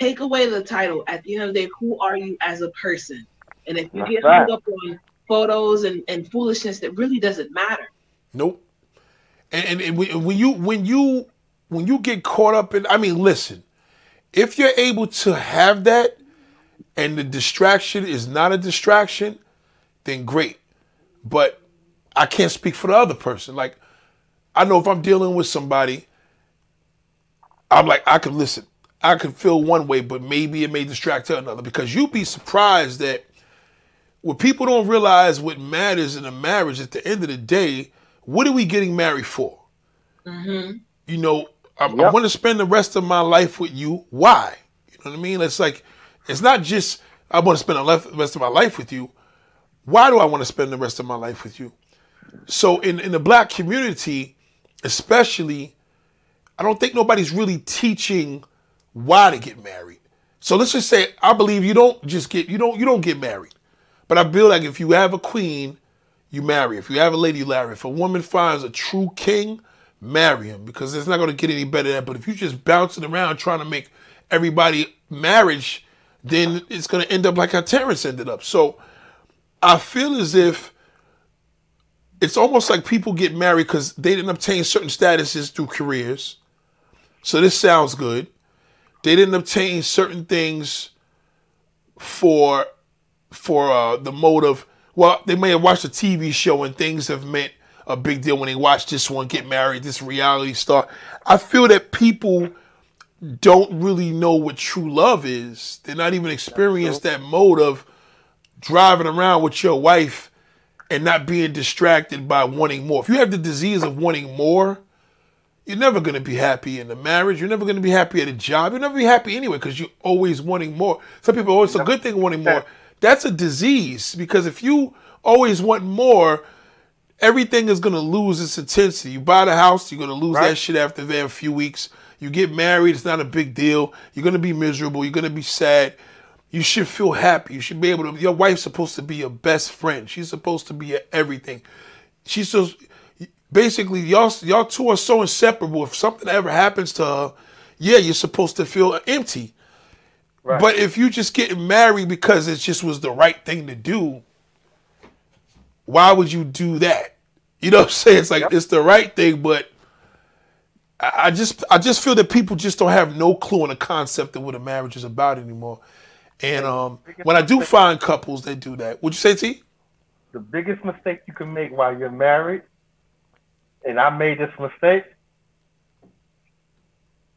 Take away the title. At the end of the day, who are you as a person? And if you That's get right. hung up on photos and, and foolishness that really doesn't matter. Nope. And, and, and when when you when you when you get caught up in, I mean, listen, if you're able to have that, and the distraction is not a distraction, then great. But I can't speak for the other person. Like, I know if I'm dealing with somebody, I'm like, I could listen. I could feel one way, but maybe it may distract to another. Because you'd be surprised that what people don't realize what matters in a marriage at the end of the day, what are we getting married for? hmm You know, I, I want to spend the rest of my life with you. Why? You know what I mean? It's like, it's not just I want to spend the rest of my life with you. Why do I want to spend the rest of my life with you? So in, in the black community, especially, I don't think nobody's really teaching why to get married. So let's just say I believe you don't just get you don't you don't get married. But I feel like if you have a queen, you marry. If you have a lady, you marry. If a woman finds a true king, marry him because it's not going to get any better than that. But if you're just bouncing around trying to make everybody marriage, then it's going to end up like how Terrence ended up. So I feel as if it's almost like people get married because they didn't obtain certain statuses through careers. So this sounds good. They didn't obtain certain things for for uh, the motive. Well, they may have watched a TV show and things have meant a big deal when they watch this one get married, this reality star. I feel that people don't really know what true love is. They're not even experienced that mode of driving around with your wife and not being distracted by wanting more. If you have the disease of wanting more, you're never going to be happy in the marriage. You're never going to be happy at a job. You're never be happy anyway because you're always wanting more. Some people, oh, it's a good thing wanting more. That's a disease because if you always want more, everything is going to lose its intensity. You buy the house, you're going to lose that shit after a few weeks. You get married, it's not a big deal. You're going to be miserable. You're going to be sad. You should feel happy. You should be able to. Your wife's supposed to be your best friend. She's supposed to be your everything. She's just basically y'all y'all two are so inseparable. If something ever happens to her, yeah, you're supposed to feel empty. Right. But if you just getting married because it just was the right thing to do, why would you do that? You know what I'm saying? It's like it's the right thing, but I, I just I just feel that people just don't have no clue on the concept of what a marriage is about anymore. And um, when I do find couples that do that, would you say T? the biggest mistake you can make while you're married, and I made this mistake,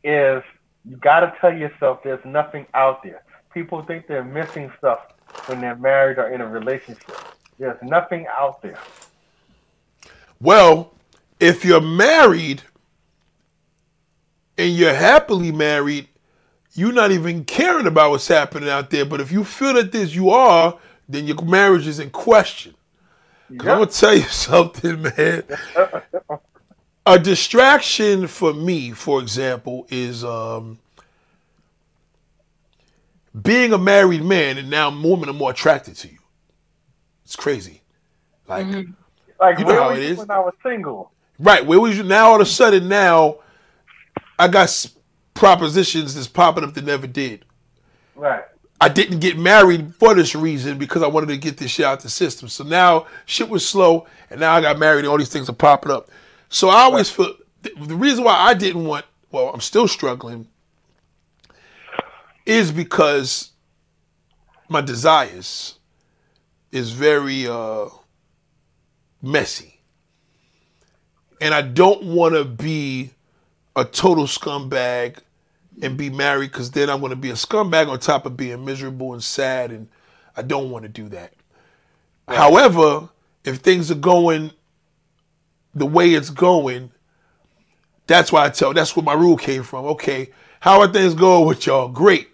is you got to tell yourself there's nothing out there. People think they're missing stuff when they're married or in a relationship. There's nothing out there. Well, if you're married and you're happily married, you're not even caring about what's happening out there. But if you feel that this you are, then your marriage is in question. 'Cause I'm gonna tell you <laughs> something, man. A distraction for me, for example, is um, being a married man and now women are more attracted to you. It's crazy. Like, Like You know where how were it you is. when I was single? right, where was you now all of a sudden now I got propositions that's popping up that never did. Right. I didn't get married for this reason because I wanted to get this shit out the system. So now shit was slow, and now I got married, and all these things are popping up. So I always feel the reason why I didn't want, well, I'm still struggling, is because my desires is very uh, messy, and I don't want to be a total scumbag and be married because then I'm going to be a scumbag on top of being miserable and sad, and I don't want to do that. However, if things are going the way it's going, that's why I tell. That's where my rule came from. Okay, how are things going with y'all? Great.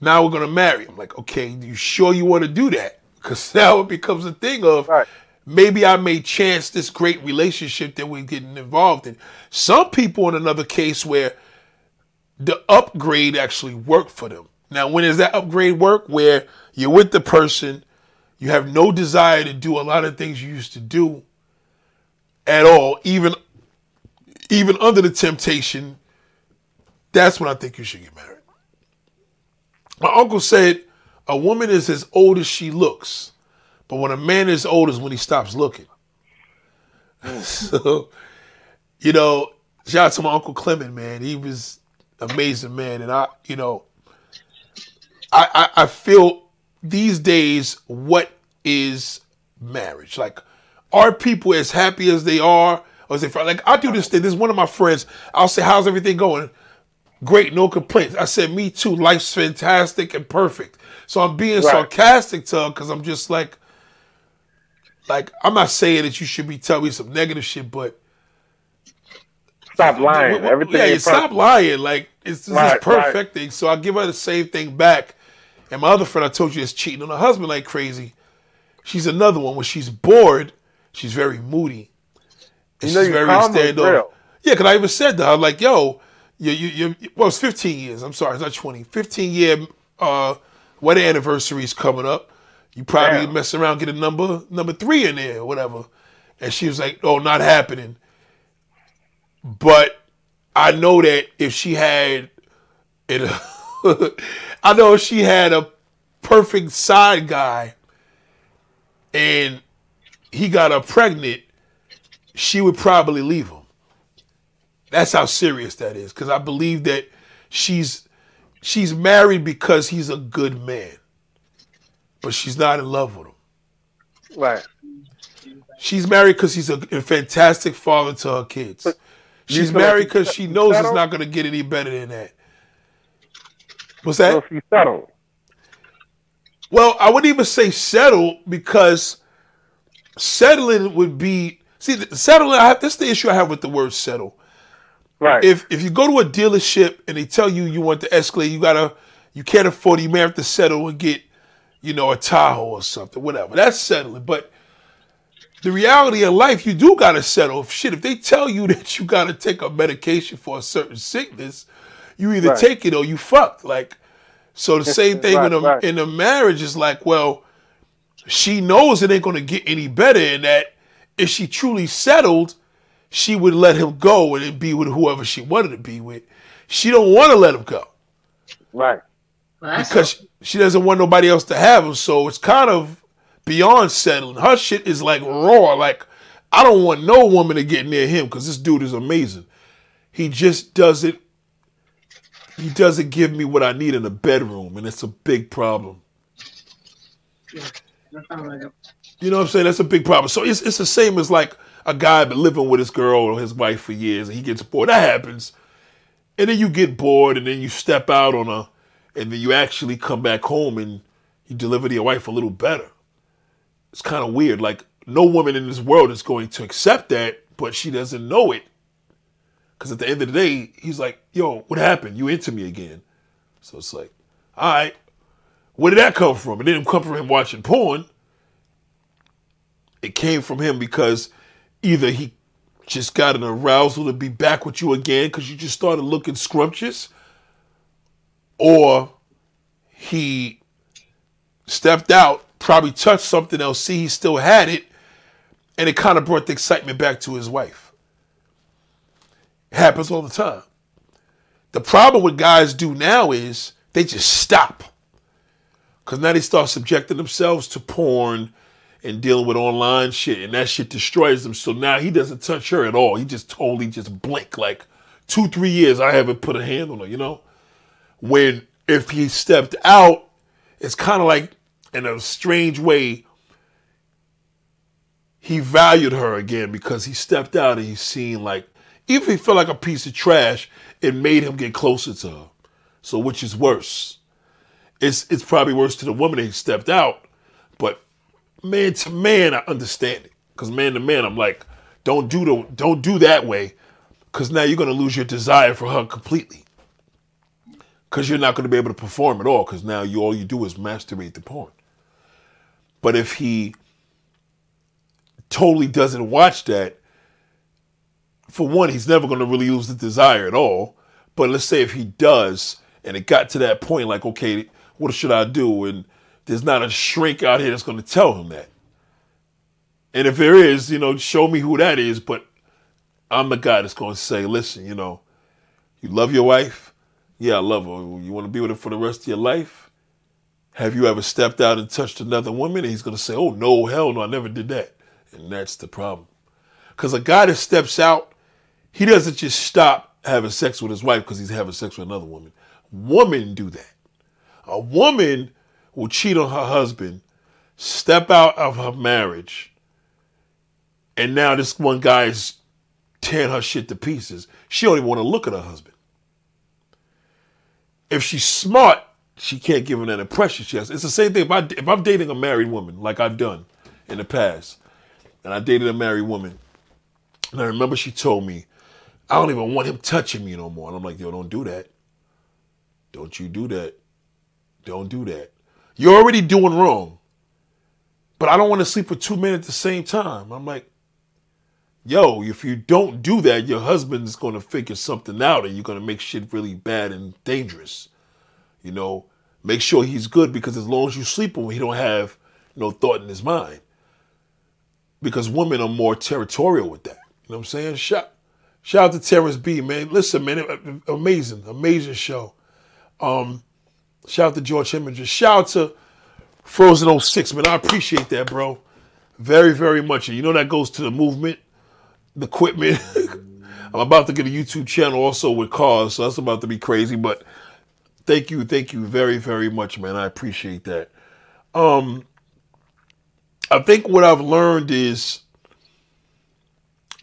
Now we're gonna marry. I'm like, okay, you sure you want to do that? Because <laughs> now it becomes a thing of Right. maybe I may chance this great relationship that we're getting involved in. Some people in another case where the upgrade actually worked for them. Now, when does that upgrade work? Where you're with the person, you have no desire to do a lot of things you used to do at all, even even under the temptation. That's when I think you should get married. My uncle said a woman is as old as she looks, but when a man is old is when he stops looking. <laughs> so, you know, shout out to my uncle Clement, man. He was amazing, man. And I, you know, I, I, I feel these days, what is marriage? Like, are people as happy as they are? Or is they like I do this thing? This is one of my friends. I'll say, "How's everything going?" Great, no complaints. I said, "Me too. Life's fantastic and perfect." So I'm being Right. sarcastic to her because I'm just like, like I'm not saying that you should be telling me some negative shit, but Stop lying. Everything Yeah, stop lying. Like it's this Right, is perfecting. So I give her the same thing back. And my other friend I told you is cheating on her husband like crazy. She's another one. When she's bored, she's very moody. And You know she's very standoff. Yeah, because I even said to her, like, yo, you, you, you, well, it's 15 years. I'm sorry, it's not 20. 15 year uh, wedding anniversary is coming up. You probably Damn. mess around, get a number number three in there or whatever. And she was like, oh, not happening. But I know that if she had it, <laughs> I know if she had a perfect side guy and he got her pregnant, she would probably leave him. That's how serious that is. Because I believe that she's she's married because he's a good man, but she's not in love with him. Right. She's married because he's a, a fantastic father to her kids. She's feel like married she- because she knows it's not going to get any better than that. What's that? if you settle. Well, I wouldn't even say settle because settling would be see the- settling. I have, this is the issue I have with the word settle. Right. If if you go to a dealership and they tell you you want the Escalade, you gotta you can't afford it. You may have to settle and get you know a Tahoe or something, whatever. That's settling. But the reality of life, you do gotta settle. Shit, if they tell you <laughs> that you gotta take a medication for a certain sickness, you either Right. take it or you fucked. Like so, the same thing Right, in a right. in a marriage is like, well, she knows it ain't gonna get any better, and that if she truly settled, she would let him go and be with whoever she wanted to be with. She don't want to let him go right. Well, that's because she doesn't want nobody else to have him. So it's kind of beyond settling. Her shit is like raw. Like I don't want no woman to get near him because this dude is amazing. He just doesn't. He doesn't give me what I need in the bedroom, and it's a big problem. sounds like You know what I'm saying? That's a big problem. So it's it's the same as like a guy been living with his girl or his wife for years and he gets bored. That happens. And then you get bored and then you step out on a and then you actually come back home and you deliver to your wife a little better. It's kind of weird. Like no woman in this world is going to accept that, but she doesn't know it. Because at the end of the day, he's like, yo, what happened? You into me again. So it's like, all right, where did that come from? It didn't come from him watching porn. It came from him because either he just got an arousal to be back with you again because you just started looking scrumptious, or he stepped out, probably touched something else, see he still had it, and it kind of brought the excitement back to his wife. It happens all the time. The problem with guys do now is they just stop. Because now they start subjecting themselves to porn and dealing with online shit, and that shit destroys them. So now he doesn't touch her at all. He just totally just blink. Like two, three years, I haven't put a hand on her, you know? When if he stepped out, it's kind of like in a strange way, he valued her again because he stepped out and he's seen like, even if he felt like a piece of trash, it made him get closer to her. So which is worse? It's it's probably worse to the woman that he stepped out, but man to man, I understand it. Cause man to man, I'm like, don't do the don't do that way, cause now you're gonna lose your desire for her completely. Cause you're not gonna be able to perform at all, cause now you all you do is masturbate the porn. But if he totally doesn't watch that, for one, he's never gonna really lose the desire at all. But let's say if he does, and it got to that point, like, okay, what should I do? And there's not a shrink out here that's going to tell him that. And if there is, you know, show me who that is. But I'm the guy that's going to say, listen, you know, you love your wife? Yeah, I love her. You want to be with her for the rest of your life? Have you ever stepped out and touched another woman? And he's going to say, oh, no, hell no, I never did that. And that's the problem. Because a guy that steps out, he doesn't just stop having sex with his wife because he's having sex with another woman. Women do that. A woman will cheat on her husband, step out of her marriage, and now this one guy is tearing her shit to pieces. She don't even want to look at her husband. If she's smart, she can't give him that impression she has. It's the same thing if, I, if I'm dating a married woman, like I've done in the past, and I dated a married woman, and I remember she told me, I don't even want him touching me no more. And I'm like, yo, don't do that. Don't you do that. Don't do that. You're already doing wrong. But I don't want to sleep with two men at the same time. I'm like, yo, if you don't do that, your husband's going to figure something out and you're going to make shit really bad and dangerous. You know, make sure he's good because as long as you sleep with him, he don't have no thought in his mind. Because women are more territorial with that. You know what I'm saying? Shout, shout out to Terrence B, man. Listen, man, amazing, amazing show. Um, shout out to George Heminger. Shout out to Frozen 06, man. I appreciate that, bro. Very, very much. You know that goes to the movement, the equipment. <laughs> I'm about to get a YouTube channel also with cars, so that's about to be crazy. But thank you, thank you very, very much, man. I appreciate that. Um, I think what I've learned is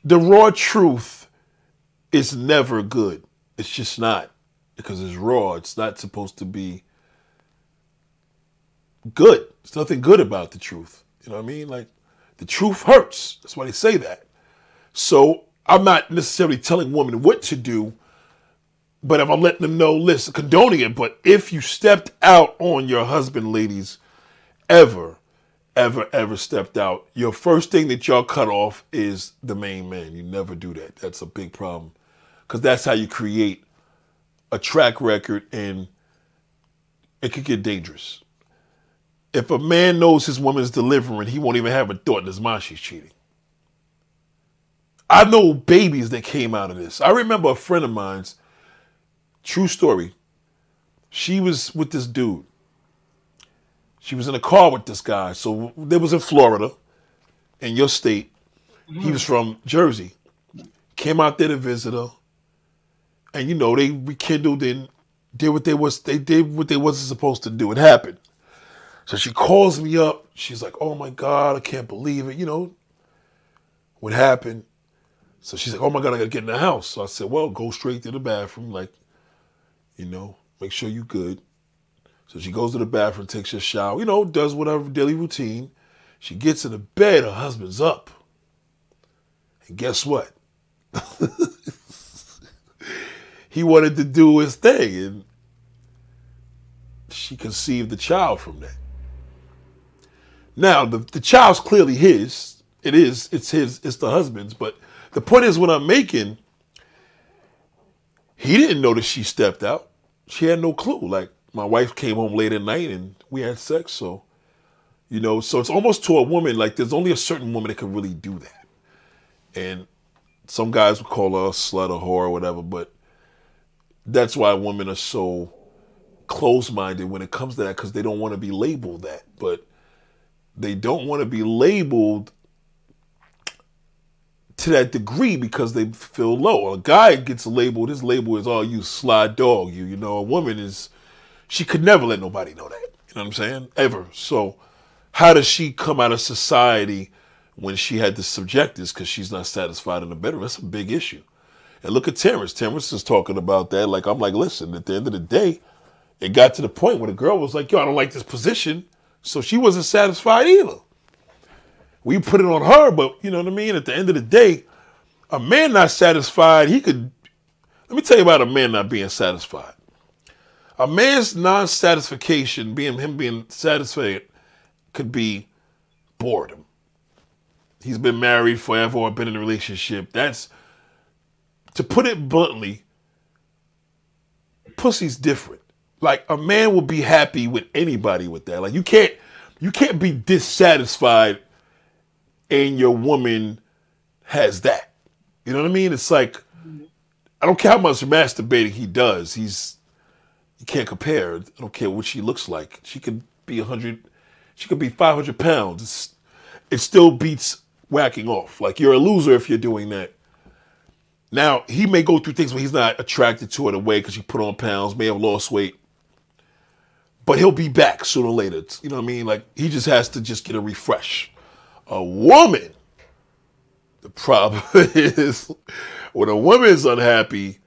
the raw truth is never good. It's just not because it's raw. It's not supposed to be good. There's nothing good about the truth. You know what I mean? Like the truth hurts. That's why they say that. So I'm not necessarily telling women what to do, but if I'm letting them know, listen, condoning it. But if you stepped out on your husband, ladies, ever, ever, ever stepped out, your first thing that y'all cut off is the main man. You never do that. That's a big problem. Because that's how you create a track record and it could get dangerous. If a man knows his woman's delivering, he won't even have a thought in his mind she's cheating. I know babies that came out of this. I remember a friend of mine's, true story. She was with this dude. She was in a car with this guy. So they was in Florida, in your state. He mm-hmm. was from Jersey. Came out there to visit her. And you know, they rekindled and did what they was they did what they wasn't supposed to do. It happened. So she calls me up. She's like, "Oh my god, I can't believe it." You know what happened. So she's like, "Oh my god, I gotta get in the house." So I said, "Well, go straight to the bathroom, like, you know, make sure you good." So she goes to the bathroom, takes a shower, you know, does whatever daily routine. She gets in the bed, her husband's up. And guess what? <laughs> he wanted to do his thing, and she conceived the child from that. Now, the, the child's clearly his. It is. It's his. It's the husband's. But the point is, what I'm making, he didn't know that she stepped out. She had no clue. Like my wife came home late at night and we had sex. So, you know, so it's almost to a woman. Like there's only a certain woman that can really do that. And some guys would call her a slut or whore or whatever. But that's why women are so close-minded when it comes to that because they don't want to be labeled that. But they don't want to be labeled to that degree because they feel low. A guy gets labeled, his label is, oh, you sly dog. You, you know, a woman is, she could never let nobody know that. You know what I'm saying? Ever. So how does she come out of society when she had to subject this because she's not satisfied in the bedroom? That's a big issue. And look at Terrence. Terrence is talking about that. Like, I'm like, listen, at the end of the day, it got to the point where the girl was like, yo, I don't like this position. So she wasn't satisfied either. We put it on her, but you know what I mean? At the end of the day, a man not satisfied, he could. Let me tell you about a man not being satisfied. A man's non satisfaction, being him being satisfied, could be boredom. He's been married forever or been in a relationship. That's, to put it bluntly, pussy's different. Like a man will be happy with anybody with that. Like you can't you can't be dissatisfied and your woman has that. You know what I mean? It's like I don't care how much masturbating he does. He's you can't compare. I don't care what she looks like. She could be hundred. She could be five hundred pounds. It's, it still beats whacking off. Like you're a loser if you're doing that. Now he may go through things where he's not attracted to her the way because she put on pounds, may have lost weight but he'll be back sooner or later. You know what I mean? Like he just has to just get a refresh. A woman, the problem <laughs> is when a woman is unhappy,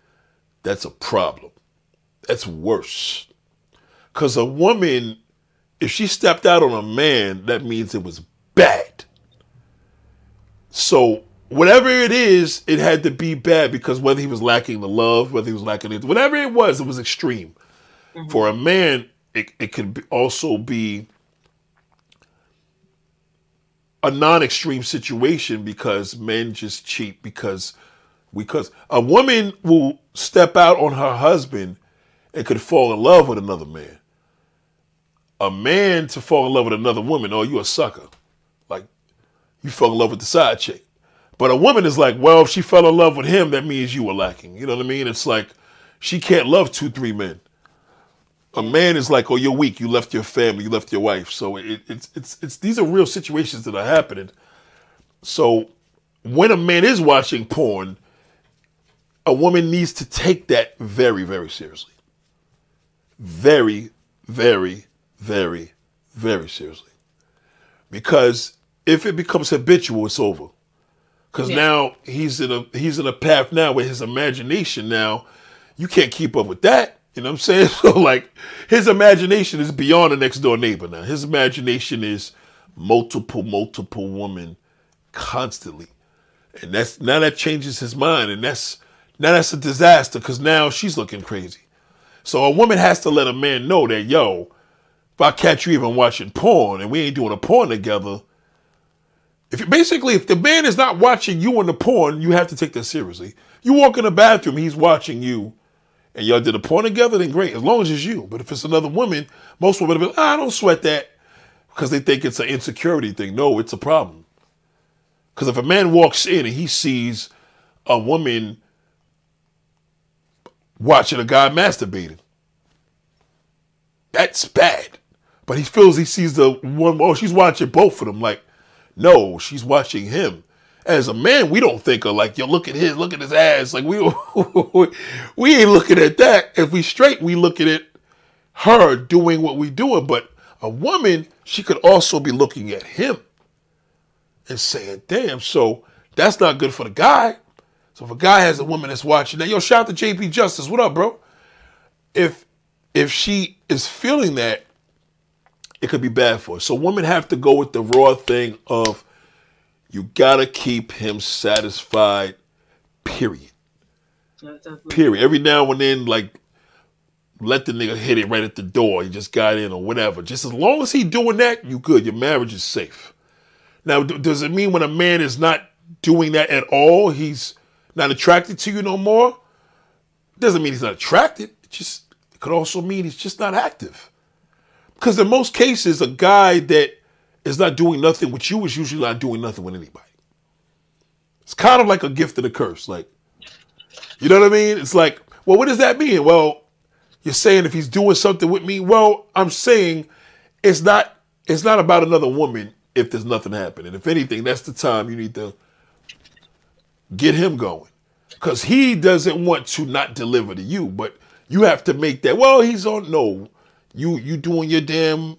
that's a problem. That's worse. Because a woman, if she stepped out on a man, that means it was bad. So whatever it is, it had to be bad because whether he was lacking the love, whether he was lacking it, whatever it was, it was extreme. Mm-hmm. For a man, it, it could also be a non-extreme situation because men just cheat because because a woman will step out on her husband and could fall in love with another man. A man to fall in love with another woman, oh, you a sucker. Like you fell in love with the side chick. But a woman is like, well, if she fell in love with him, that means you were lacking. You know what I mean? It's like she can't love two, three men a man is like, oh, you're weak. You left your family. You left your wife. So it, it's it's it's these are real situations that are happening. So when a man is watching porn, a woman needs to take that very very seriously. Very very very very seriously. Because if it becomes habitual, it's over. Because yeah. now he's in a he's in a path now where his imagination now, you can't keep up with that you know what I'm saying? <laughs> So like his imagination is beyond the next door neighbor now. His imagination is multiple, multiple women constantly. And that's now that changes his mind and that's now that's a disaster because now she's looking crazy. So a woman has to let a man know that, yo, if I catch you even watching porn and we ain't doing a porn together, if you basically if the man is not watching you in the porn, you have to take that seriously. You walk in the bathroom, he's watching you and y'all did a porn together, then great, as long as it's you. But if it's another woman, most women will be like, ah, I don't sweat that because they think it's an insecurity thing. No, it's a problem. Because if a man walks in and he sees a woman watching a guy masturbating, that's bad. But he feels he sees the one, oh, she's watching both of them. Like, no, she's watching him as a man, we don't think of like, yo, look at his, look at his ass. Like we, <laughs> we ain't looking at that. If we straight, we looking at her doing what we doing. But a woman, she could also be looking at him and saying, damn, so that's not good for the guy. So if a guy has a woman that's watching that, yo, shout out to JP Justice. What up, bro? If if she is feeling that, it could be bad for her. So women have to go with the raw thing of you gotta keep him satisfied, period. Period. Every now and then, like, let the nigga hit it right at the door. He just got in or whatever. Just as long as he doing that, you good. Your marriage is safe. Now, d- does it mean when a man is not doing that at all, he's not attracted to you no more? Doesn't mean he's not attracted. It just it could also mean he's just not active. Because in most cases, a guy that is not doing nothing with you is usually not doing nothing with anybody. It's kind of like a gift and a curse. Like, you know what I mean? It's like, well, what does that mean? Well, you're saying if he's doing something with me, well, I'm saying it's not it's not about another woman if there's nothing happening. If anything, that's the time you need to get him going. Cause he doesn't want to not deliver to you, but you have to make that, well, he's on no. You you doing your damn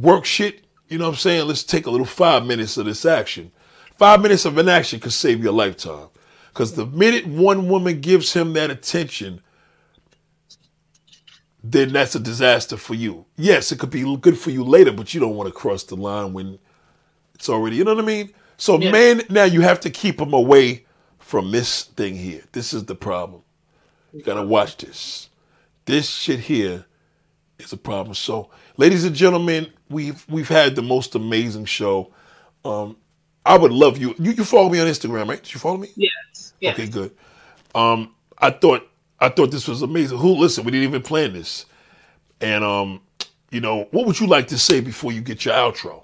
work shit, you know what I'm saying? Let's take a little five minutes of this action. Five minutes of inaction could save your lifetime. Because the minute one woman gives him that attention, then that's a disaster for you. Yes, it could be good for you later, but you don't want to cross the line when it's already, you know what I mean? So, Yeah. man, now you have to keep him away from this thing here. This is the problem. You got to watch this. This shit here is a problem. So, ladies and gentlemen, we've we've had the most amazing show. Um, I would love you. You you follow me on Instagram, right? Did you follow me? Yes. Yes. Okay, good. Um, I thought I thought this was amazing. Who listen? We didn't even plan this. And um, you know, what would you like to say before you get your outro?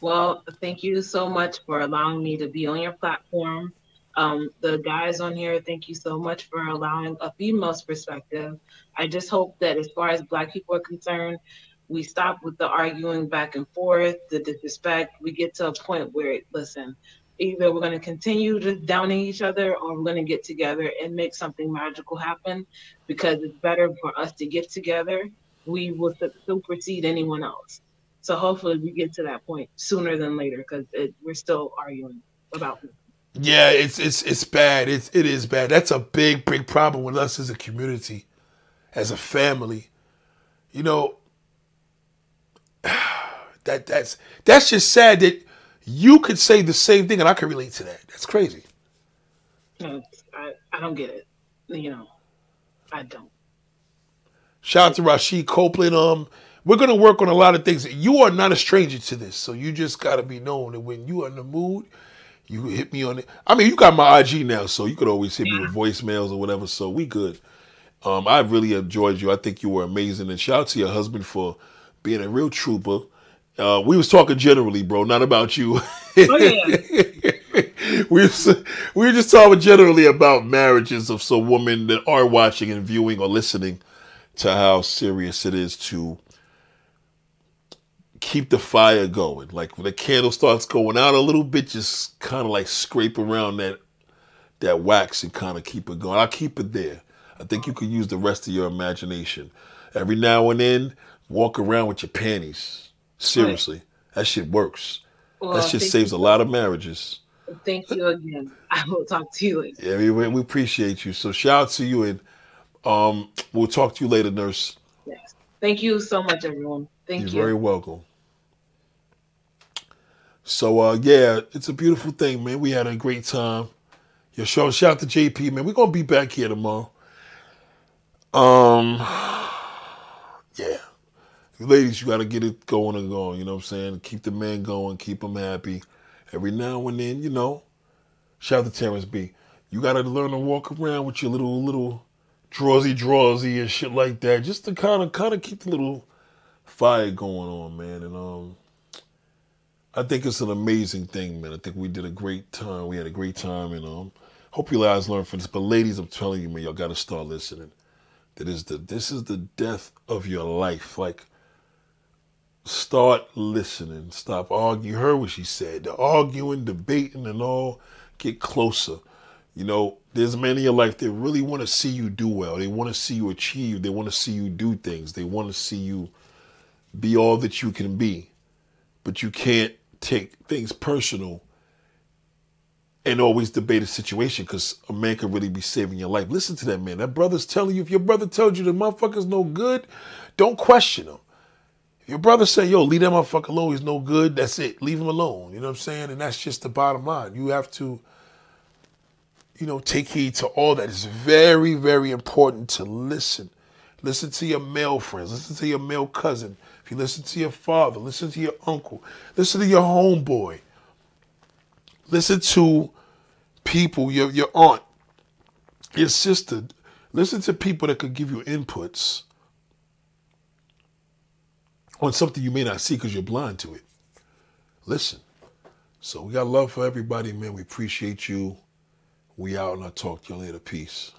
Well, thank you so much for allowing me to be on your platform. Um, the guys on here, thank you so much for allowing a female's perspective. I just hope that as far as Black people are concerned, we stop with the arguing back and forth, the disrespect. We get to a point where, listen, either we're going to continue to downing each other or we're going to get together and make something magical happen because it's better for us to get together. We will supersede anyone else. So hopefully we get to that point sooner than later because we're still arguing about it. Yeah, it's it's it's bad. It's it is bad. That's a big big problem with us as a community, as a family. You know, <sighs> that that's that's just sad that you could say the same thing and I can relate to that. That's crazy. I, I don't get it. You know, I don't. Shout out to Rashid Copeland. Um, we're gonna work on a lot of things. You are not a stranger to this, so you just gotta be known that when you are in the mood, you hit me on it. I mean, you got my IG now, so you could always hit me with voicemails or whatever. So we good. Um, I really enjoyed you. I think you were amazing, and shout out to your husband for being a real trooper. Uh, we was talking generally, bro, not about you. Oh, yeah. <laughs> we was, we were just talking generally about marriages of some women that are watching and viewing or listening to how serious it is to keep the fire going. Like when the candle starts going out a little bit, just kind of like scrape around that that wax and kind of keep it going. I'll keep it there. I think you could use the rest of your imagination. Every now and then, walk around with your panties. Seriously, that shit works. Well, that shit saves a lot of marriages. Thank you again. <laughs> I will talk to you later. Yeah, we, we appreciate you. So shout out to you, and um, we'll talk to you later, nurse. Yes. Thank you so much, everyone. Thank You're you. very welcome. So uh yeah, it's a beautiful thing, man. We had a great time. Your show, shout out to JP, man. We're gonna be back here tomorrow. Um. You ladies, you gotta get it going and going, you know what I'm saying? Keep the man going, keep him happy. Every now and then, you know. Shout out to Terrence B. You gotta learn to walk around with your little little drawsy drawsy and shit like that. Just to kind of kind of keep the little fire going on, man. And um, I think it's an amazing thing, man. I think we did a great time. We had a great time, and um, hope you guys learned from this. But ladies, I'm telling you, man, y'all got to start listening. That is the this is the death of your life. Like, start listening. Stop arguing. You heard what she said. The arguing, debating, and all. Get closer. You know, there's men in your life that really want to see you do well. They want to see you achieve. They want to see you do things. They want to see you be all that you can be. But you can't take things personal and always debate a situation because a man could really be saving your life. Listen to that man. That brother's telling you, if your brother tells you the motherfucker's no good, don't question him. Your brother say, yo, leave that motherfucker alone, he's no good, that's it. Leave him alone. You know what I'm saying? And that's just the bottom line. You have to you know, take heed to all that. It's very, very important to listen. Listen to your male friends. Listen to your male cousin. If you listen to your father, listen to your uncle. Listen to your homeboy. Listen to people, your, your aunt, your sister. Listen to people that could give you inputs on something you may not see because you're blind to it. Listen. So we got love for everybody, man. We appreciate you. We out and I'll talk to you later. Peace.